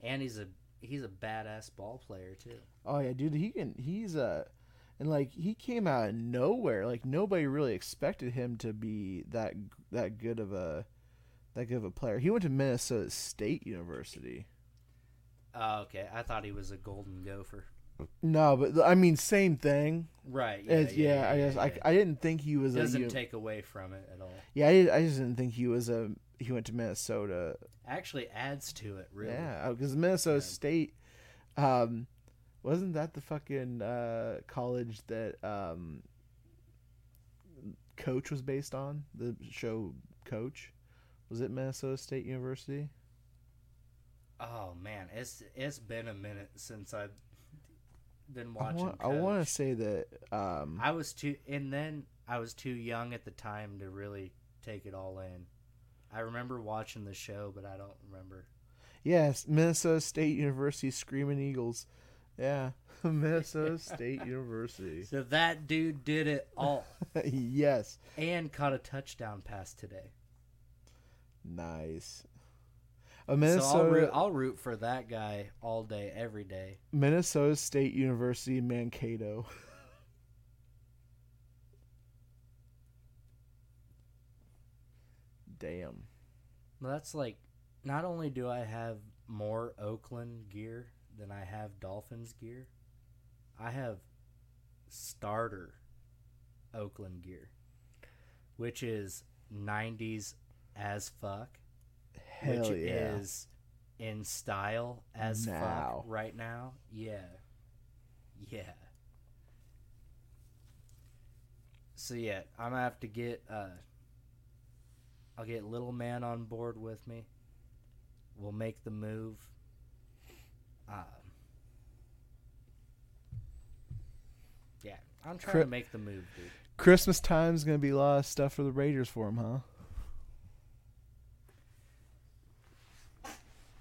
And he's a he's a badass ball player too. Oh yeah, dude, he can. He's a, and like he came out of nowhere. Like nobody really expected him to be that that good of a that good of a player. He went to Minnesota State University. Oh, okay. I thought he was a golden gopher. No, but I mean, same thing. Right. Yeah, yeah, I guess I, I didn't think he was doesn't a. u- take away from it at all. yeah, I, I just didn't think he was a. He went to Minnesota. Actually, adds to it. Really. Yeah, because Minnesota Yeah. State, um, wasn't that the fucking uh, college that um, Coach was based on? The show Coach, was it Minnesota State University? Oh man, it's it's been a minute since I've I watching. want, I want to say that. Um, I was too, and then I was too young at the time to really take it all in. I remember watching the show, but I don't remember. yes, Minnesota State University Screaming Eagles. Yeah, Minnesota State University. So that dude did it all yes, and caught a touchdown pass today. nice. A So I'll Minnesota root, I'll root for that guy all day, every day. Minnesota State University Mankato. Damn. Well, that's like, not only do I have more Oakland gear than I have Dolphins gear, I have starter Oakland gear, which is 90s as fuck, Hell which yeah. is in style as Now. fuck right now. Yeah. Yeah. So yeah, I'm gonna have to get uh I'll get little man on board with me. We'll make the move. Um, yeah, I'm trying Cri- to make the move, dude. Christmas time's gonna be a lot of stuff for the Raiders for him, huh?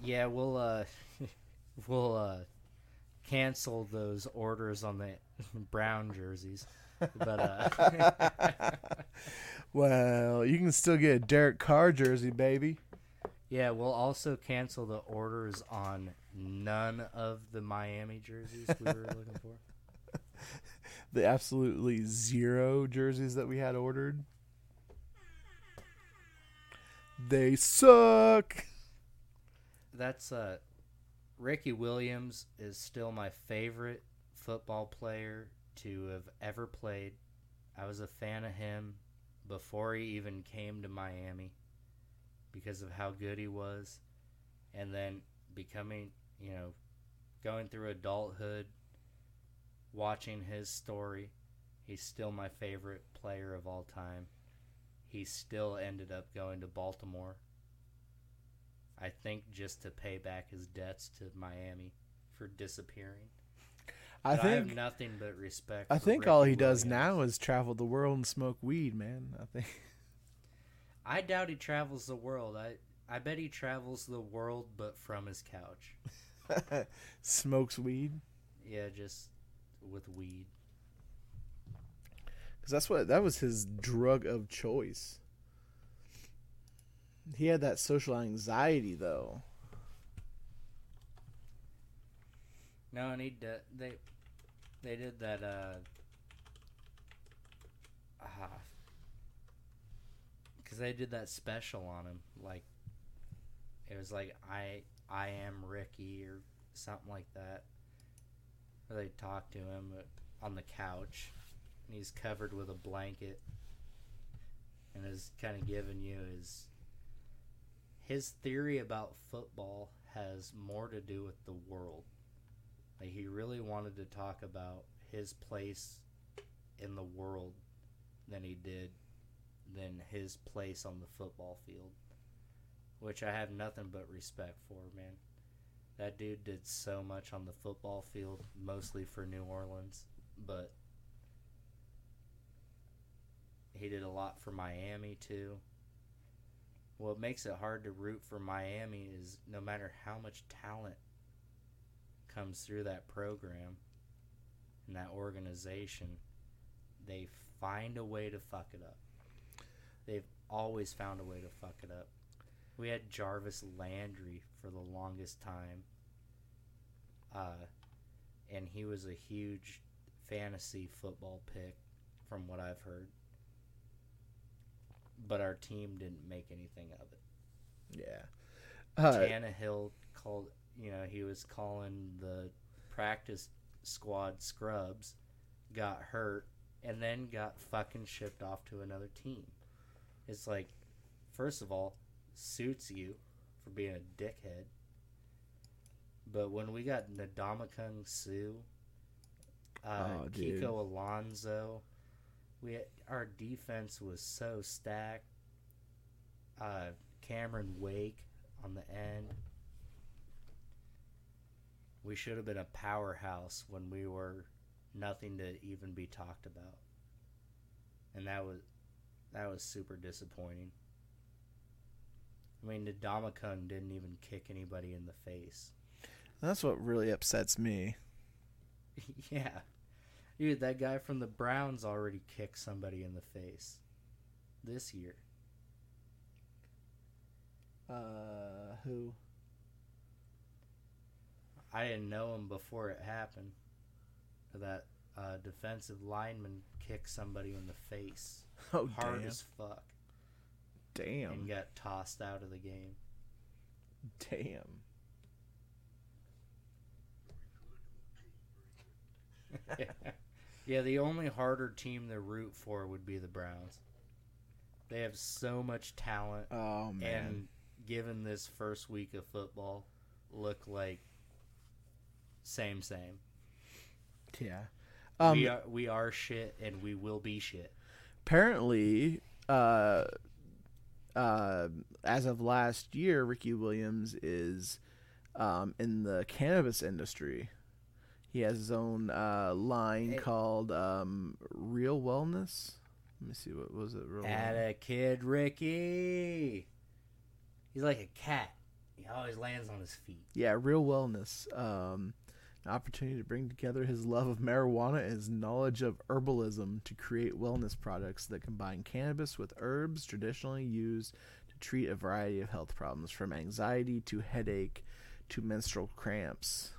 Yeah, we'll uh we'll uh cancel those orders on the brown jerseys. But uh Well, you can still get a Derek Carr jersey, baby. yeah, we'll also cancel the orders on none of the Miami jerseys we were looking for. The absolutely zero jerseys that we had ordered. They suck. That's uh Ricky Williams is still my favorite football player to have ever played. I was a fan of him before he even came to Miami because of how good he was and then becoming, you know, going through adulthood watching his story. He's still my favorite player of all time. He still ended up going to Baltimore I think just to pay back his debts to Miami for disappearing. I But I have think nothing but respect. I think all Ricky he does now is travel the world and smoke weed, man. I think I doubt he travels the world. I I bet he travels the world, but from his couch. smokes weed Yeah, just with weed. because that's what that was his drug of choice. He had that social anxiety though. No, and he did. They they did that. Uh, because they did that special on him. Like it was like I I am Ricky or something like that. Where they talked to him uh, on the couch, and he's covered with a blanket, and is kind of giving you his his theory about football has more to do with the world. Like he really wanted to talk about his place in the world than he did than his place on the football field. Which I have nothing but respect for, man. That dude did so much on the football field, mostly for New Orleans, but he did a lot for Miami too. What makes it hard to root for Miami is no matter how much talent comes through that program and that organization, they find a way to fuck it up. They've always found a way to fuck it up. We had Jarvis Landry for the longest time. Uh, and he was a huge fantasy football pick from what I've heard. But our team didn't make anything of it. Yeah. Uh, Tannehill called, you know, he was calling the practice squad scrubs, got hurt, and then got fucking shipped off to another team. It's like, first of all, suits you for being a dickhead. But when we got Ndamukong Suh, uh, Oh. Kiko Alonso, we had, our defense was so stacked. Uh, Cameron Wake on the end. We should have been a powerhouse when we were nothing to even be talked about, and that was that was super disappointing. I mean, Ndamukong didn't even kick anybody in the face. that's what really upsets me. yeah. Dude, that guy from the Browns already kicked somebody in the face this year. Uh, who? I didn't know him before it happened. That uh, defensive lineman kicked somebody in the face Oh, hard damn. as fuck Damn. and got tossed out of the game. Damn. yeah, the only harder team to root for would be the Browns. They have so much talent, Oh, man. and given this first week of football, look like same same. yeah. Um, we are we are shit, and we will be shit. apparently, uh, uh, as of last year, Ricky Williams is um, in the cannabis industry. He has his own uh, line Hey. called um, Real Wellness. Let me see what was it. Real At a kid, Ricky. He's like a cat. He always lands on his feet. Yeah, Real Wellness. Um, an opportunity to bring together his love of marijuana and his knowledge of herbalism to create wellness products that combine cannabis with herbs traditionally used to treat a variety of health problems, from anxiety to headache to menstrual cramps.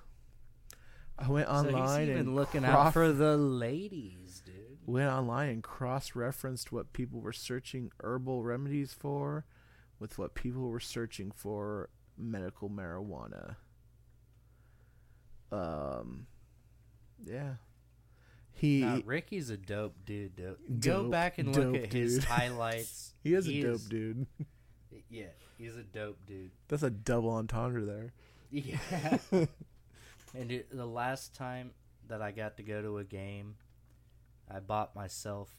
I went so online even and looking cross- out for the ladies, dude. went online and cross-referenced what people were searching herbal remedies for with what people were searching for medical marijuana. Um, yeah, he Ricky's a dope dude. Dope. Go Dope, back and look at his dude. highlights. he is a dope is- dude. Yeah, he's a dope dude. That's a double entendre there. Yeah. and it, the last time that I got to go to a game, I bought myself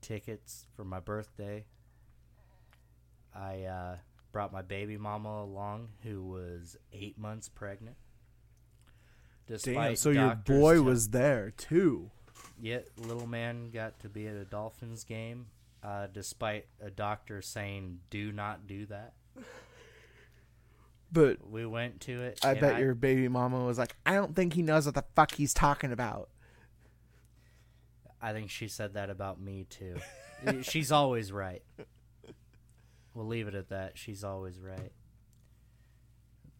tickets for my birthday. I uh, brought my baby mama along, who was eight months pregnant. Damn, so your boy tell- was there too. Yet, little man got to be at a Dolphins game, uh, despite a doctor saying, "Do not do that." But We went to it. I bet your baby mama was like, I don't think he knows what the fuck he's talking about. I think she said that about me too. She's always right. We'll leave it at that. She's always right.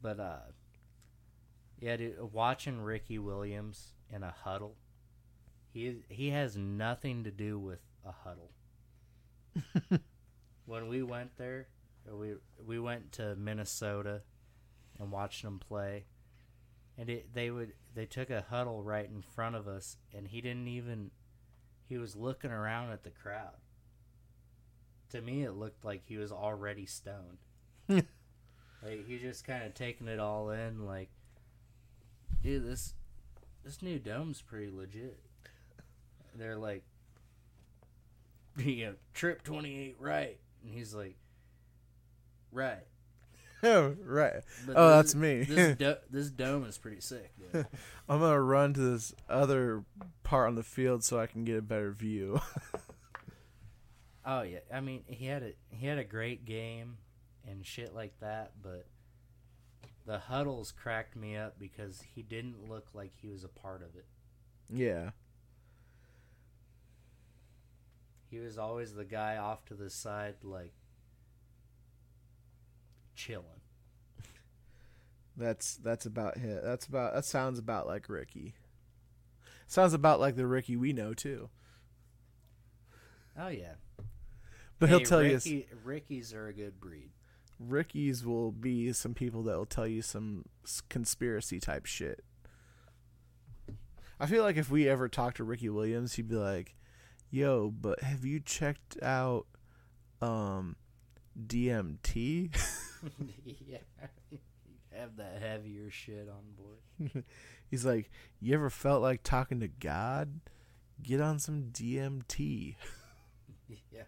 But uh yeah, dude, watching Ricky Williams in a huddle, he he has nothing to do with a huddle. when we went there, we we went to Minnesota and watched them play. And it, they would they took a huddle right in front of us and he didn't even he was looking around at the crowd. To me, it looked like he was already stoned. Like he just kind of taking it all in. Like, dude, this this new dome's pretty legit. They're like, you know, trip twenty eight right, and he's like, right. Oh, right. But Oh, this- that's me. This do- this dome is pretty sick. Dude. I'm gonna run to this other part on the field so I can get a better view. Oh yeah, I mean he had a he had a great game and shit like that, but the huddles cracked me up because he didn't look like he was a part of it. yeah. He was always the guy off to the side, like chilling. That's that's about him. That's about that sounds about like Ricky. Sounds about like the Ricky we know too. Oh yeah, But Hey, he'll tell you Ricky, Rickies are a good breed. Ricky's will be some people that will tell you some conspiracy type shit. I feel like if we ever talked to Ricky Williams, he'd be like, "Yo, but have you checked out um DMT?" yeah, have that heavier shit on board. He's like, "You ever felt like talking to God? Get on some DMT." Yeah,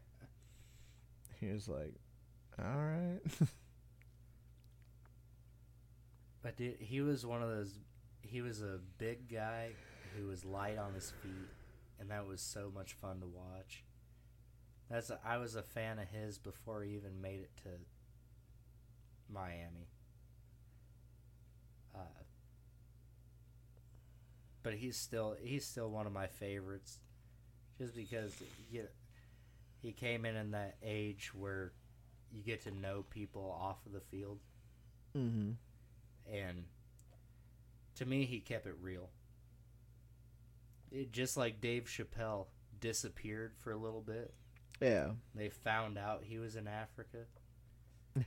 He was like, "All right." but dude, he was one of those. He was a big guy who was light on his feet, and that was so much fun to watch. That's I was a fan of his before he even made it to Miami. But he's still he's still one of my favorites, just because you know, he came in in that age where you get to know people off of the field, mm-hmm. and to me he kept it real. It, just like Dave Chappelle disappeared for a little bit. Yeah. They found out he was in Africa.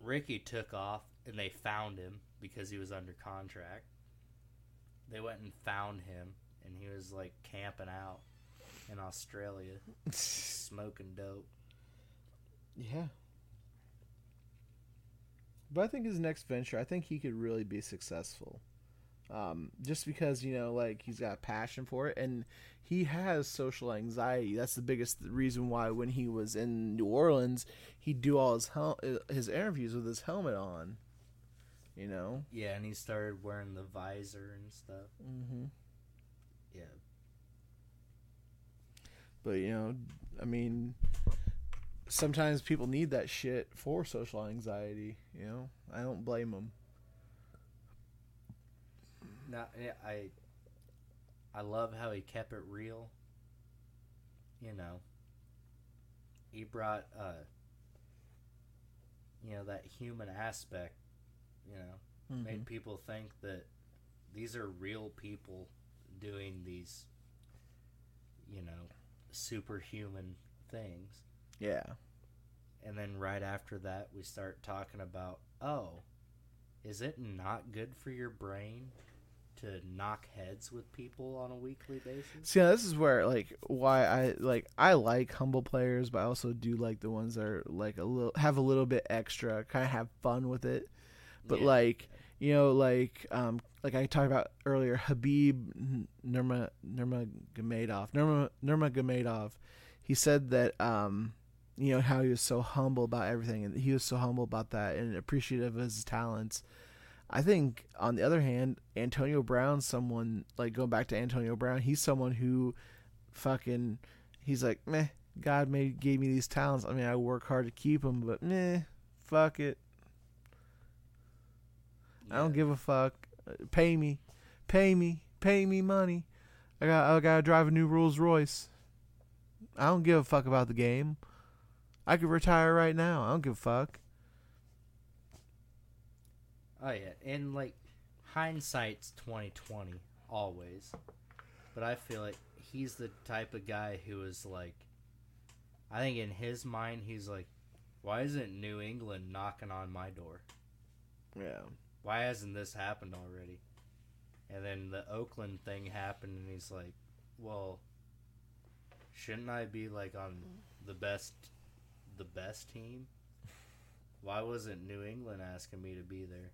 Ricky took off and they found him because he was under contract. They went and found him and he was like camping out in Australia, smoking dope. Yeah. But I think his next venture, I think he could really be successful. Um, just because, you know, like he's got a passion for it and he has social anxiety. That's the biggest reason why when he was in New Orleans, he'd do all his hel- his interviews with his helmet on. You know? Yeah, and he started wearing the visor and stuff. Mm-hmm. Yeah. But, you know, I mean, sometimes people need that shit for social anxiety, you know? I don't blame them. No, I I love how he kept it real. You know, he brought uh you know that human aspect, you know, made mm-hmm. people think that these are real people doing these you know, superhuman things. Yeah. And then right after that, we start talking about, oh, is it not good for your brain to knock heads with people on a weekly basis? See, now this is where like why I like I like humble players, but I also do like the ones that are like a little have a little bit extra, kind of have fun with it. But Yeah. like you know, like um, like I talked about earlier, Khabib Nurma Nurmagomedov Nurma Nurmagomedov, he said that um, you know how he was so humble about everything, and he was so humble about that and appreciative of his talents. I think on the other hand, Antonio Brown, someone like going back to Antonio Brown, he's someone who fucking he's like, meh, God made gave me these talents. I mean, I work hard to keep them, but meh, fuck it. I don't give a fuck. Pay me, pay me, pay me money. I got I gotta drive a new Rolls Royce. I don't give a fuck about the game. I could retire right now. I don't give a fuck. Oh yeah, and like hindsight's twenty twenty always, but I feel like he's the type of guy who is like, I think in his mind he's like, why isn't New England knocking on my door? Yeah. Why hasn't this happened already? And then the Oakland thing happened, and he's like, well, shouldn't I be like on the best, the best team? why wasn't New England asking me to be there?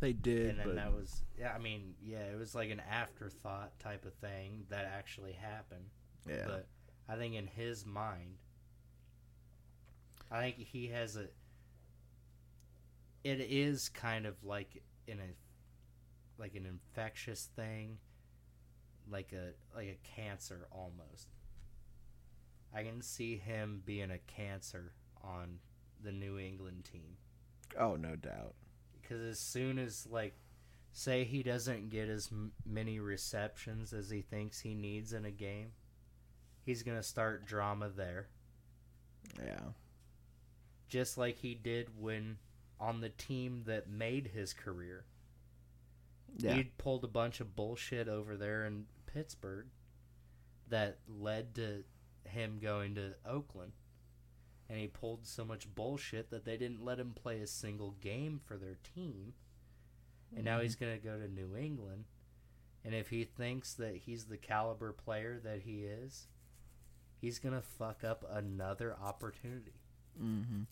They did, and then but that was yeah. I mean, yeah, it was like an afterthought type of thing that actually happened. yeah, But I think in his mind, I think he has a. It is kind of like in a, like an infectious thing, like a like a cancer almost. I can see him being a cancer on the New England team oh no doubt. because as soon as like say he doesn't get as m- many receptions as he thinks he needs in a game he's going to start drama there Yeah, just like he did when on the team that made his career yeah, he pulled a bunch of bullshit over there in Pittsburgh that led to him going to Oakland. And he pulled so much bullshit that they didn't let him play a single game for their team. And now he's going to go to New England. And if he thinks that he's the caliber player that he is, he's going to fuck up another opportunity, mm-hmm.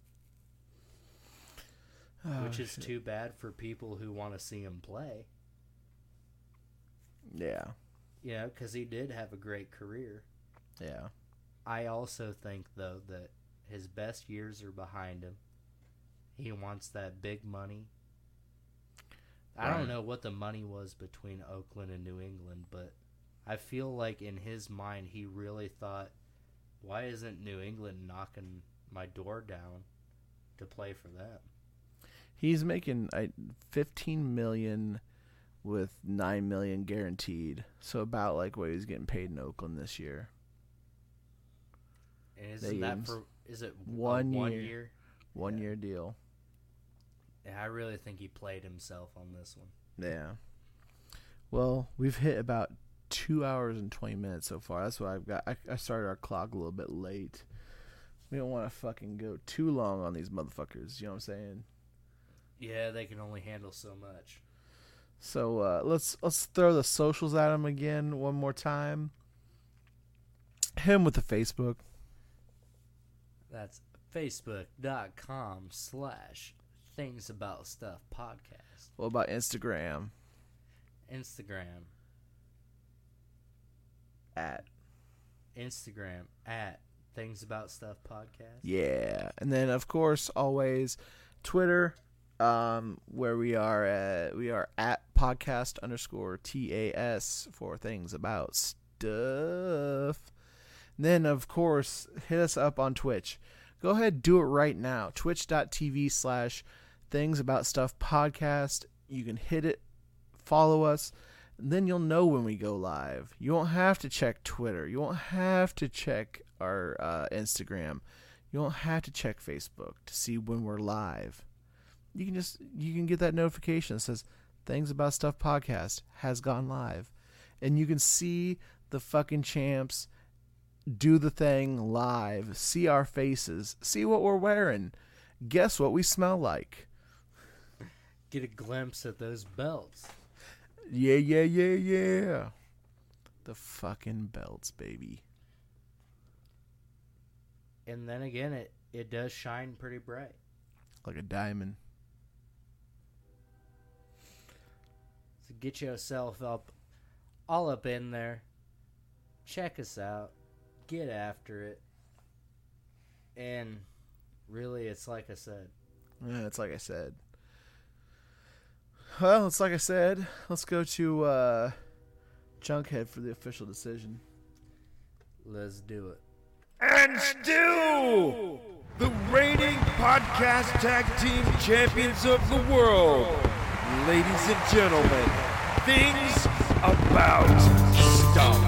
Which oh, is too bad for people who want to see him play. yeah, You know, because he did have a great career. yeah, I also think though that his best years are behind him. He wants that big money. I don't know what the money was between Oakland and New England, but I feel like in his mind he really thought, why isn't New England knocking my door down to play for them? He's making I, fifteen million with nine million guaranteed, so about like what he's getting paid in Oakland this year. And isn't that for is it One one year. year? One Yeah. year deal. Yeah, I really think he played himself on this one. Yeah. Well, we've hit about two hours and twenty minutes so far. That's what I've got. I, I started our clock a little bit late. We don't want to fucking go too long on these motherfuckers. You know what I'm saying? Yeah, they can only handle so much. So uh, let's let's throw the socials at him again one more time. Him with the Facebook. That's facebook.com slash things about stuff podcast. What about Instagram? Instagram. At Instagram at things about stuff podcast. yeah, and then of course always Twitter, um, where we are at we are at podcast underscore tas for things about stuff. Then of course hit us up on Twitch. Go ahead, do it right now. Twitch.tv slash things about stuff podcast. You can hit it, follow us, and then you'll know when we go live. You won't have to check Twitter. You won't have to check our uh, Instagram. You won't have to check Facebook to see when we're live. You can just you can get that notification that says things about stuff podcast has gone live, and you can see the fucking champs do the thing live, see our faces, see what we're wearing, guess what we smell like. Get a glimpse at those belts. Yeah, yeah, yeah, yeah. The fucking belts, baby. And then again it, it does shine pretty bright. Like a diamond. So get yourself up all up in there. Check us out. Get after it. And really it's like I said. Yeah, it's like I said. Well, it's like I said. Let's go to uh, Junkhead for the official decision. Let's do it. And still, the reigning podcast tag team champions of the world, ladies and gentlemen, things about stuff.